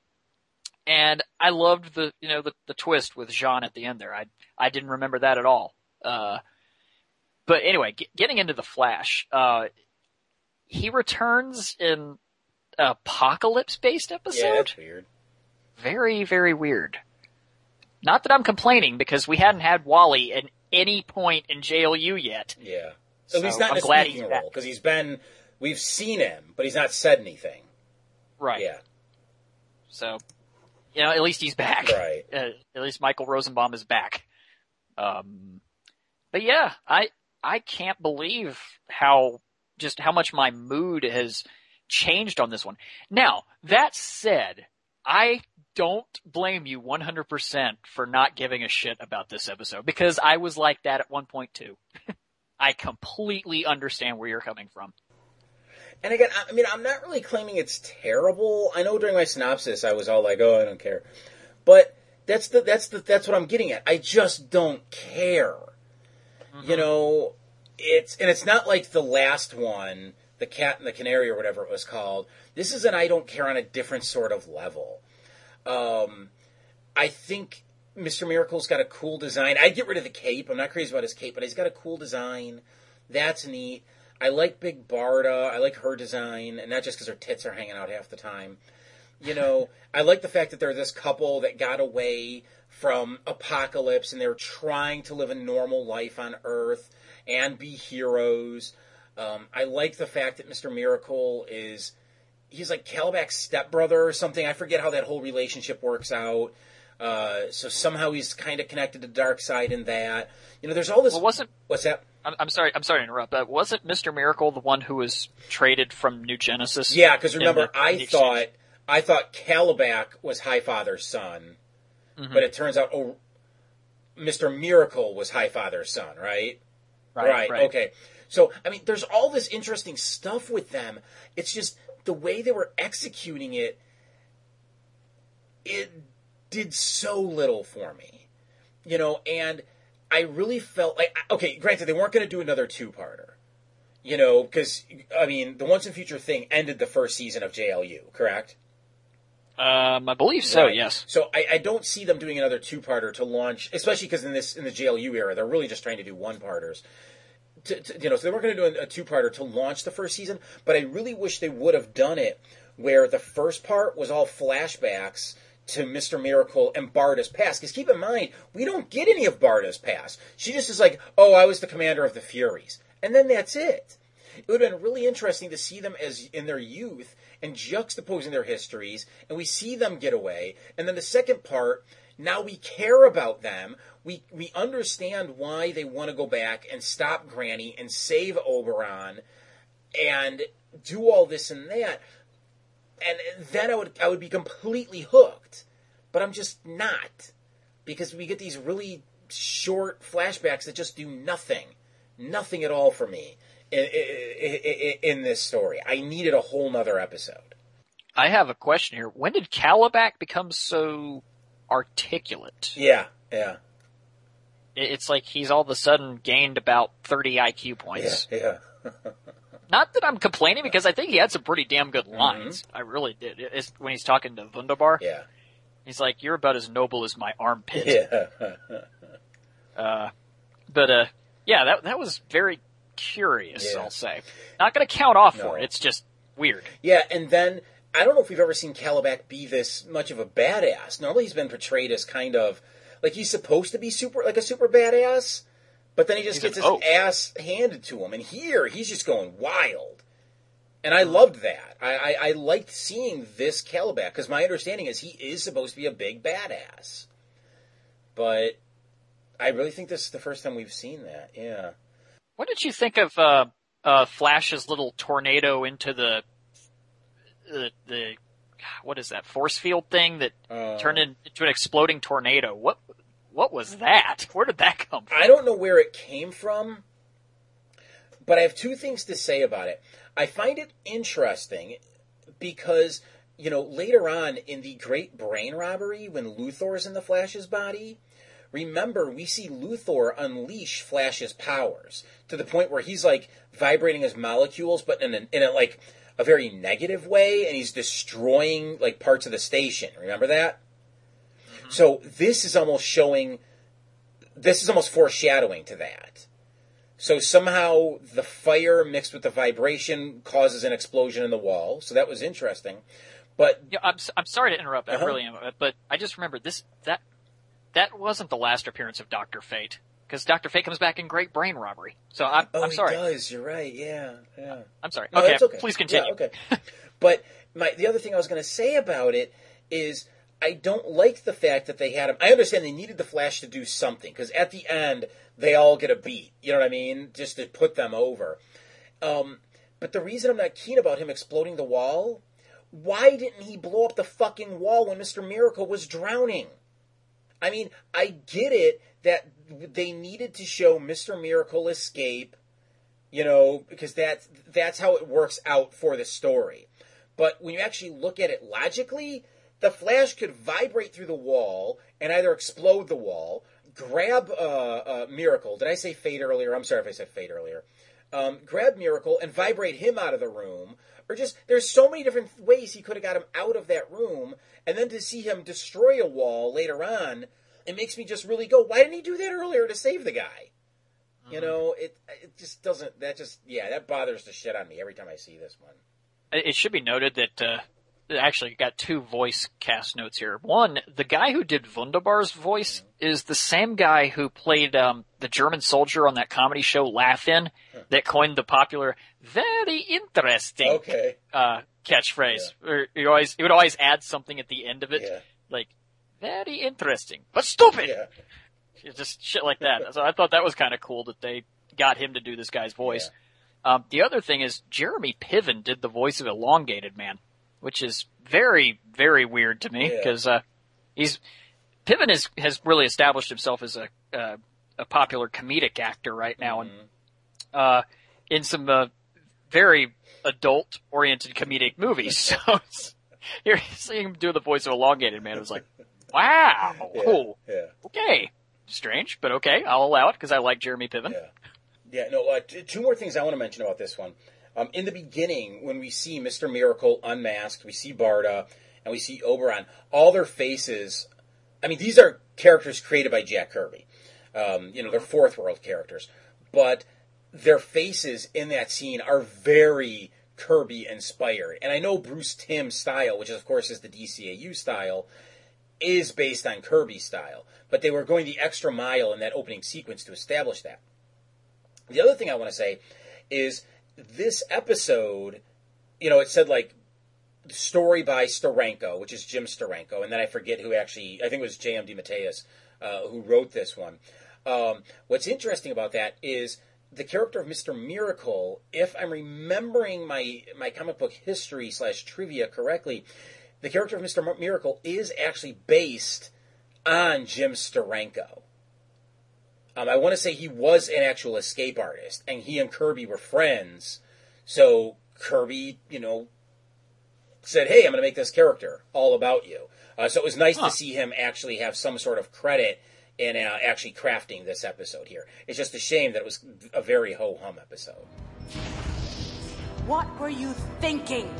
S2: and I loved the, you know, the, the twist with J'onn at the end there. I, I didn't remember that at all. Uh, but anyway, get, getting into the Flash, uh, he returns in Apokolips based episode.
S1: Yeah, that's weird.
S2: Very, very weird. Not that I'm complaining because we hadn't had Wally at any point in JLU yet.
S1: Yeah.
S2: So
S1: At least not
S2: I'm glad
S1: speaking
S2: he's
S1: role because he's been. We've seen him, but he's not said anything.
S2: Right.
S1: Yeah.
S2: So, you know, at least he's back.
S1: Right.
S2: Uh, at least Michael Rosenbaum is back. Um, but yeah, I, I can't believe how, just how much my mood has changed on this one. Now, that said, I don't blame you 100% for not giving a shit about this episode because I was like that at one point too. I completely understand where you're coming from.
S1: And again, I mean, I'm not really claiming it's terrible. I know during my synopsis I was all like, "Oh, I don't care," but that's the that's the that's what I'm getting at. I just don't care. You know, it's and it's not like the last one, the Cat and the Canary or whatever it was called. This is an I don't care on a different sort of level. Um, I think Mr. Miracle's got a cool design. I'd get rid of the cape. I'm not crazy about his cape, but he's got a cool design. That's neat. I like Big Barda. I like her design, and not just because her tits are hanging out half the time. You know, I like the fact that they're this couple that got away from Apokolips and they're trying to live a normal life on Earth and be heroes. Um, I like the fact that Mr. Miracle is he's like Kalibak's stepbrother or something. I forget how that whole relationship works out. Uh, so somehow he's kind of connected to Darkseid in that. You know, there's all this.
S2: Well, wasn't
S1: what's that?
S2: I'm, I'm sorry. I'm sorry to interrupt. But wasn't Mr. Miracle the one who was traded from New Genesis?
S1: Yeah, because remember,
S2: the-
S1: I
S2: in the exchange?
S1: thought I thought Kalibak was Highfather's son,
S2: Mhm.
S1: but it turns out oh, Mr. Miracle was Highfather's son, right?
S2: Right, right.
S1: Okay. So I mean, there's all this interesting stuff with them. It's just the way they were executing it. It did so little for me, you know, and I really felt like okay. Granted, they weren't going to do another two-parter you know, because I mean, the Once and Future thing ended the first season of JLU, correct?
S2: Um, I believe so.
S1: Right.
S2: Yes.
S1: So I, I don't see them doing another two-parter to launch, especially because in this in the JLU era, they're really just trying to do one-parters. To, to, you know, so they weren't going to do a, a two-parter to launch the first season, but I really wish they would have done it where the first part was all flashbacks to Mr. Miracle and Barda's past. Because keep in mind, we don't get any of Barda's past. She just is like, oh, I was the commander of the Furies. And then that's it. It would have been really interesting to see them as in their youth and juxtaposing their histories, and we see them get away. And then the second part, now we care about them. We we understand why they want to go back and stop Granny and save Oberon and do all this and that. And then I would I would be completely hooked. But I'm just not. Because we get these really short flashbacks that just do nothing. Nothing at all for me in, in, in this story. I needed a whole nother episode.
S2: I have a question here. When did Kalibak become so articulate.
S1: Yeah, yeah,
S2: It's like he's all of a sudden gained about 30 IQ points.
S1: yeah.
S2: Not that I'm complaining because I think he had some pretty damn good lines. I really did. It's when he's talking to Vundabar.
S1: Yeah.
S2: He's like, "You're about as noble as my armpit."
S1: Yeah.
S2: Uh, but uh, yeah, that that was very curious.
S1: Yeah.
S2: I'll say. Not going to count off
S1: No.
S2: for it. It's just weird.
S1: Yeah, and then I don't know if we've ever seen Kalibak be this much of a badass. Normally, he's been portrayed as kind of like he's supposed to be super, like a super badass, but then he just
S2: He's
S1: gets
S2: an
S1: his
S2: oaf.
S1: ass handed to him. And here, he's just going wild. And I loved that. I, I, I liked seeing this Kalibak because my understanding is he is supposed to be a big badass. But I really think this is the first time we've seen that. Yeah.
S2: What did you think of uh, uh, Flash's little tornado into the the, the what is that force field thing that
S1: Uh,
S2: turned in- into an exploding tornado? What what was that? Where did that come from?
S1: I don't know where it came from, but I have two things to say about it. I find it interesting because, you know, later on in the Great Brain Robbery, when Luthor's in the Flash's body, remember we see Luthor unleash Flash's powers to the point where he's like vibrating his molecules, but in a, in a like a very negative way, and he's destroying like parts of the station. Remember that? Mm-hmm. So this is almost showing this is almost foreshadowing to that. So somehow the fire mixed with the vibration causes an explosion in the wall. So that was interesting. But
S2: Yeah, I'm I'm sorry to interrupt. I
S1: Uh-huh.
S2: really am, uh, but I just remembered this that that wasn't the last appearance of Doctor Fate because Doctor Fate comes back in Great Brain Robbery. So I'm
S1: oh,
S2: I'm sorry.
S1: he does. You're right. Yeah, yeah.
S2: Uh, I'm sorry.
S1: No,
S2: okay,
S1: okay.
S2: please continue.
S1: Yeah, okay. but my the other thing I was going to say about it is I don't like the fact that they had him. I understand they needed the Flash to do something because at the end they all get a beat. You know what I mean? Just to put them over. Um, but the reason I'm not keen about him exploding the wall, why didn't he blow up the fucking wall when Mister Miracle was drowning? I mean, I get it that they needed to show Mister Miracle escape you know, because that's that's how it works out for the story. But when you actually look at it logically, the Flash could vibrate through the wall and either explode the wall, grab uh, uh, Miracle. Did I say Fate earlier? I'm sorry if I said Fate earlier. Um, grab Miracle and vibrate him out of the room, or just there's so many different ways he could have got him out of that room, and then to see him destroy a wall later on, it makes me just really go, why didn't he do that earlier to save the guy? You know, it it just doesn't. That just yeah, that bothers the shit on me every time I see this one.
S2: It it should be noted that uh, it actually got two voice cast notes here. One, the guy who did Vundabar's voice is the same guy who played um, the German soldier on that comedy show Laugh In that coined the popular "very interesting"
S1: Okay.
S2: uh, catchphrase. Or he always he would always add something at the end of it,
S1: Yeah.
S2: like "very interesting" but stupid.
S1: Yeah.
S2: Just shit like that. so I thought that was kind of cool that they got him to do this guy's voice. Um, the other thing is Jeremy Piven did the voice of Elongated Man, which is very, very weird to me
S1: Yeah.
S2: because uh, he's Piven is, has really established himself as a uh, a popular comedic actor right now, and uh, in some uh, very adult oriented comedic movies. So here seeing him do the voice of Elongated Man was like, wow, cool,
S1: Yeah.
S2: okay, strange, but okay, I'll allow it because I like Jeremy Piven.
S1: Yeah. Yeah, no, uh, t- two more things I want to mention about this one. Um, in the beginning, when we see Mr. Miracle unmasked, we see Barda, and we see Oberon, all their faces, I mean, these are characters created by Jack Kirby. Um, you know, they're fourth world characters. But their faces in that scene are very Kirby inspired. And I know Bruce Timm's style, which of course is the DCAU style, is based on Kirby style. But they were going the extra mile in that opening sequence to establish that. The other thing I want to say is this episode, you know, it said like the story by Steranko, which is Jim Steranko, and then I forget who actually, I think it was J.M. DeMatteis uh, who wrote this one. Um, what's interesting about that is the character of Mr. Miracle, if I'm remembering my, my comic book history slash trivia correctly, the character of Mr. Miracle is actually based on Jim Steranko. Um, I want to say he was an actual escape artist, and he and Kirby were friends. So Kirby, you know, said, "Hey, I'm going to make this character all about you." Uh, so it was nice
S2: Huh.
S1: to see him actually have some sort of credit in uh, actually crafting this episode here. It's just a shame that it was a very ho hum episode.
S5: What were you thinking?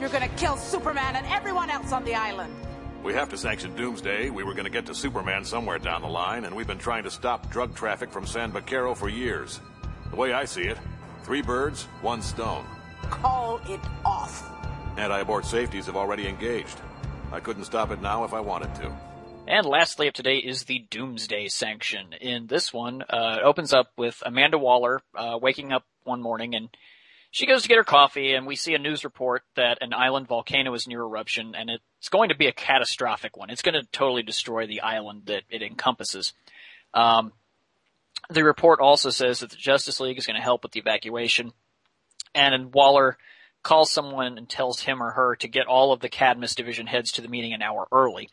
S5: You're gonna kill Superman and everyone else on the island.
S4: We have to sanction Doomsday. We were going to get to Superman somewhere down the line, and we've been trying to stop drug traffic from San Vaquero for years. The way I see it, three birds, one stone.
S5: Call it off.
S4: Anti-abort safeties have already engaged. I couldn't stop it now if I wanted to.
S2: And lastly up today is the Doomsday Sanction. In this one, uh, it opens up with Amanda Waller uh, waking up one morning and she goes to get her coffee and we see a news report that an island volcano is near eruption and it's going to be a catastrophic one. It's going to totally destroy the island that it encompasses. Um, the report also says that the Justice League is going to help with the evacuation and Waller calls someone and tells him or her to get all of the Cadmus division heads to the meeting an hour early.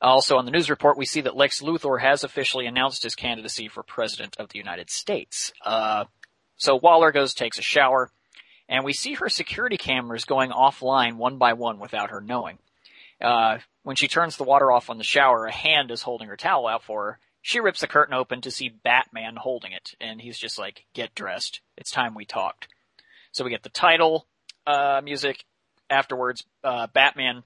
S2: Also on the news report, we see that Lex Luthor has officially announced his candidacy for president of the United States. Uh, so Waller goes, takes a shower, and we see her security cameras going offline one by one without her knowing. Uh, when she turns the water off on the shower, a hand is holding her towel out for her. She rips the curtain open to see Batman holding it, and he's just like, get dressed. It's time we talked. So we get the title, uh, music. Afterwards, uh, Batman,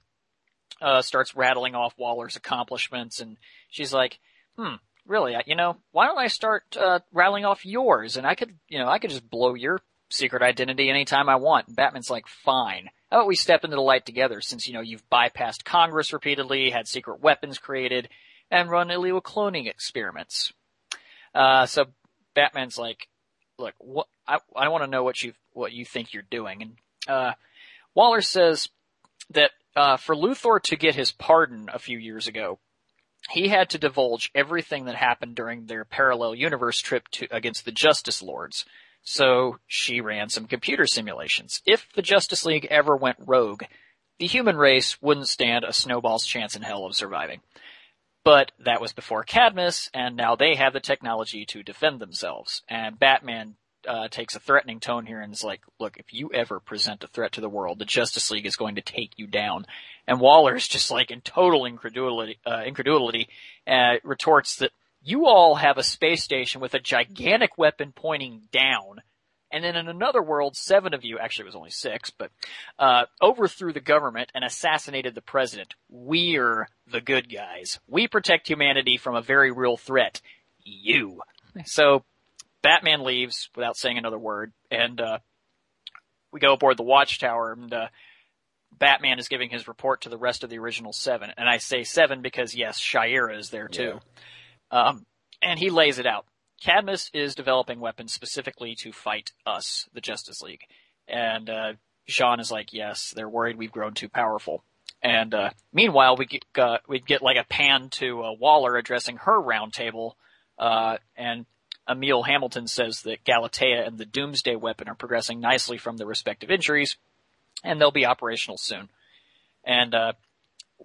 S2: uh, starts rattling off Waller's accomplishments and she's like, hmm, really, you know, why don't I start, uh, rattling off yours and I could, you know, I could just blow your secret identity anytime I want. Batman's like, fine. How about we step into the light together since, you know, you've bypassed Congress repeatedly, had secret weapons created, and run illegal cloning experiments. Uh, so Batman's like, look, what, I, I want to know what you, what you think you're doing. And, uh, Waller says that, uh, for Luthor to get his pardon a few years ago, he had to divulge everything that happened during their parallel universe trip to, against the Justice Lords. So she ran some computer simulations. If the Justice League ever went rogue, the human race wouldn't stand a snowball's chance in hell of surviving. But that was before Cadmus, and now they have the technology to defend themselves. And Batman uh, takes a threatening tone here and is like, "Look, if you ever present a threat to the world, the Justice League is going to take you down." And Waller is just like in total incredulity, uh, incredulity, uh, retorts that you all have a space station with a gigantic weapon pointing down. And then in another world, seven of you, actually it was only six, but, uh, overthrew the government and assassinated the president. We're the good guys. We protect humanity from a very real threat. You. So, Batman leaves without saying another word, and, uh, we go aboard the watchtower, and, uh, Batman is giving his report to the rest of the original seven. And I say seven because yes, Shayera is there too. Um, and he lays it out. Cadmus is developing weapons specifically to fight us, the Justice League. And, uh, J'onn is like, yes, they're worried we've grown too powerful. And, uh, meanwhile, we get, uh, we get like a pan to, uh, Waller addressing her roundtable, uh, and Emil Hamilton says that Galatea and the Doomsday weapon are progressing nicely from their respective injuries, and they'll be operational soon. And, uh,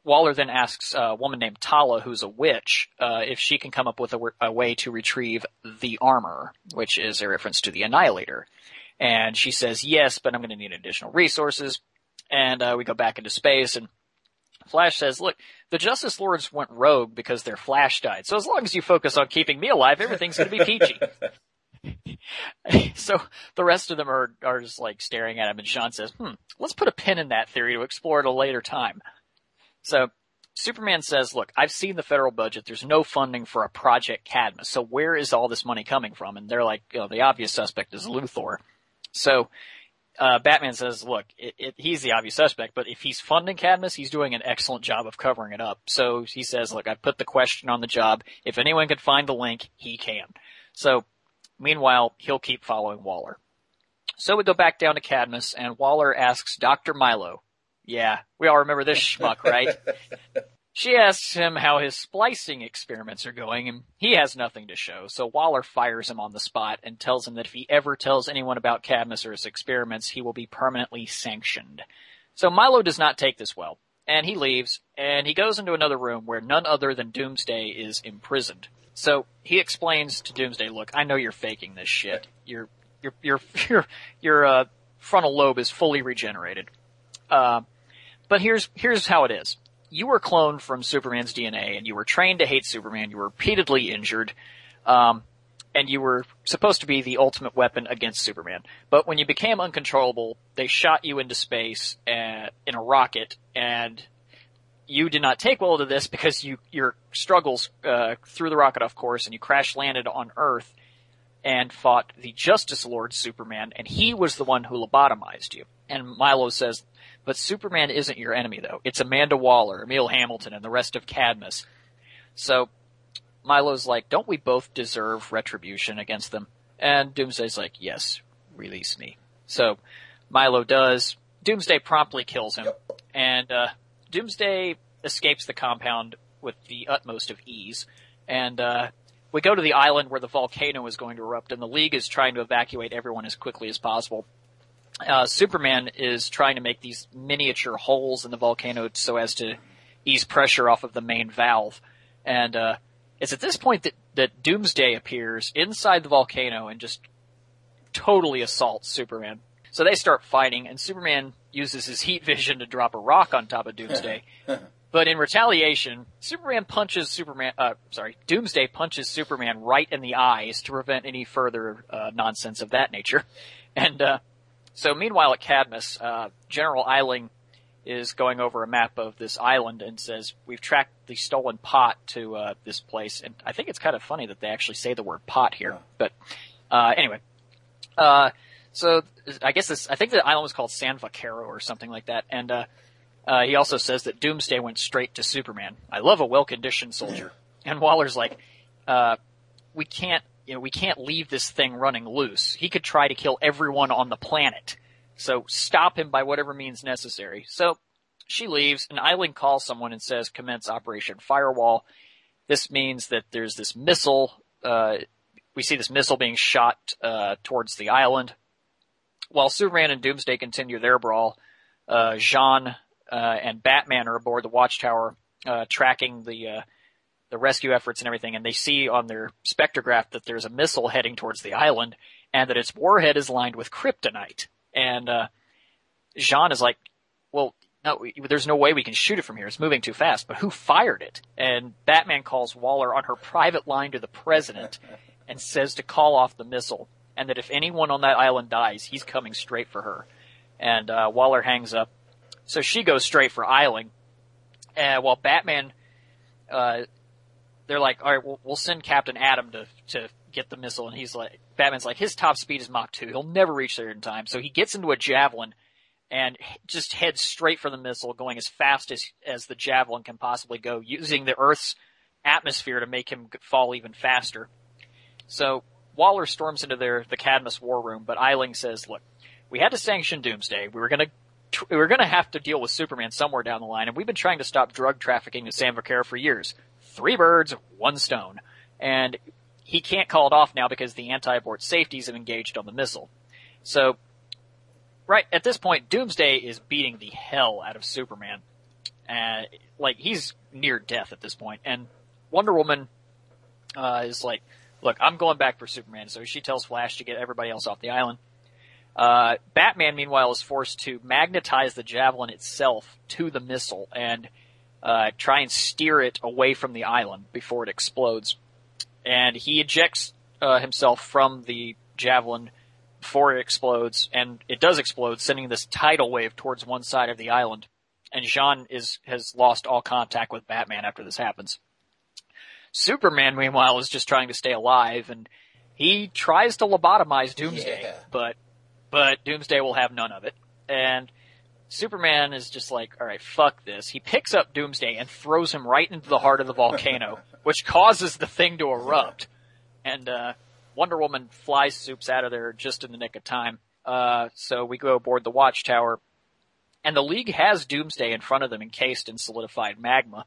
S2: Waller then asks a woman named Tala, who's a witch, uh, if she can come up with a, way to retrieve the armor, which is a reference to the Annihilator. And she says yes, but I'm going to need additional resources. And uh, we go back into space, and Flash says, "Look, the Justice Lords went rogue because their Flash died. So as long as you focus on keeping me alive, everything's going to be peachy." so the rest of them are are just like staring at him, and J'onn says, "Hmm, let's put a pin in that theory to explore at a later time." So Superman says, look, I've seen the federal budget. There's no funding for a Project Cadmus. So where is all this money coming from? And they're like, you know, the obvious suspect is Luthor. So, uh, Batman says, look, it, it, he's the obvious suspect, but if he's funding Cadmus, he's doing an excellent job of covering it up. So he says, look, I put the question on the job. If anyone can find the link, he can. So meanwhile, he'll keep following Waller. So we go back down to Cadmus and Waller asks Dr. Milo, yeah, we all remember this schmuck, right? She asks him how his splicing experiments are going, and he has nothing to show, so Waller fires him on the spot and tells him that if he ever tells anyone about Cadmus or his experiments, he will be permanently sanctioned. So Milo does not take this well, and he leaves, and he goes into another room where none other than Doomsday is imprisoned. So he explains to Doomsday, look, I know you're faking this shit. Your, your, your, your, your, uh, frontal lobe is fully regenerated. Uh, but here's here's how it is. You were cloned from Superman's DNA, and you were trained to hate Superman. You were repeatedly injured, um, and you were supposed to be the ultimate weapon against Superman. But when you became uncontrollable, they shot you into space uh, in a rocket, and you did not take well to this because you your struggles uh, threw the rocket off course, and you crash landed on Earth and fought the Justice Lord Superman, and he was the one who lobotomized you. And Milo says, but Superman isn't your enemy though. It's Amanda Waller, Emil Hamilton, and the rest of Cadmus. So Milo's like, don't we both deserve retribution against them? And Doomsday's like, yes, release me. So Milo does. Doomsday promptly kills him, and uh, Doomsday escapes the compound with the utmost of ease. And uh, we go to the island where the volcano is going to erupt, and the League is trying to evacuate everyone as quickly as possible. Uh, Superman is trying to make these miniature holes in the volcano so as to ease pressure off of the main valve. And uh, it's at this point that, that Doomsday appears inside the volcano and just totally assaults Superman. So they start fighting, and Superman uses his heat vision to drop a rock on top of Doomsday. but in retaliation, Superman punches Superman, uh, sorry, Doomsday punches Superman right in the eyes to prevent any further, uh, nonsense of that nature. And, uh, so meanwhile at Cadmus, uh, General Eiling is going over a map of this island and says, we've tracked the stolen pot to, uh, this place. And I think it's kind of funny that they actually say the word pot here. But, uh, anyway, uh, so I guess this, I think the island was called San Vaquero or something like that. And, uh, uh, he also says that Doomsday went straight to Superman. I love a well-conditioned soldier. And Waller's like, uh, we can't, you know, we can't leave this thing running loose. He could try to kill everyone on the planet. So stop him by whatever means necessary. So she leaves and Eiling calls someone and says commence Operation Firewall. This means that there's this missile, uh, we see this missile being shot, uh, towards the island. While Superman and Doomsday continue their brawl, uh, J'onn, uh, and Batman are aboard the watchtower, uh, tracking the, uh, the rescue efforts and everything, and they see on their spectrograph that there's a missile heading towards the island, and that its warhead is lined with kryptonite. And, uh, J'onn is like, well, no, there's no way we can shoot it from here. It's moving too fast. But who fired it? And Batman calls Waller on her private line to the president and says to call off the missile and that if anyone on that island dies, he's coming straight for her. And, uh, Waller hangs up. So she goes straight for Eiling. And while Batman, uh, they're like, all right, we'll, we'll send Captain Atom to, to get the missile. And he's like, Batman's like, his top speed is Mach 2. He'll never reach there in time. So he gets into a javelin and just heads straight for the missile, going as fast as, as the javelin can possibly go, using the Earth's atmosphere to make him fall even faster. So Waller storms into their, the Cadmus war room, but Eiling says, look, we had to sanction Doomsday. We were gonna, we were gonna have to deal with Superman somewhere down the line, and we've been trying to stop drug trafficking in San Vaquero for years. Three birds, one stone. And he can't call it off now because the anti-abort safeties have engaged on the missile. So, right at this point, Doomsday is beating the hell out of Superman. Uh, like, he's near death at this point. And Wonder Woman, uh, is like, look, I'm going back for Superman. So she tells Flash to get everybody else off the island. Uh, Batman, meanwhile, is forced to magnetize the javelin itself to the missile and uh, try and steer it away from the island before it explodes. And he ejects uh, himself from the javelin before it explodes, and it does explode, sending this tidal wave towards one side of the island. And J'onn is has lost all contact with Batman after this happens. Superman, meanwhile, is just trying to stay alive, and he tries to lobotomize Doomsday,
S1: Yeah.
S2: but but Doomsday will have none of it. And Superman is just like, all right, fuck this. He picks up Doomsday and throws him right into the heart of the volcano, which causes the thing to erupt. And uh, Wonder Woman flies Soups out of there just in the nick of time. Uh, so we go aboard the Watchtower, and the League has Doomsday in front of them, encased in solidified magma,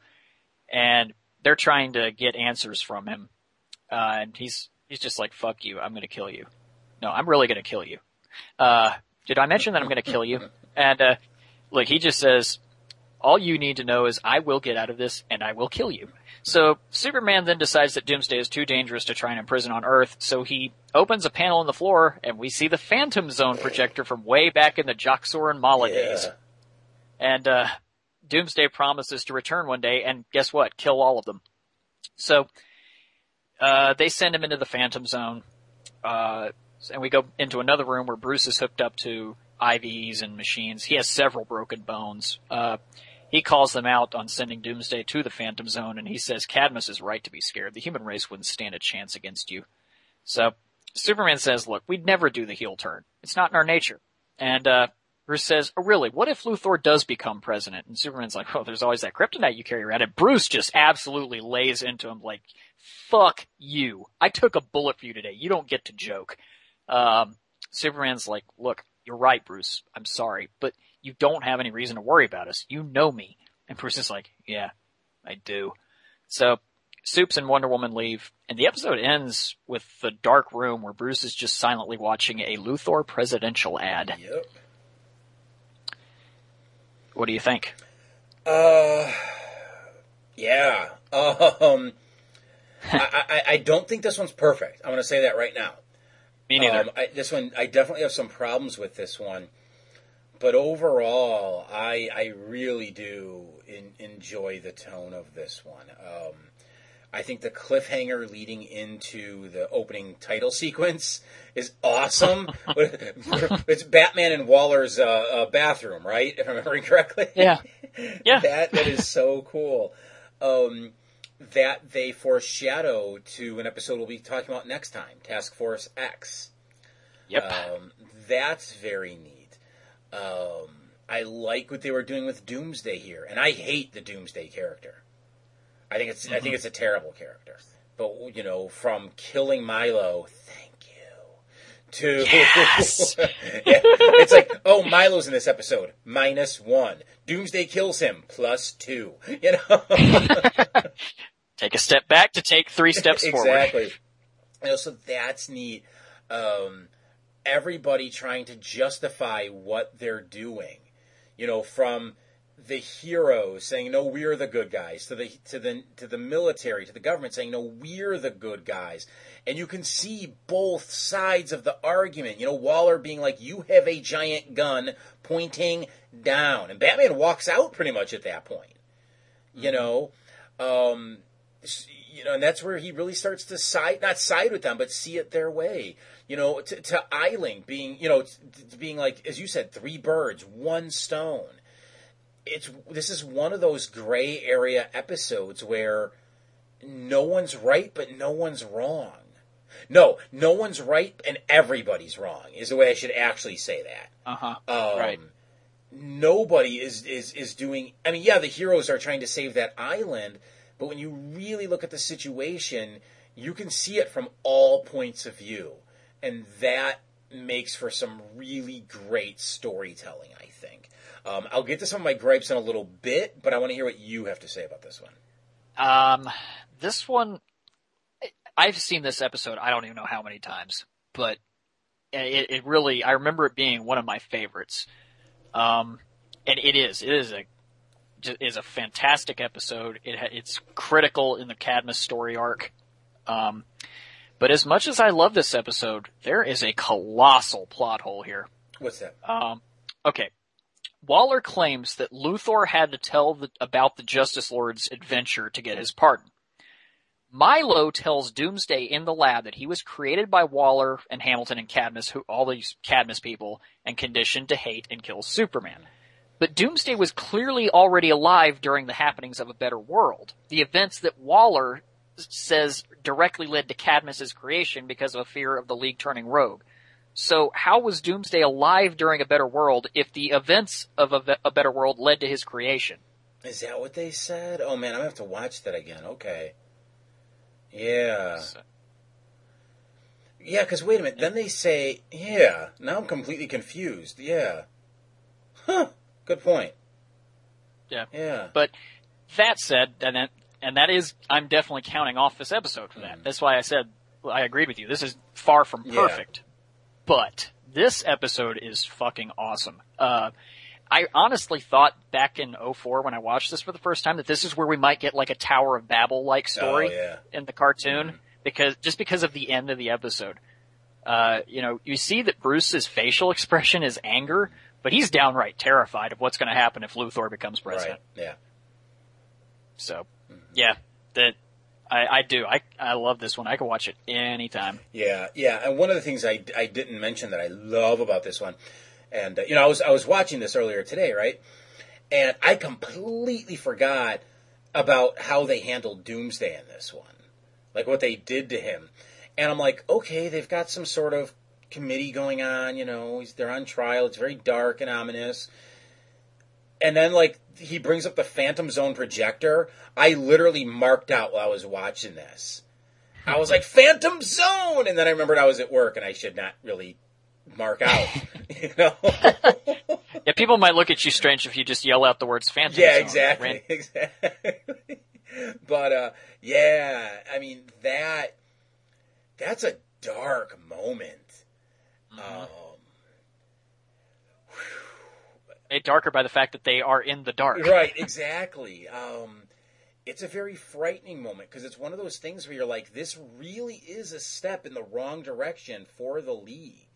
S2: and they're trying to get answers from him. Uh, and he's he's just like, "Fuck you! I'm gonna kill you." No, I'm really gonna kill you. Uh, did I mention that I'm gonna kill you? And uh, look, he just says, all you need to know is I will get out of this and I will kill you. So Superman then decides that Doomsday is too dangerous to try and imprison on Earth, so he opens a panel in the floor and we see the Phantom Zone projector from way back in the Jax-Ur and Mala days. And uh Doomsday promises to return one day and guess what? Kill all of them. So, uh, they send him into the Phantom Zone, uh, and we go into another room where Bruce is hooked up to IVs and machines. He has several broken bones. Uh, he calls them out on sending Doomsday to the Phantom Zone, and he says Cadmus is right to be scared. The human race wouldn't stand a chance against you. So Superman says, "Look, we'd never do the heel turn. It's not in our nature." And uh, Bruce says, "Oh, really? What if Luthor does become president?" And Superman's like, "Well, there's always that kryptonite you carry around." And Bruce just absolutely lays into him like, "Fuck you! I took a bullet for you today. You don't get to joke." Um, Superman's like, "Look, you're right, Bruce. I'm sorry, but you don't have any reason to worry about us. You know me. And Bruce is like, yeah, I do. So Supes and Wonder Woman leave, and the episode ends with the dark room where Bruce is just silently watching a Luthor presidential ad.
S1: Yep.
S2: What do you think?
S1: Uh, yeah. Um, I, I, I don't think this one's perfect. I'm going to say that right now.
S2: Me neither.
S1: Um, I, this one, I definitely have some problems with this one, but overall, I I really do in, enjoy the tone of this one. Um, I think the cliffhanger leading into the opening title sequence is awesome. it's Batman and Waller's uh, uh, bathroom, right? If I'm remembering correctly.
S2: Yeah. Yeah.
S1: that that is so cool. Um, that they foreshadow to an episode we'll be talking about next time, Task Force X.
S2: Yep.
S1: Um, that's very neat. Um, I like what they were doing with Doomsday here, and I hate the Doomsday character. I think it's I think it's a terrible character. But you know, from killing Milo, thank you, to
S2: Yes.
S1: yeah, it's like oh Milo's in this episode minus one. Doomsday kills him plus two. You know.
S2: Take a step back to take three steps forward.
S1: exactly. You know, so that's neat. Um, everybody trying to justify what they're doing. You know, from the heroes saying no, we're the good guys, to the to the to the military, to the government saying no, we're the good guys, and you can see both sides of the argument. You know, Waller being like, "You have a giant gun pointing down," and Batman walks out pretty much at that point. You know, um, you know, and that's where he really starts to side, not side with them, but see it their way. You know, to, to Eiling being, you know, being like, as you said, three birds, one stone. It's this is one of those gray area episodes where no one's right, but no one's wrong. No, no one's right and everybody's wrong is the way I should actually say that.
S2: Uh huh.
S1: Um,
S2: right.
S1: Nobody is, is is doing. I mean, yeah, the heroes are trying to save that island, but when you really look at the situation, you can see it from all points of view, and that makes for some really great storytelling. I think. Um, I'll get to some of my gripes in a little bit, but I want to hear what you have to say about this one.
S2: Um, this one, I've seen this episode. I don't even know how many times, but it, it really, I remember it being one of my favorites. Um, and it is, it is a, it is a fantastic episode. It, ha- it's critical in the Cadmus story arc. Um, but as much as I love this episode, there is a colossal plot hole here.
S1: What's that?
S2: Um, okay. Waller claims that Luthor had to tell the, about the Justice Lord's adventure to get his pardon. Milo tells Doomsday in the lab that he was created by Waller and Hamilton and Cadmus, who all these Cadmus people, and conditioned to hate and kill Superman. But Doomsday was clearly already alive during the happenings of a better world. The events that Waller says directly led to Cadmus's creation because of a fear of the League turning rogue. So how was Doomsday alive during a better world if the events of a, a better world led to his creation?
S1: Is that what they said? Oh man, I'm gonna have to watch that again. Okay. Yeah. Yeah, because wait a minute. Then they say, yeah. Now I'm completely confused. Yeah. Huh. Good point.
S2: Yeah.
S1: Yeah.
S2: But that said, and that, and that is, I'm definitely counting off this episode for that. Mm. That's why I said I agreed with you. This is far from
S1: Yeah.
S2: perfect, but this episode is fucking awesome. Uh, I honestly thought back in 04 when I watched this for the first time that this is where we might get like a Tower of Babel like story
S1: Oh, yeah.
S2: in the cartoon because just because of the end of the episode. Uh, you know, you see that Bruce's facial expression is anger, but he's downright terrified of what's going to happen if Luthor becomes president.
S1: Right. Yeah.
S2: So, yeah, that I, I do. I I love this one. I can watch it anytime.
S1: Yeah, yeah. And one of the things I, I didn't mention that I love about this one, and uh, you know, I was I was watching this earlier today, right? And I completely forgot about how they handled Doomsday in this one, like what they did to him. And I'm like, okay, they've got some sort of committee going on. You know, they're on trial. It's very dark and ominous. And then like he brings up the Phantom Zone projector. I literally marked out while I was watching this. I was like, Phantom Zone! And then I remembered I was at work and I should not really mark out. you know?
S2: Yeah, people might look at you strange if you just yell out the words Phantom
S1: yeah,
S2: Zone.
S1: exactly.
S2: Ran-
S1: Exactly. but uh yeah, I mean that that's a dark moment. Um
S2: Made darker by the fact that they are in the dark.
S1: Right, exactly. Um, it's a very frightening moment because it's one of those things where you're like, this really is a step in the wrong direction for the league,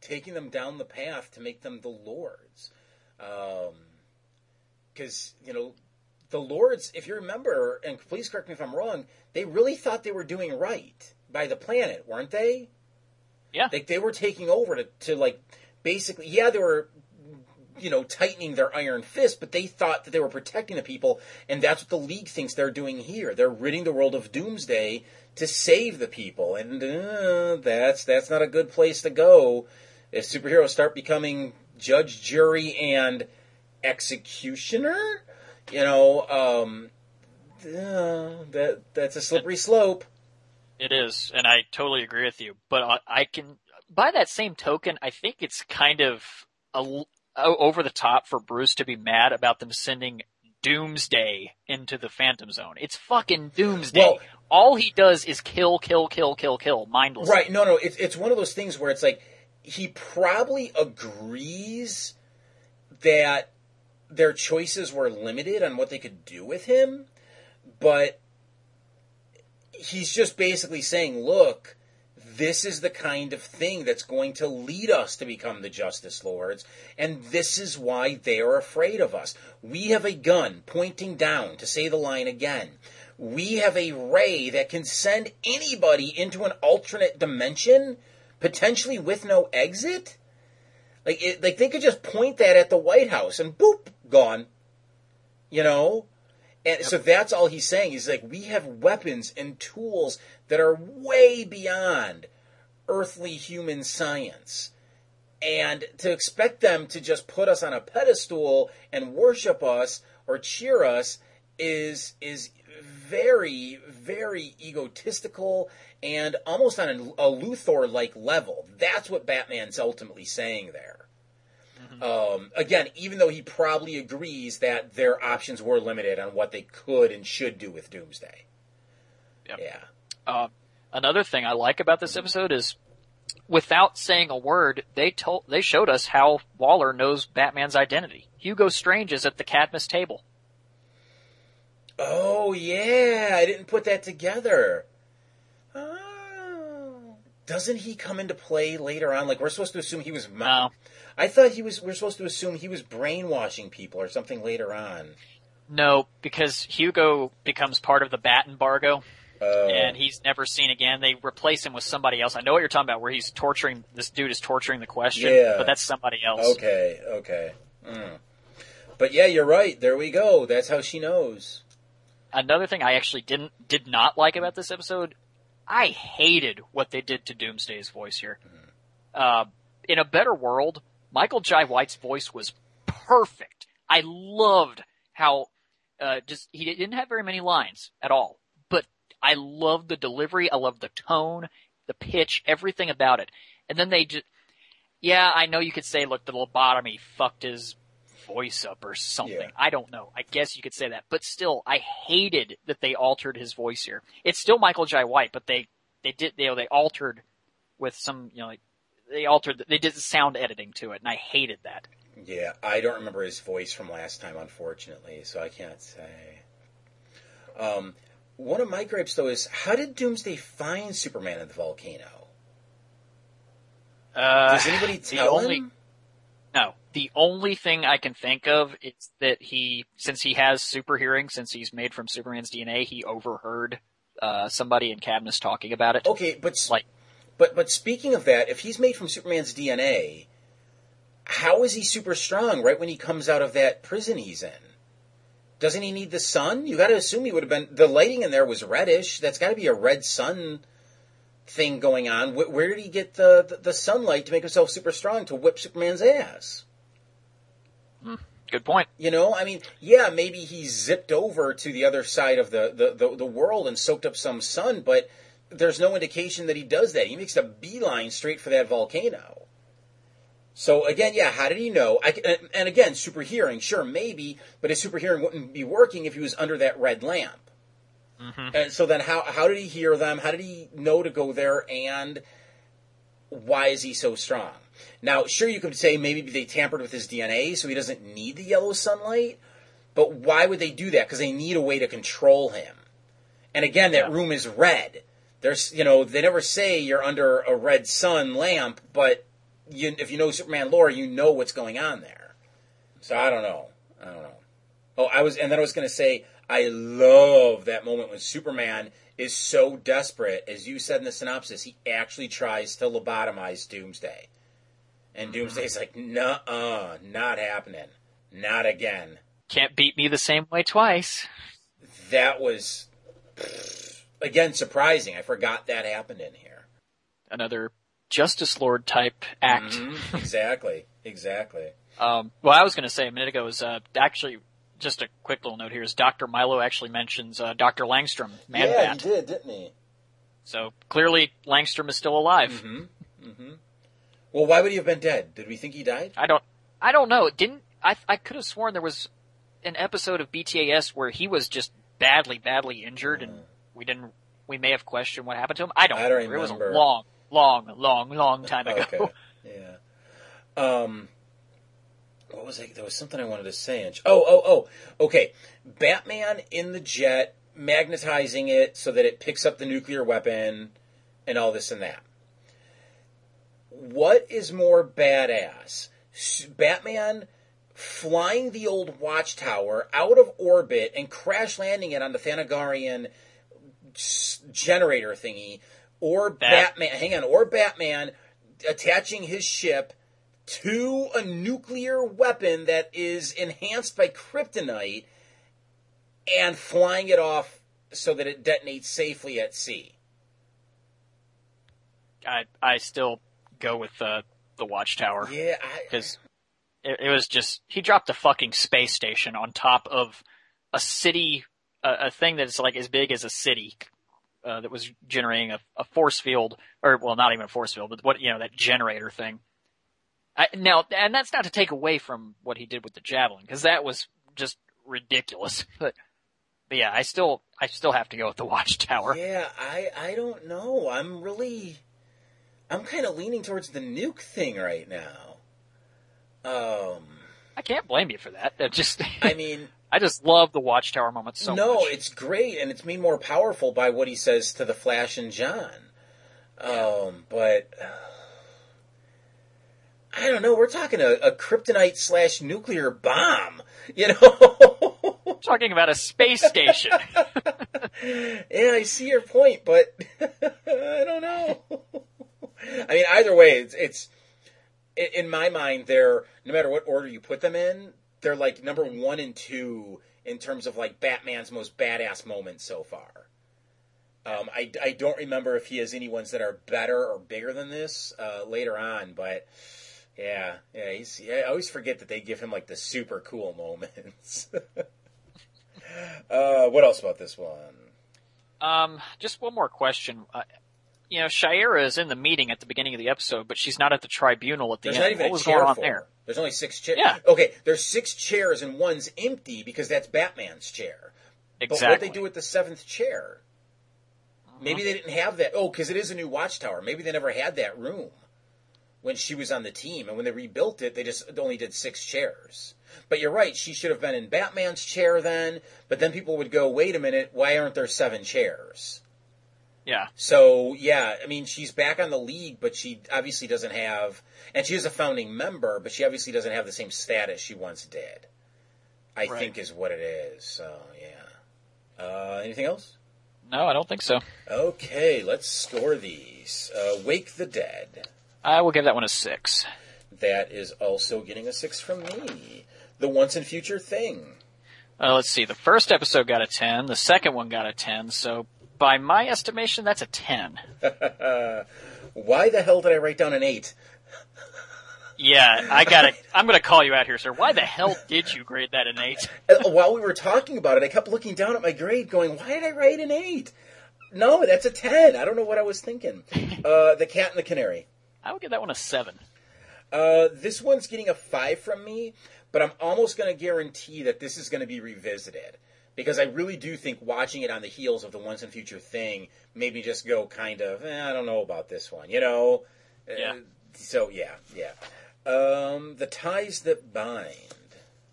S1: taking them down the path to make them the lords. Because you know, the lords, if you remember, and please correct me if I'm wrong, they really thought they were doing right by the planet, weren't they?
S2: Yeah.
S1: Like they were taking over to, to like basically, yeah, they were you know, tightening their iron fist, but they thought that they were protecting the people, and that's what the League thinks they're doing here. They're ridding the world of Doomsday to save the people, and uh, that's that's not a good place to go. If superheroes start becoming judge, jury, and executioner, you know, um, uh, that that's a slippery slope.
S2: It is, and I totally agree with you. But I, I can, by that same token, I think it's kind of a, over the top for Bruce to be mad about them sending Doomsday into the Phantom Zone. It's fucking Doomsday.
S1: Well-
S2: All he does is kill, kill, kill, kill, kill, mindlessly.
S1: Right? No, no. It's it's one of those things where it's like he probably agrees that their choices were limited on what they could do with him, but he's just basically saying, "Look, this is the kind of thing that's going to lead us to become the Justice Lords, and this is why they are afraid of us. We have a gun pointing down, to say the line again. We have a ray that can send anybody into an alternate dimension, potentially with no exit. Like, it, like they could just point that at the White House and boop, gone. You know? And so that's all he's saying. He's like, we have weapons and tools that are way beyond earthly human science. And to expect them to just put us on a pedestal and worship us or cheer us is is very, very egotistical and almost on a, a Luthor like level. That's what Batman's ultimately saying there. Um, again, even though he probably agrees that their options were limited on what they could and should do with Doomsday. Yeah.
S2: Uh, another thing I like about this episode is, without saying a word, they told they showed us how Waller knows Batman's identity. Hugo Strange is at the Cadmus table.
S1: Oh yeah, I didn't put that together. Doesn't he come into play later on? Like we're supposed to assume he was.
S2: No.
S1: I thought he was. We're supposed to assume he was brainwashing people or something later on.
S2: No, because Hugo becomes part of the Bat embargo,
S1: Oh.
S2: and he's never seen again. They replace him with somebody else. I know what you're talking about, where he's torturing this dude is torturing the question,
S1: Yeah.
S2: but that's somebody else.
S1: Okay, okay. Mm. But yeah, you're right. There we go. That's how she knows.
S2: Another thing I actually didn't did not like about this episode, I hated what they did to Doomsday's voice here. Uh, in a better world, Michael Jai White's voice was perfect. I loved how uh, just he didn't have very many lines at all, but I loved the delivery. I loved the tone, the pitch, everything about it. And then they just, yeah, I know you could say, look, the lobotomy fucked his voice up or something. I don't know. I guess you could say that, but still, I hated that they altered his voice here. It's still Michael Jai White, but they they did they they altered with some you know like they altered they did the sound editing to it, and I hated that.
S1: Yeah, I don't remember his voice from last time, unfortunately, so I can't say. Um, one of my gripes, though, is how did Doomsday find Superman in the volcano?
S2: Uh,
S1: Does anybody
S2: the
S1: tell
S2: only-
S1: him?
S2: No, the only thing I can think of is that he, since he has super hearing, since he's made from Superman's DNA, he overheard uh, somebody in Cadmus talking about it.
S1: Okay, but
S2: like,
S1: but but speaking of that, if he's made from Superman's DNA, how is he super strong? Right when he comes out of that prison he's in, doesn't he need the sun? You got to assume he would have been. The lighting in there was reddish. That's got to be a red sun thing going on. Where, where did he get the, the the sunlight to make himself super strong to whip Superman's ass?
S2: Good point.
S1: You know, I mean, yeah, maybe he zipped over to the other side of the, the, the, the, world and soaked up some sun, but there's no indication that he does that. He makes a beeline straight for that volcano. So again, yeah, how did he know? I, and again, super hearing, sure, maybe, but his super hearing wouldn't be working if he was under that red lamp.
S2: Mm-hmm.
S1: And so then, how how did he hear them? How did he know to go there? And why is he so strong? Now, sure, you could say maybe they tampered with his DNA, so he doesn't need the yellow sunlight. But why would they do that? Because they need a way to control him. And again, that yeah. room is red. There's, you know, they never say you're under a red sun lamp, but you, if you know Superman lore, you know what's going on there. So I don't know. I don't know. Oh, I was, and then I was going to say, I love that moment when Superman is so desperate, as you said in the synopsis, he actually tries to lobotomize Doomsday. And Doomsday's like, nah, uh, not happening. Not again.
S2: Can't beat me the same way twice.
S1: That was, again, surprising. I forgot that happened in here.
S2: Another Justice Lord type act.
S1: Mm-hmm. Exactly. exactly.
S2: Um, well, I was going to say a minute ago is uh, actually just a quick little note here is Dr. Milo actually mentions uh, Dr. Langstrom, Man
S1: Yeah,
S2: Bat.
S1: he did, didn't he?
S2: So clearly Langstrom is still alive.
S1: Mm-hmm. Mm-hmm. Well, why would he have been dead? Did we think he died?
S2: I don't. I don't know. It didn't. I I could have sworn there was an episode of BTAS where he was just badly, badly injured, and we didn't. We may have questioned what happened to him. I don't.
S1: I don't
S2: remember. It was a long, long, long, long time ago.
S1: Okay. Yeah. Um. What was it? There was something I wanted to say. Oh, oh, oh. Okay. Batman in the jet, magnetizing it so that it picks up the nuclear weapon, and all this and that. What is more badass? Batman flying the old watchtower out of orbit and crash landing it on the Thanagarian generator thingy, or
S2: That-
S1: Batman, hang on, or Batman attaching his ship to a nuclear weapon that is enhanced by kryptonite and flying it off so that it detonates safely at sea.
S2: I I still go with uh, the Watchtower.
S1: Yeah,
S2: because it, it was just he dropped a fucking space station on top of a city, a, a thing that's like as big as a city. Uh, that was generating a, a force field, or well, not even a force field, but what you know that generator thing. I, now, and that's not to take away from what he did with the javelin, because that was just ridiculous. But, but yeah, I still, I still have to go with the watchtower.
S1: Yeah, I I don't know. I'm really I'm kind of leaning towards the nuke thing right now. Um
S2: I can't blame you for that. That just,
S1: I mean,
S2: I just love the watchtower moment so
S1: no,
S2: much.
S1: No, it's great and it's made more powerful by what he says to the Flash and J'onn. Um but I don't know. We're talking a, a kryptonite slash nuclear bomb. You know,
S2: talking about a space station.
S1: yeah, I see your point, but I don't know. I mean, either way, it's, it's in my mind. They're no matter what order you put them in, they're like number one and two in terms of like Batman's most badass moments so far. Um, I, I don't remember if he has any ones that are better or bigger than this uh, later on, but yeah, yeah, he's. I always forget that they give him like the super cool moments. uh, what else about this one?
S2: Um, just one more question. Uh, you know, Shayera is in the meeting at the beginning of the episode, but she's not at the tribunal at the
S1: There's
S2: end.
S1: not even
S2: what
S1: a
S2: was
S1: chair
S2: going on there?
S1: her. There's only six chairs.
S2: Yeah.
S1: Okay, there's six chairs and one's empty because that's Batman's chair. Exactly. But what they do with the seventh chair? Maybe uh-huh. they didn't have that. Oh, because it is a new watchtower. Maybe they never had that room when she was on the team, and when they rebuilt it, they just only did six chairs. But you're right. She should have been in Batman's chair then. But then people would go, "Wait a minute, why aren't there seven chairs?"
S2: Yeah.
S1: So yeah, I mean, she's back on the league, but she obviously doesn't have, and she is a founding member, but she obviously doesn't have the same status she once did. I
S2: Right.
S1: think is what it is. So yeah. Uh, anything else?
S2: No, I don't think so.
S1: Okay, let's score these. Uh, Wake the Dead.
S2: I will give that one a six.
S1: That is also getting a six from me. The Once and Future Thing.
S2: Uh, let's see. The first episode got a 10. The second one got a 10. So by my estimation, that's a 10.
S1: Why the hell did I write down an eight?
S2: Yeah, I got to I'm going to call you out here, sir. Why the hell did you grade that an 8?
S1: Uh, While we were talking about it, I kept looking down at my grade, going, "Why did I write an eight? No, that's a ten. I don't know what I was thinking." Uh, the Cat and the Canary.
S2: I would give that one a 7.
S1: Uh, this one's getting a five from me, but I'm almost going to guarantee that this is going to be revisited because I really do think watching it on the heels of the Once and Future thing made me just go kind of, eh, I don't know about this one, you know?
S2: Yeah.
S1: Uh, so yeah, yeah. Um, the ties that bind.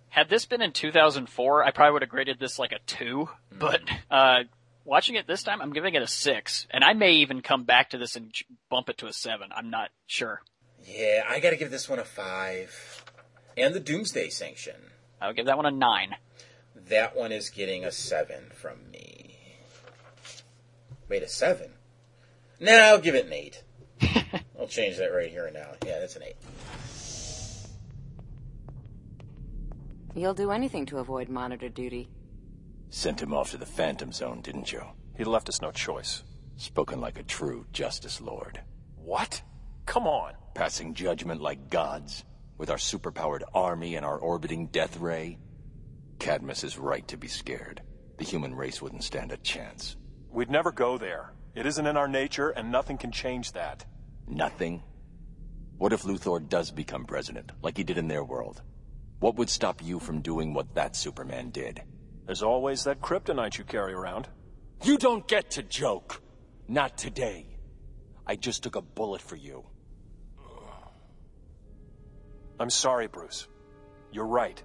S2: Had this been in 2004, I probably would have graded this like a 2, but uh watching it this time, I'm giving it a 6. And I may even come back to this and j- bump it to a 7. I'm not sure.
S1: Yeah, I got to give this one a five. And the Doomsday Sanction.
S2: I would give that one a 9.
S1: That one is getting a seven from me. Wait, a seven? No, I'll give it an eight. I'll change that right here and now. Yeah, that's an eight.
S7: You'll do anything to avoid monitor duty.
S8: Sent him off to the Phantom Zone, didn't you?
S16: He left us no choice.
S8: Spoken like a true Justice Lord.
S16: What? Come on.
S8: Passing judgment like gods, with our superpowered army and our orbiting death ray. Cadmus is right to be scared. The human race wouldn't stand a chance.
S16: We'd never go there. It isn't in our nature, and nothing can change that.
S8: Nothing? What if Luthor does become president, like he did in their world? What would stop you from doing what that Superman did?
S16: There's always that kryptonite you carry around.
S8: You don't get to joke! Not today. I just took a bullet for you.
S16: I'm sorry, Bruce. You're right.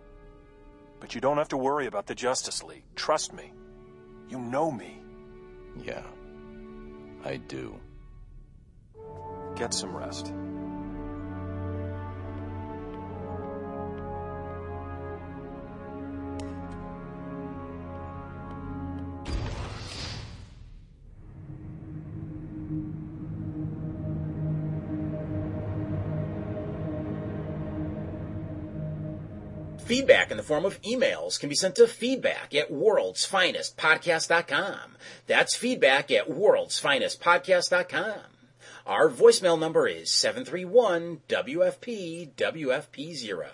S16: But you don't have to worry about the Justice League. Trust me. You know me.
S8: Yeah. I do.
S16: Get some rest.
S1: Feedback in the form of emails can be sent to feedback at worldsfinestpodcast.com. That's feedback at worldsfinestpodcast.com. Our voicemail number is 731-WFP-WFP0.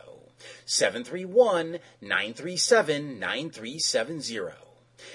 S1: 731-937-9370.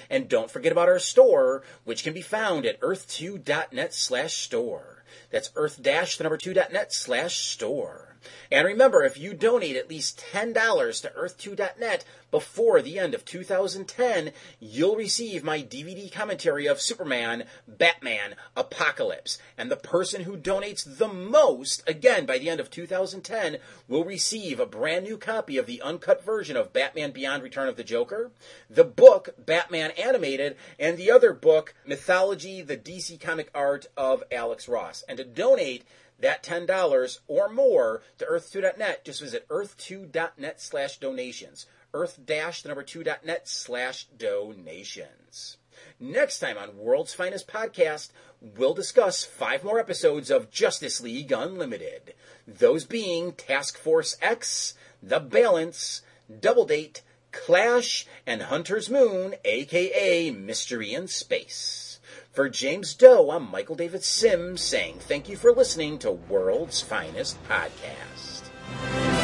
S1: And don't forget about our store, which can be found at earth2.net slash store. That's earth dash the number two dot net slash store. And remember, if you donate at least $10 to earth2.net before the end of 2010, you'll receive my DVD commentary of Superman, Batman, Apocalypse. And the person who donates the most, again, by the end of 2010, will receive a brand new copy of the uncut version of Batman Beyond Return of the Joker, the book, Batman Animated, and the other book, Mythology, the DC comic art of Alex Ross. And to donate, that $10 or more to earth2.net, just visit earth2.net slash donations. Earth dash the number 2.net slash donations. Next time on World's Finest Podcast, we'll discuss five more episodes of Justice League Unlimited. Those being Task Force X, The Balance, Double Date, Clash, and Hunter's Moon, aka Mystery in Space. For James Doe, I'm Michael David Sims saying thank you for listening to World's Finest Podcast.